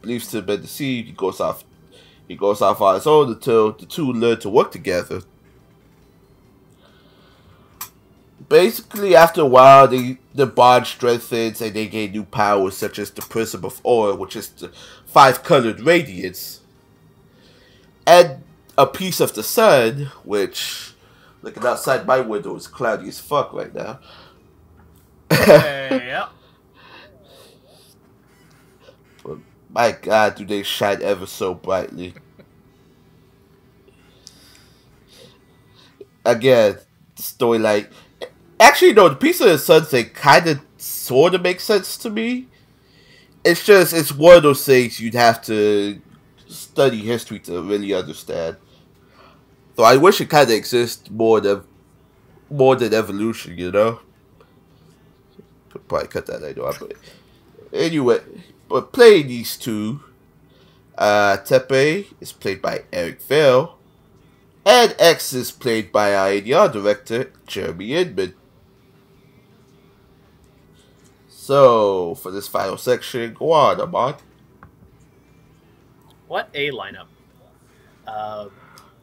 Believes to have been deceived, he goes off he goes off on his own until the two learn to work together. Basically, after a while, the, the bond strengthens and they gain new powers, such as the Prism of Aura, which is the five colored radiance, and a piece of the sun, which, looking outside my window, is cloudy as fuck right now. Hey, yep. [laughs] My god, do they shine ever so brightly. Again, the storyline. Actually, no, the piece of the sun thing kind of sort of makes sense to me. It's just, it's one of those things you'd have to study history to really understand. So I wish it kind of exists more than more than evolution, you know. Could probably cut that later on, but anyway, but playing these two, uh, Teppei is played by Eric Vale, and X is played by our ADR director Jeremy Inman. So for this final section, go on, Ahmad. What a lineup! Uh,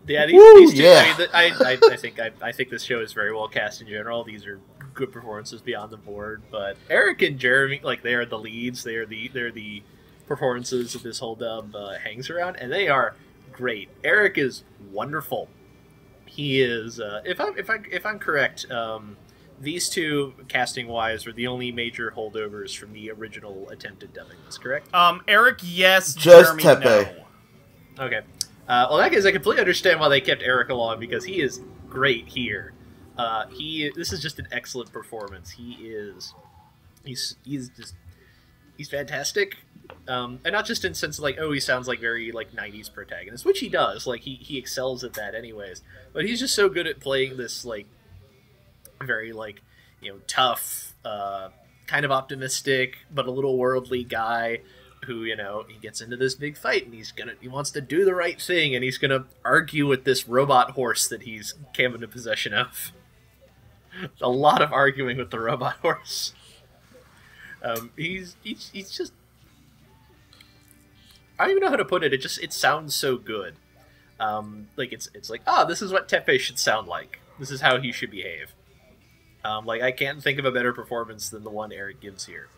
yeah, these, Woo, these two. yeah. I, mean, I, I, I think I, I think this show is very well cast in general. These are good performances beyond the board. But Eric and Jeremy, like they are the leads. They are the they're the performances that this whole dub uh, hangs around, and they are great. Eric is wonderful. He is. Uh, if I'm if I if I'm correct, um, these two casting wise are the only major holdovers from the original attempted dubbing. Is correct? Um, Eric, yes. Just Jeremy, Teppei. no. Okay. Uh, well, that case, I completely understand why they kept Eric along because he is great here. Uh, he this is just an excellent performance. He is he's he's just he's fantastic, um, and not just in sense of like oh he sounds like very like '90s protagonist, which he does. Like he he excels at that anyways. But he's just so good at playing this like very like you know tough, uh, kind of optimistic, but a little worldly guy who you know he gets into this big fight and he's gonna he wants to do the right thing and he's gonna argue with this robot horse that he's came into possession of. [laughs] a lot of arguing with the robot [laughs] horse. Um, he's, he's he's just I don't even know how to put it. It just it sounds so good. Um, like it's it's like ah, oh, this is what Teppei should sound like. This is how he should behave. Um, like I can't think of a better performance than the one Eric gives here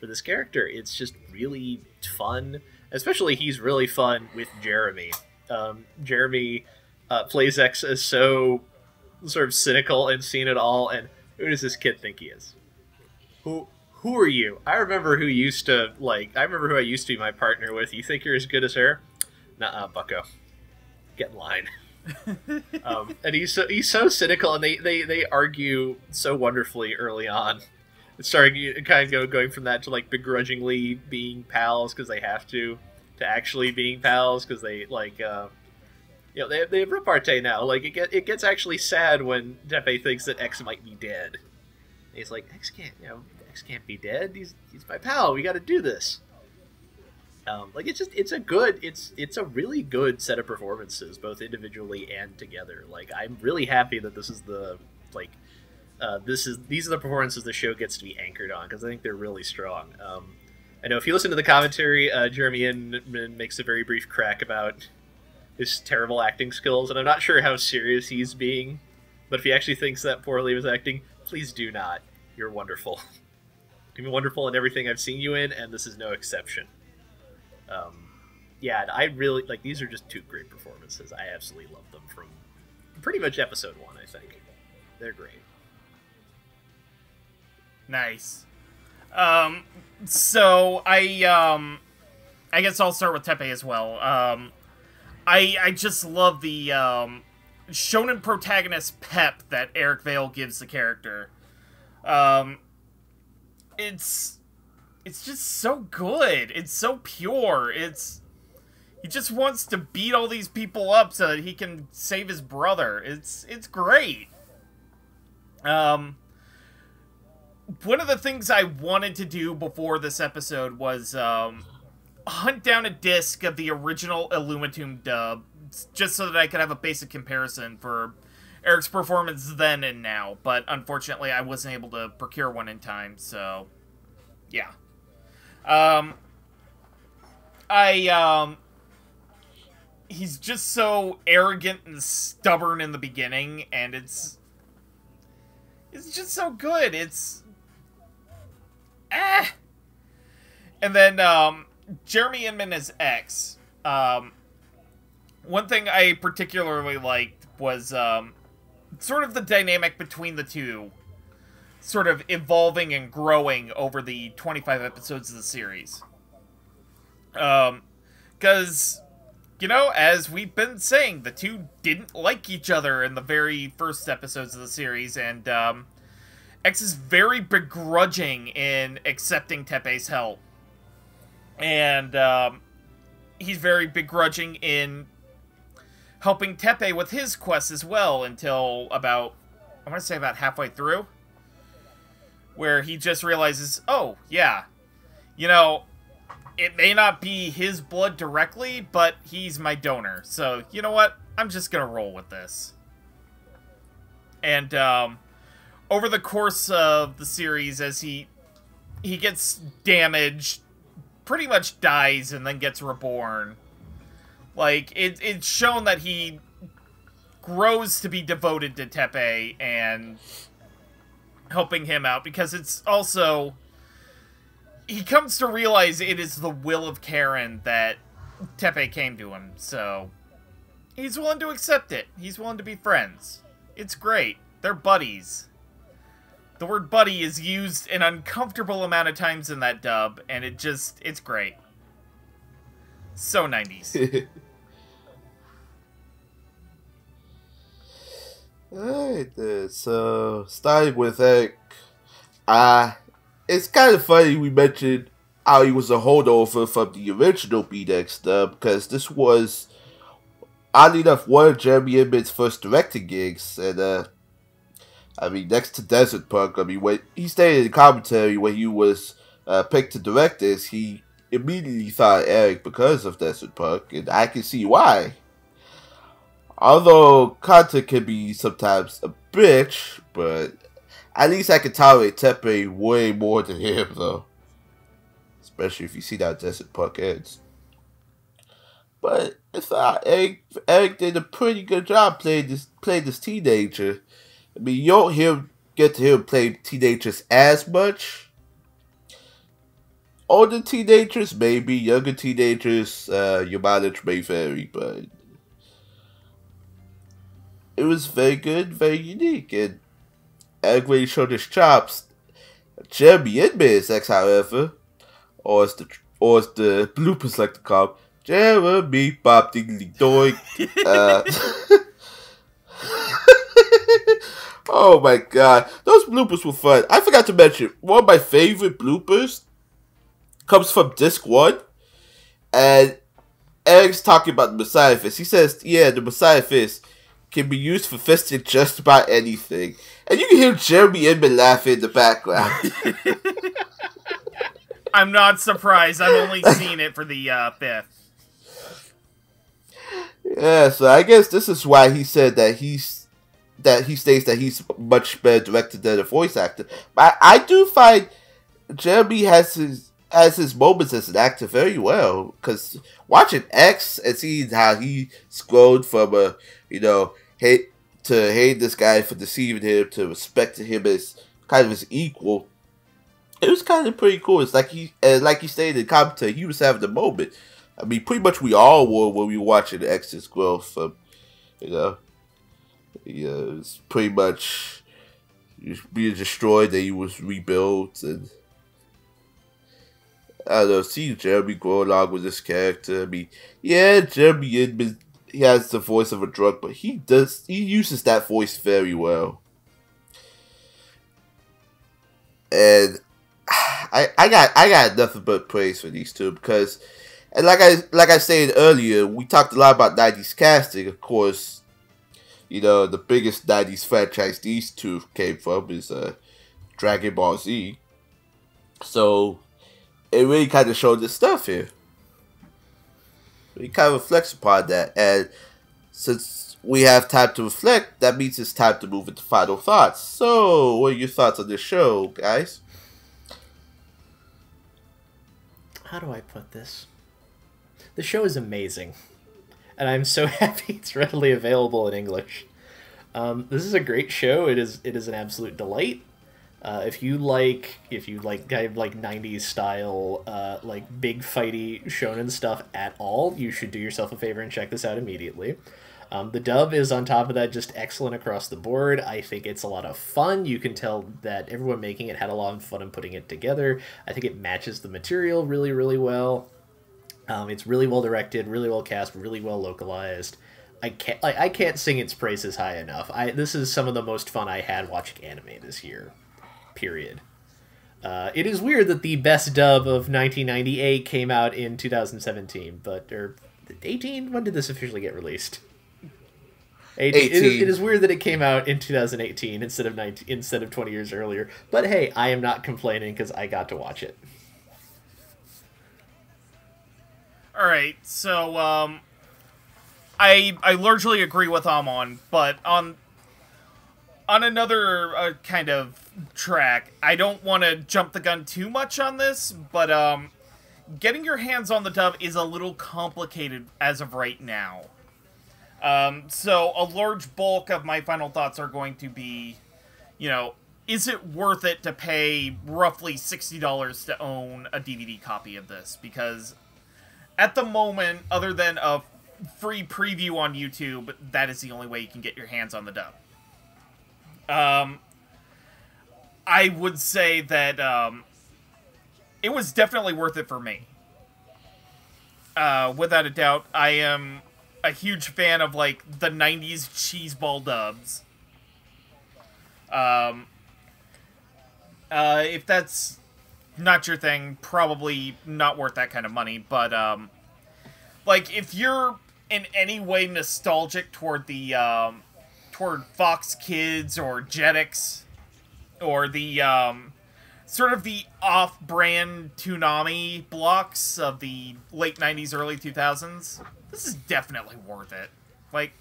for this character. It's just really fun. Especially he's really fun with Jeremy. Um, Jeremy uh, plays X as so sort of cynical and seen it all. And who does this kid think he is? Who who are you? I remember who used to like. I remember who I used to be my partner with. You think you're as good as her? Nah, Bucko. Get in line. [laughs] um, and he's so he's so cynical, and they they they argue so wonderfully early on. Starting kind of go, going from that to like begrudgingly being pals because they have to, to actually being pals because they like. Uh, you know, they have, they have repartee now. Like it get it gets actually sad when Teppei thinks that X might be dead. He's like, X can't, you know, X can't be dead. He's he's my pal. We got to do this. Um, like it's just it's a good it's it's a really good set of performances both individually and together. Like I'm really happy that this is the like uh, this is these are the performances the show gets to be anchored on because I think they're really strong. Um, I know if you listen to the commentary, uh, Jeremy Inman makes a very brief crack about his terrible acting skills, and I'm not sure how serious he's being. But if he actually thinks that poorly was acting, please do not. You're wonderful. [laughs] You've been wonderful in everything I've seen you in, and this is no exception. Um, yeah, I really like these are just two great performances. I absolutely love them from pretty much episode one. I think they're great. Nice. Um, so I um, I guess I'll start with Teppei as well. Um, I I just love the um, shonen protagonist pep that Eric Vale gives the character. Um, it's it's just so good. It's so pure. It's he just wants to beat all these people up so that he can save his brother. It's it's great. Um one of the things I wanted to do before this episode was um hunt down a disc of the original Illumitoon dub just so that I could have a basic comparison for Eric's performance then and now, but unfortunately I wasn't able to procure one in time, so yeah. Um, I, um, he's just so arrogant and stubborn in the beginning, and it's, it's just so good. It's, eh. And then, um, Jeremy Inman as X. Um, one thing I particularly liked was, um, sort of the dynamic between the two sort of evolving and growing over the 25 episodes of the series. Um, because, you know, as we've been saying, the two didn't like each other in the very first episodes of the series, and, um, X is very begrudging in accepting Teppei's help. And, um, he's very begrudging in helping Teppei with his quest as well until about, I want to say about halfway through where he just realizes, oh, yeah, you know, it may not be his blood directly, but he's my donor. So, you know what? I'm just going to roll with this. And um, over the course of the series, as he he gets damaged, pretty much dies, and then gets reborn, like, it, it's shown that he grows to be devoted to Teppei and helping him out because it's also he comes to realize it is the will of Karen that Teppei came to him, so he's willing to accept it. He's willing to be friends. It's great. They're buddies. The word buddy is used an uncomfortable amount of times in that dub, and it just, it's great. So 90s. [laughs] Alright, then. So, starting with Eric. Uh, it's kind of funny we mentioned how he was a holdover from the original BDX dub, because this was, oddly enough, one of Jeremy Inman's first directing gigs, and, uh, I mean, next to Desert Punk, I mean, when he stated in commentary when he was uh, picked to direct this, he immediately thought Eric because of Desert Punk, and I can see why. Although Kanta can be sometimes a bitch, but at least I can tolerate Teppei way more than him, though. Especially if you see that Desert Punk ends. But I thought Eric, Eric did a pretty good job playing this playing this teenager. I mean, you don't hear get to hear him play teenagers as much. Older teenagers, maybe younger teenagers, uh, your mileage may vary, but it was very good, very unique, and really showed his chops. Jeremy Inman's ex, however, or as the or as the bloopers like to call him, Jeremy Bob Diggly Doink. [laughs] uh, [laughs] [laughs] oh my god, those bloopers were fun. I forgot to mention one of my favorite bloopers comes from disc one, and Eric's talking about the Messiah Fist. He says, "Yeah, the Messiah Fist can be used for fisting just about anything," and you can hear Jeremy Inman laughing in the background. [laughs] I'm not surprised. I've only seen it for the uh, fifth. Yeah, so I guess this is why he said that he's that he states that he's much better directed than a voice actor. But I, I do find Jeremy has his has his moments as an actor very well. Because watching X and seeing how he scrolled from a you know hate to hate this guy for deceiving him to respecting him as kind of his equal. It was kind of pretty cool. It's like he, and like he stated in commentary, he was having a moment. I mean, pretty much we all were when we were watching X's growth. Um, you know, yeah, it was pretty much being destroyed, then he was rebuilt, and I don't know. Seeing Jeremy grow along with this character, I mean, yeah, Jeremy Inman, he has the voice of a drug, but he does he uses that voice very well, and [sighs] I I got I got nothing but praise for these two because and like I like I said earlier, we talked a lot about '90s casting. Of course, you know the biggest '90s franchise these two came from is uh, Dragon Ball Z. So it really kind of showed the stuff here. It kind of reflects upon that, and since we have time to reflect, that means it's time to move into final thoughts. So, what are your thoughts on this show, guys? How do I put this? The show is amazing, and I'm so [laughs] happy it's readily available in English. Um, this is a great show. It is it is an absolute delight. Uh, if you like if you like kind of like 90s style uh, like big fighty shonen stuff at all you should do yourself a favor and check this out immediately um, the dub is on top of that just excellent across the board i think it's a lot of fun you can tell that everyone making it had a lot of fun in putting it together i think it matches the material really really well um, it's really well directed really well cast really well localized I can't I, I can't sing its praises high enough. I this is some of the most fun I had watching anime this year period. Uh, it is weird that the best dub of 1998 came out in 2017, but or 18. When did this officially get released? 18. It, is, 18. it is weird that it came out in 2018 instead of 19, instead of 20 years earlier. But hey, I am not complaining because I got to watch it. All right, so um, I I largely agree with Amon, but on on another uh, kind of track, I don't want to jump the gun too much on this, but um, getting your hands on the dub is a little complicated as of right now. Um, so a large bulk of my final thoughts are going to be, you know, is it worth it to pay roughly $60 to own a DVD copy of this? Because at the moment, other than a free preview on YouTube, that is the only way you can get your hands on the dub. Um, I would say that um, it was definitely worth it for me. Uh, without a doubt, I am a huge fan of like the '90s cheeseball dubs. Um, uh, if that's not your thing, probably not worth that kind of money. But um, like if you're in any way nostalgic toward the um, toward Fox Kids or Jetix or the um, sort of the off-brand Toonami blocks of the late '90s, early 2000s, this is definitely worth it. Like,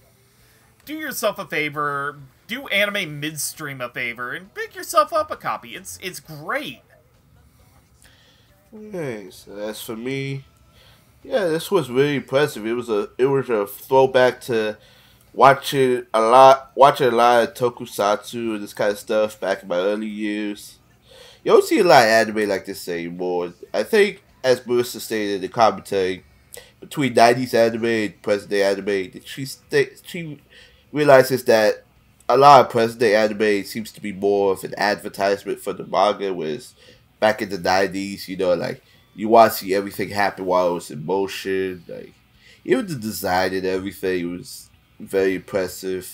do yourself a favor, do anime midstream a favor, and pick yourself up a copy. It's it's great. Okay, so that's for me. Yeah, this was really impressive. It was a it was a throwback to watching a lot watching a lot of tokusatsu and this kind of stuff back in my early years. You don't see a lot of anime like this anymore. I think, as Marissa stated in the commentary, between '90s anime and present day anime, she sta- she realizes that a lot of present day anime seems to be more of an advertisement for the manga, whereas back in the '90s, you know, like you want to see everything happen while it was in motion. Like even the design and everything was very impressive.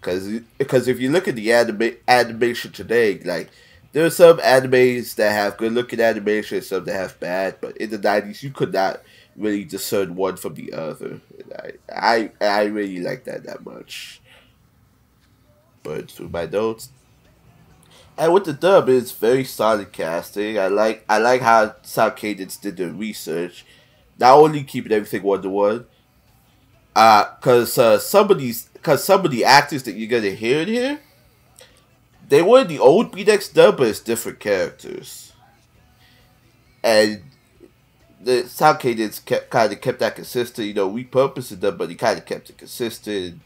Cause, because if you look at the anima- animation today, like there are some animes that have good looking animation, some that have bad. But in the nineties, you could not really discern one from the other. And I, I, I really like that that much. But through my notes, and with the dub, it's very solid casting. I like I like how Sound Cadence did the research, not only keeping everything one to one, uh, cause uh, some of these, cause some of the actors that you're gonna hear in here, they were the old BDX dub, but it's different characters, and the Sound Cadence kept kind of kept that consistent. You know, repurposing them, but he kind of kept it consistent.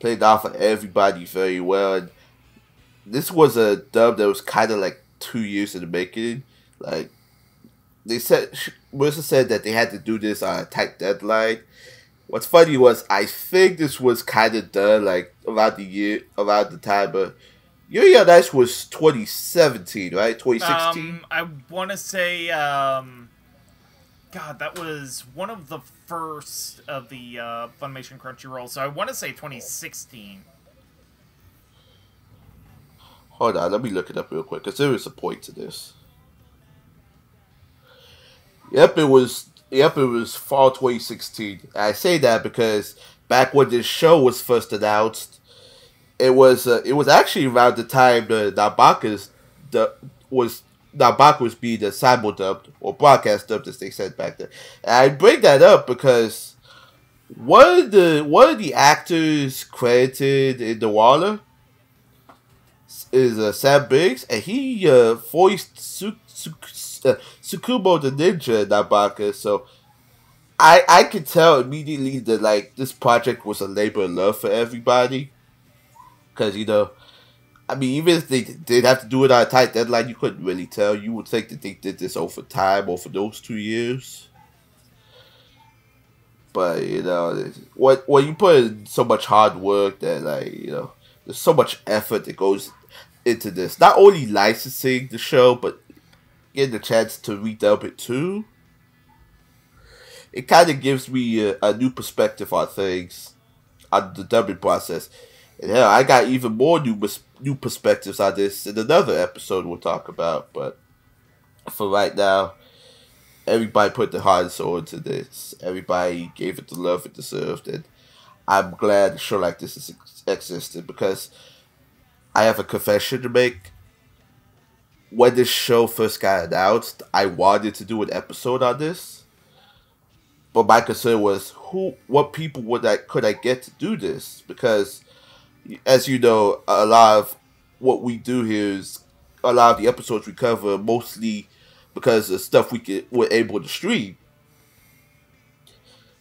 Played off of everybody very well. And, this was a dub that was kind of like two years in the making. Like they said, Marissa said that they had to do this on a tight deadline. What's funny was I think this was kind of done like around the year, around the time, but Yuri on Ice was 2017, right? 2016. Um, I want to say, um, God, that was one of the first of the uh, Funimation Crunchyroll. So I want to say 2016. Hold on, let me look it up real quick because there is a point to this. Yep, it was. Yep, it was fall 2016. I say that because back when this show was first announced, it was uh, it was actually around the time the Nanbaka's the was Nanbaka was being the simuldubbed or broadcast dubbed as they said back then. And I bring that up because one of the one of the actors credited in the Waller is uh, Sam Biggs, and he uh, voiced Su- Su- uh, the Ninja in Nanbaka. So I I could tell immediately that like this project was a labor of love for everybody, because you know, I mean, even if they did have to do it on a tight deadline, you couldn't really tell. You would think that they did this over time, over those two years. But you know, what when you put in so much hard work that like you know, there's so much effort that goes into this. Not only licensing the show, but getting the chance to redub it too. It kind of gives me a, a, new perspective on things, on the dubbing process. And hell, I got even more new new perspectives on this in another episode we'll talk about. But for right now, everybody put the heart and soul into this. Everybody gave it the love it deserved, and I'm glad a show like this has existed because I have a confession to make. When this show first got announced, I wanted to do an episode on this. But my concern was who what people would I could I get to do this? Because as you know, a lot of what we do here is a lot of the episodes we cover mostly because of stuff we get we're able to stream.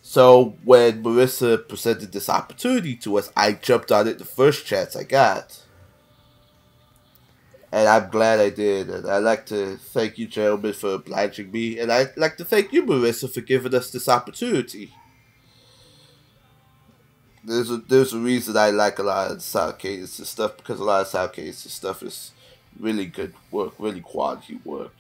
So when Marissa presented this opportunity to us, I jumped on it the first chance I got and I'm glad I did. And I'd like to thank you, gentlemen, for obliging me, and I'd like to thank you, Marissa, for giving us this opportunity. There's a there's a reason I like a lot of Sound Cadence and stuff because a lot of Sound Cadence stuff is really good work, really quality work.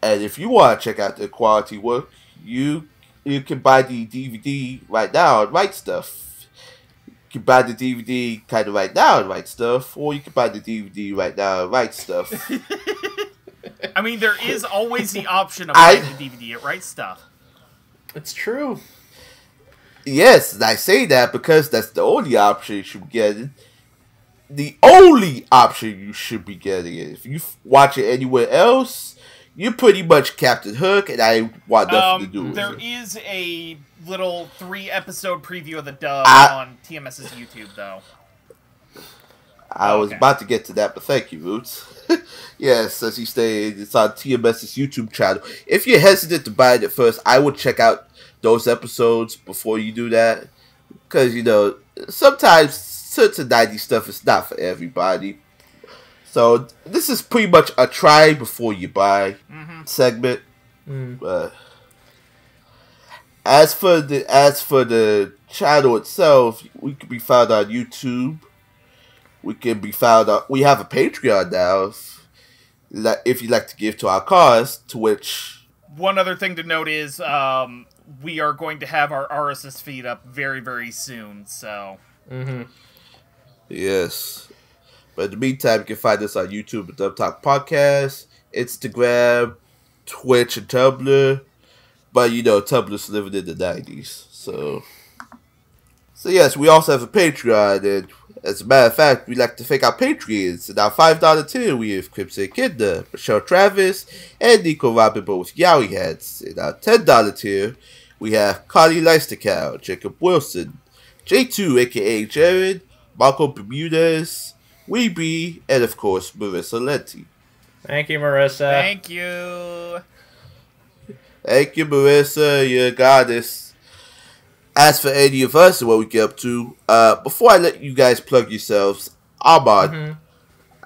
And if you want to check out the quality work, you you can buy the DVD right now on Right Stuf you can buy the DVD kind of right now and Right Stuf, or you can buy the DVD right now and Right Stuf. [laughs] I mean, there is always the option of buying the DVD at Right Stuf. It's true. Yes, and I say that because that's the only option you should be getting. The only option you should be getting. If you watch it anywhere else, you're pretty much Captain Hook, and I want nothing to do Um, with there it. is a little three episode preview of the dub Ah. on TMS's YouTube, though. I was Okay. about to get to that, but thank you, Roots. [laughs] yes, as you stated, it's on TMS's YouTube channel. If you're hesitant to buy it at first, I would check out those episodes before you do that. Because, you know, sometimes certain 90s stuff is not for everybody. So, this is pretty much a try before you buy Mm-hmm. segment. Mm. Uh, as for the as for the channel itself, we can be found on YouTube. We can be found on. We have a Patreon now. If, if you'd like to give to our cause, to which One other thing to note is um, we are going to have our RSS feed up very, very soon. So Mm-hmm. yes. But in the meantime, you can find us on YouTube at Dub Talk Podcast, Instagram, Twitch, and Tumblr. But you know, Tumblr's living in the nineties, so. So yes, we also have a Patreon, and as a matter of fact, we like to thank our Patreons. In our five dollar tier, we have Crimson Kidna, Michelle Travis, and Nico Robin, both with Yowie heads. In our ten dollar tier, we have Connie Leistercow, Jacob Wilson, J2, aka Jared, Marco Bermudez, Weeby, and of course Marissa Lenti. Thank you, Marissa. thank you. Thank you, Marissa. You're a goddess. As for any of us and what we get up to, uh, before I let you guys plug yourselves, Ahmad, Mhm.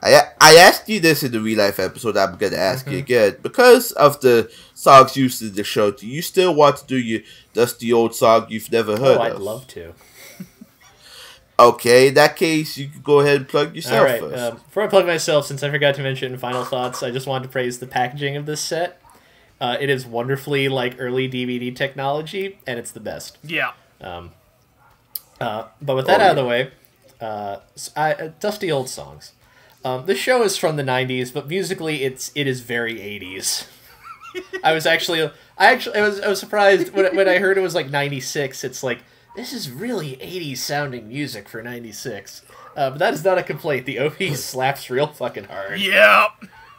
I I asked you this in the real life episode. I'm gonna ask you again because of the songs used in the show. Do you still want to do your dusty old song you've never heard Oh, I'd of? love to. Okay, in that case, you can go ahead and plug yourself All right. first. Um, before I plug myself, since I forgot to mention final thoughts, I just wanted to praise the packaging of this set. Uh, it is wonderfully like early DVD technology, and it's the best. Yeah. Um, uh, but with that Oh, out of the way, uh, s- I, uh, dusty old songs. Um, the show is from the '90s, but musically, it's it is very '80s. [laughs] I was actually, I actually, I was, I was surprised when, when I heard it was like '96. It's like this is really '80s sounding music for '96. Uh, but that is not a complaint. The OP [laughs] slaps real fucking hard. Yeah.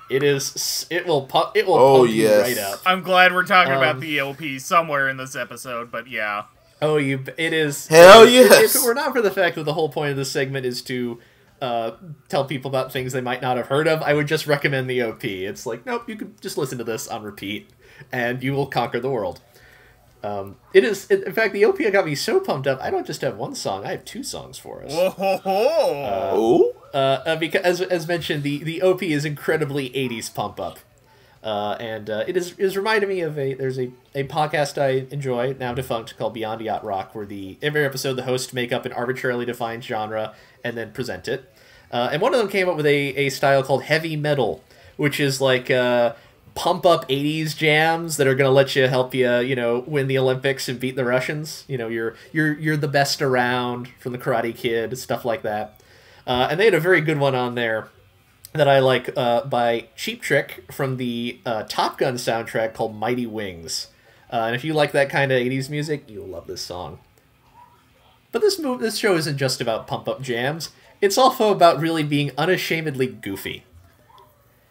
It is. It will pump. It will Oh, pump you yes. right up. I'm glad we're talking about Um, the OP somewhere in this episode, but yeah. Oh, you! It is. Hell if- If, it were not for the fact that the whole point of this segment is to uh, tell people about things they might not have heard of, I would just recommend the OP. It's like, nope, you could just listen to this on repeat, and you will conquer the world. Um, it is. In fact, the OP got me so pumped up. I don't just have one song; I have two songs for us. Whoa ho ho. oh, Uh, uh, because as, as mentioned, the, the OP is incredibly 80s pump up. Uh, and uh, it is is reminding me of a there's a, a podcast I enjoy now defunct called Beyond Yacht Rock where the every episode the hosts make up an arbitrarily defined genre and then present it. Uh, and one of them came up with a, a style called heavy metal, which is like uh, pump up 80s jams that are going to let you help you you know win the Olympics and beat the Russians. You know you're you're you're the best around from the Karate Kid stuff like that. Uh, and they had a very good one on there that I like uh, by Cheap Trick from the uh, Top Gun soundtrack called Mighty Wings. Uh, and if you like that kind of 80s music, you'll love this song. But this move, this show isn't just about pump up jams. It's also about really being unashamedly goofy.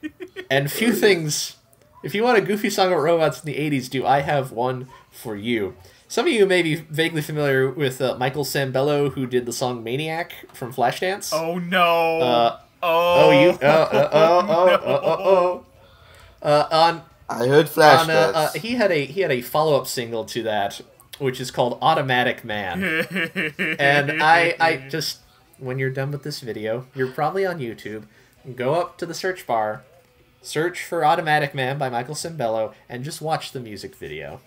[laughs] and few things. If you want a goofy song about robots in the 80s, do I have one for you? Some of you may be vaguely familiar with uh, Michael Sembello, who did the song Maniac from Flashdance. oh no. Uh, oh. Oh, you. Oh, oh, oh, oh, oh, oh, oh. Uh, on I heard on flash uh, uh, he had a he had a follow up single to that, which is called Automatic Man. [laughs] and I I just when you're done with this video, you're probably on YouTube. Go up to the search bar, search for Automatic Man by Michael Sembello, and just watch the music video.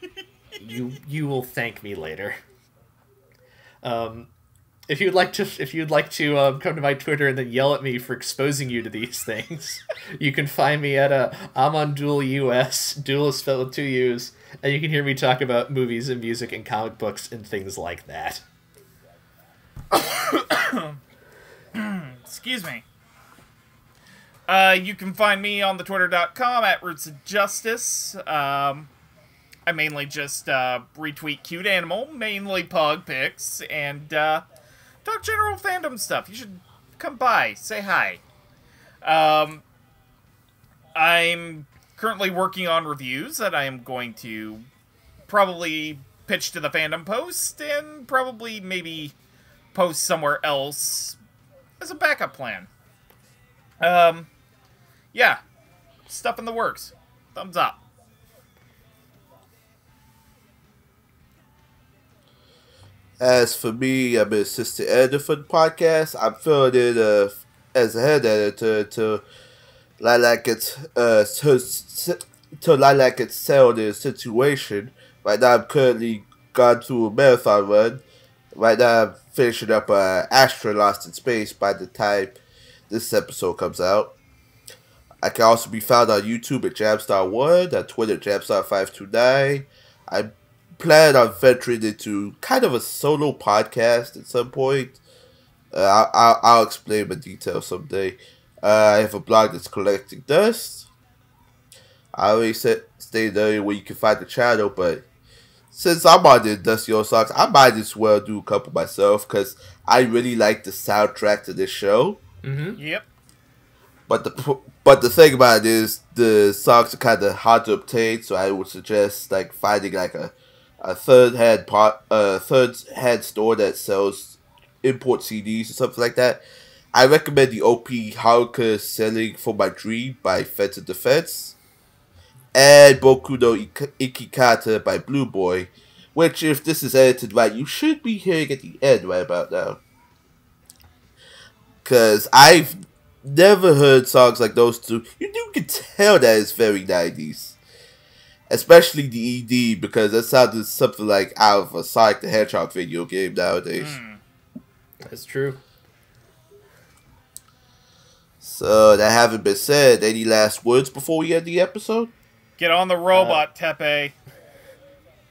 [laughs] you you will thank me later. Um, if you'd like to if you'd like to um, come to my Twitter and then yell at me for exposing you to these things, [laughs] you can find me at uh, I'm on Dual US, Dual is spelled with two U's, and you can hear me talk about movies and music and comic books and things like that. [coughs] Excuse me. Uh, you can find me on the twitter.com at roots of justice. Um, I mainly just uh, retweet cute animal, mainly pug pics, and uh, talk general fandom stuff. You should come by, say hi. Um, I'm currently working on reviews that I am going to probably pitch to the fandom post and probably maybe post somewhere else as a backup plan. Um, yeah, stuff in the works. Thumbs up. As for me, I'm an assistant editor for the podcast. I'm filling in uh, as a head editor to Lilac it's uh to, to Lilac it's sell the situation. Right now, I'm currently gone through a marathon run. Right now, I'm finishing up uh, Lost in Space by the time this episode comes out. I can also be found on YouTube at Jamstar1, on Twitter Jamstar529. I plan on venturing into kind of a solo podcast at some point. Uh, I'll, I'll, I'll explain the details someday. Uh, I have a blog that's collecting dust. I already said stay earlier where you can find the channel, but since I'm on the Dusty Old Socks, I might as well do a couple myself because I really like the soundtrack to this show. Mm-hmm. Yep. But the but the thing about it is the songs are kind of hard to obtain, so I would suggest like finding like a a third hand part a third hand store that sells import CDs or something like that. I recommend the OP Haruka Sailing for My Dream by Fence Defense and Boku no Ik- Ikikata by Blue Boy, which if this is edited right, you should be hearing at the end right about now. Cause I've never heard songs like those two. You do can tell that it's very nineties. Especially the ED because that sounded something like out of a Sonic the Hedgehog video game nowadays. That's true. So that having been said, any last words before we end the episode? Get on the robot, Teppei.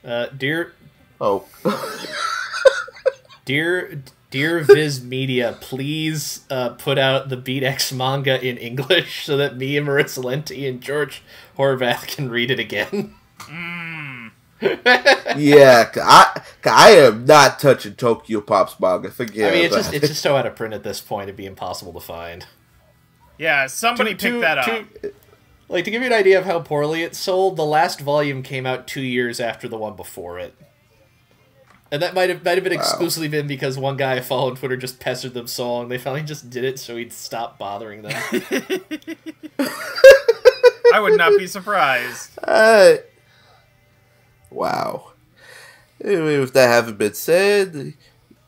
Uh, dear, Oh, [laughs] dear, dear Viz Media, please uh, put out the Beat X manga in English so that me and Marissa Lenti and George Horvath can read it again. yeah, 'cause I, 'cause I am not touching Tokyopop's manga. Forget I mean, it's just it. it's just so out of print at this point; it'd be impossible to find. Yeah, somebody To- pick to- that up. to- like to give you an idea of how poorly it sold, the last volume came out two years after the one before it, and that might have might have been Wow. exclusively been because one guy I follow on Twitter just pestered them so long they finally just did it so he'd stop bothering them. [laughs] I would not be surprised. Uh, wow. Anyway, with that having been said,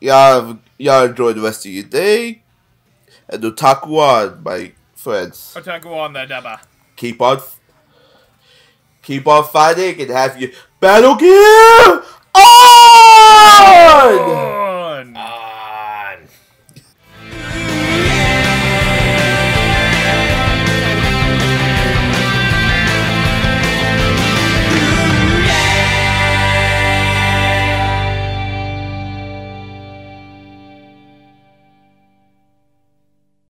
y'all, have- y'all enjoy the rest of your day. And otaku on, my friends. Otaku on the daba. Keep on, keep on fighting and have your battle gear on!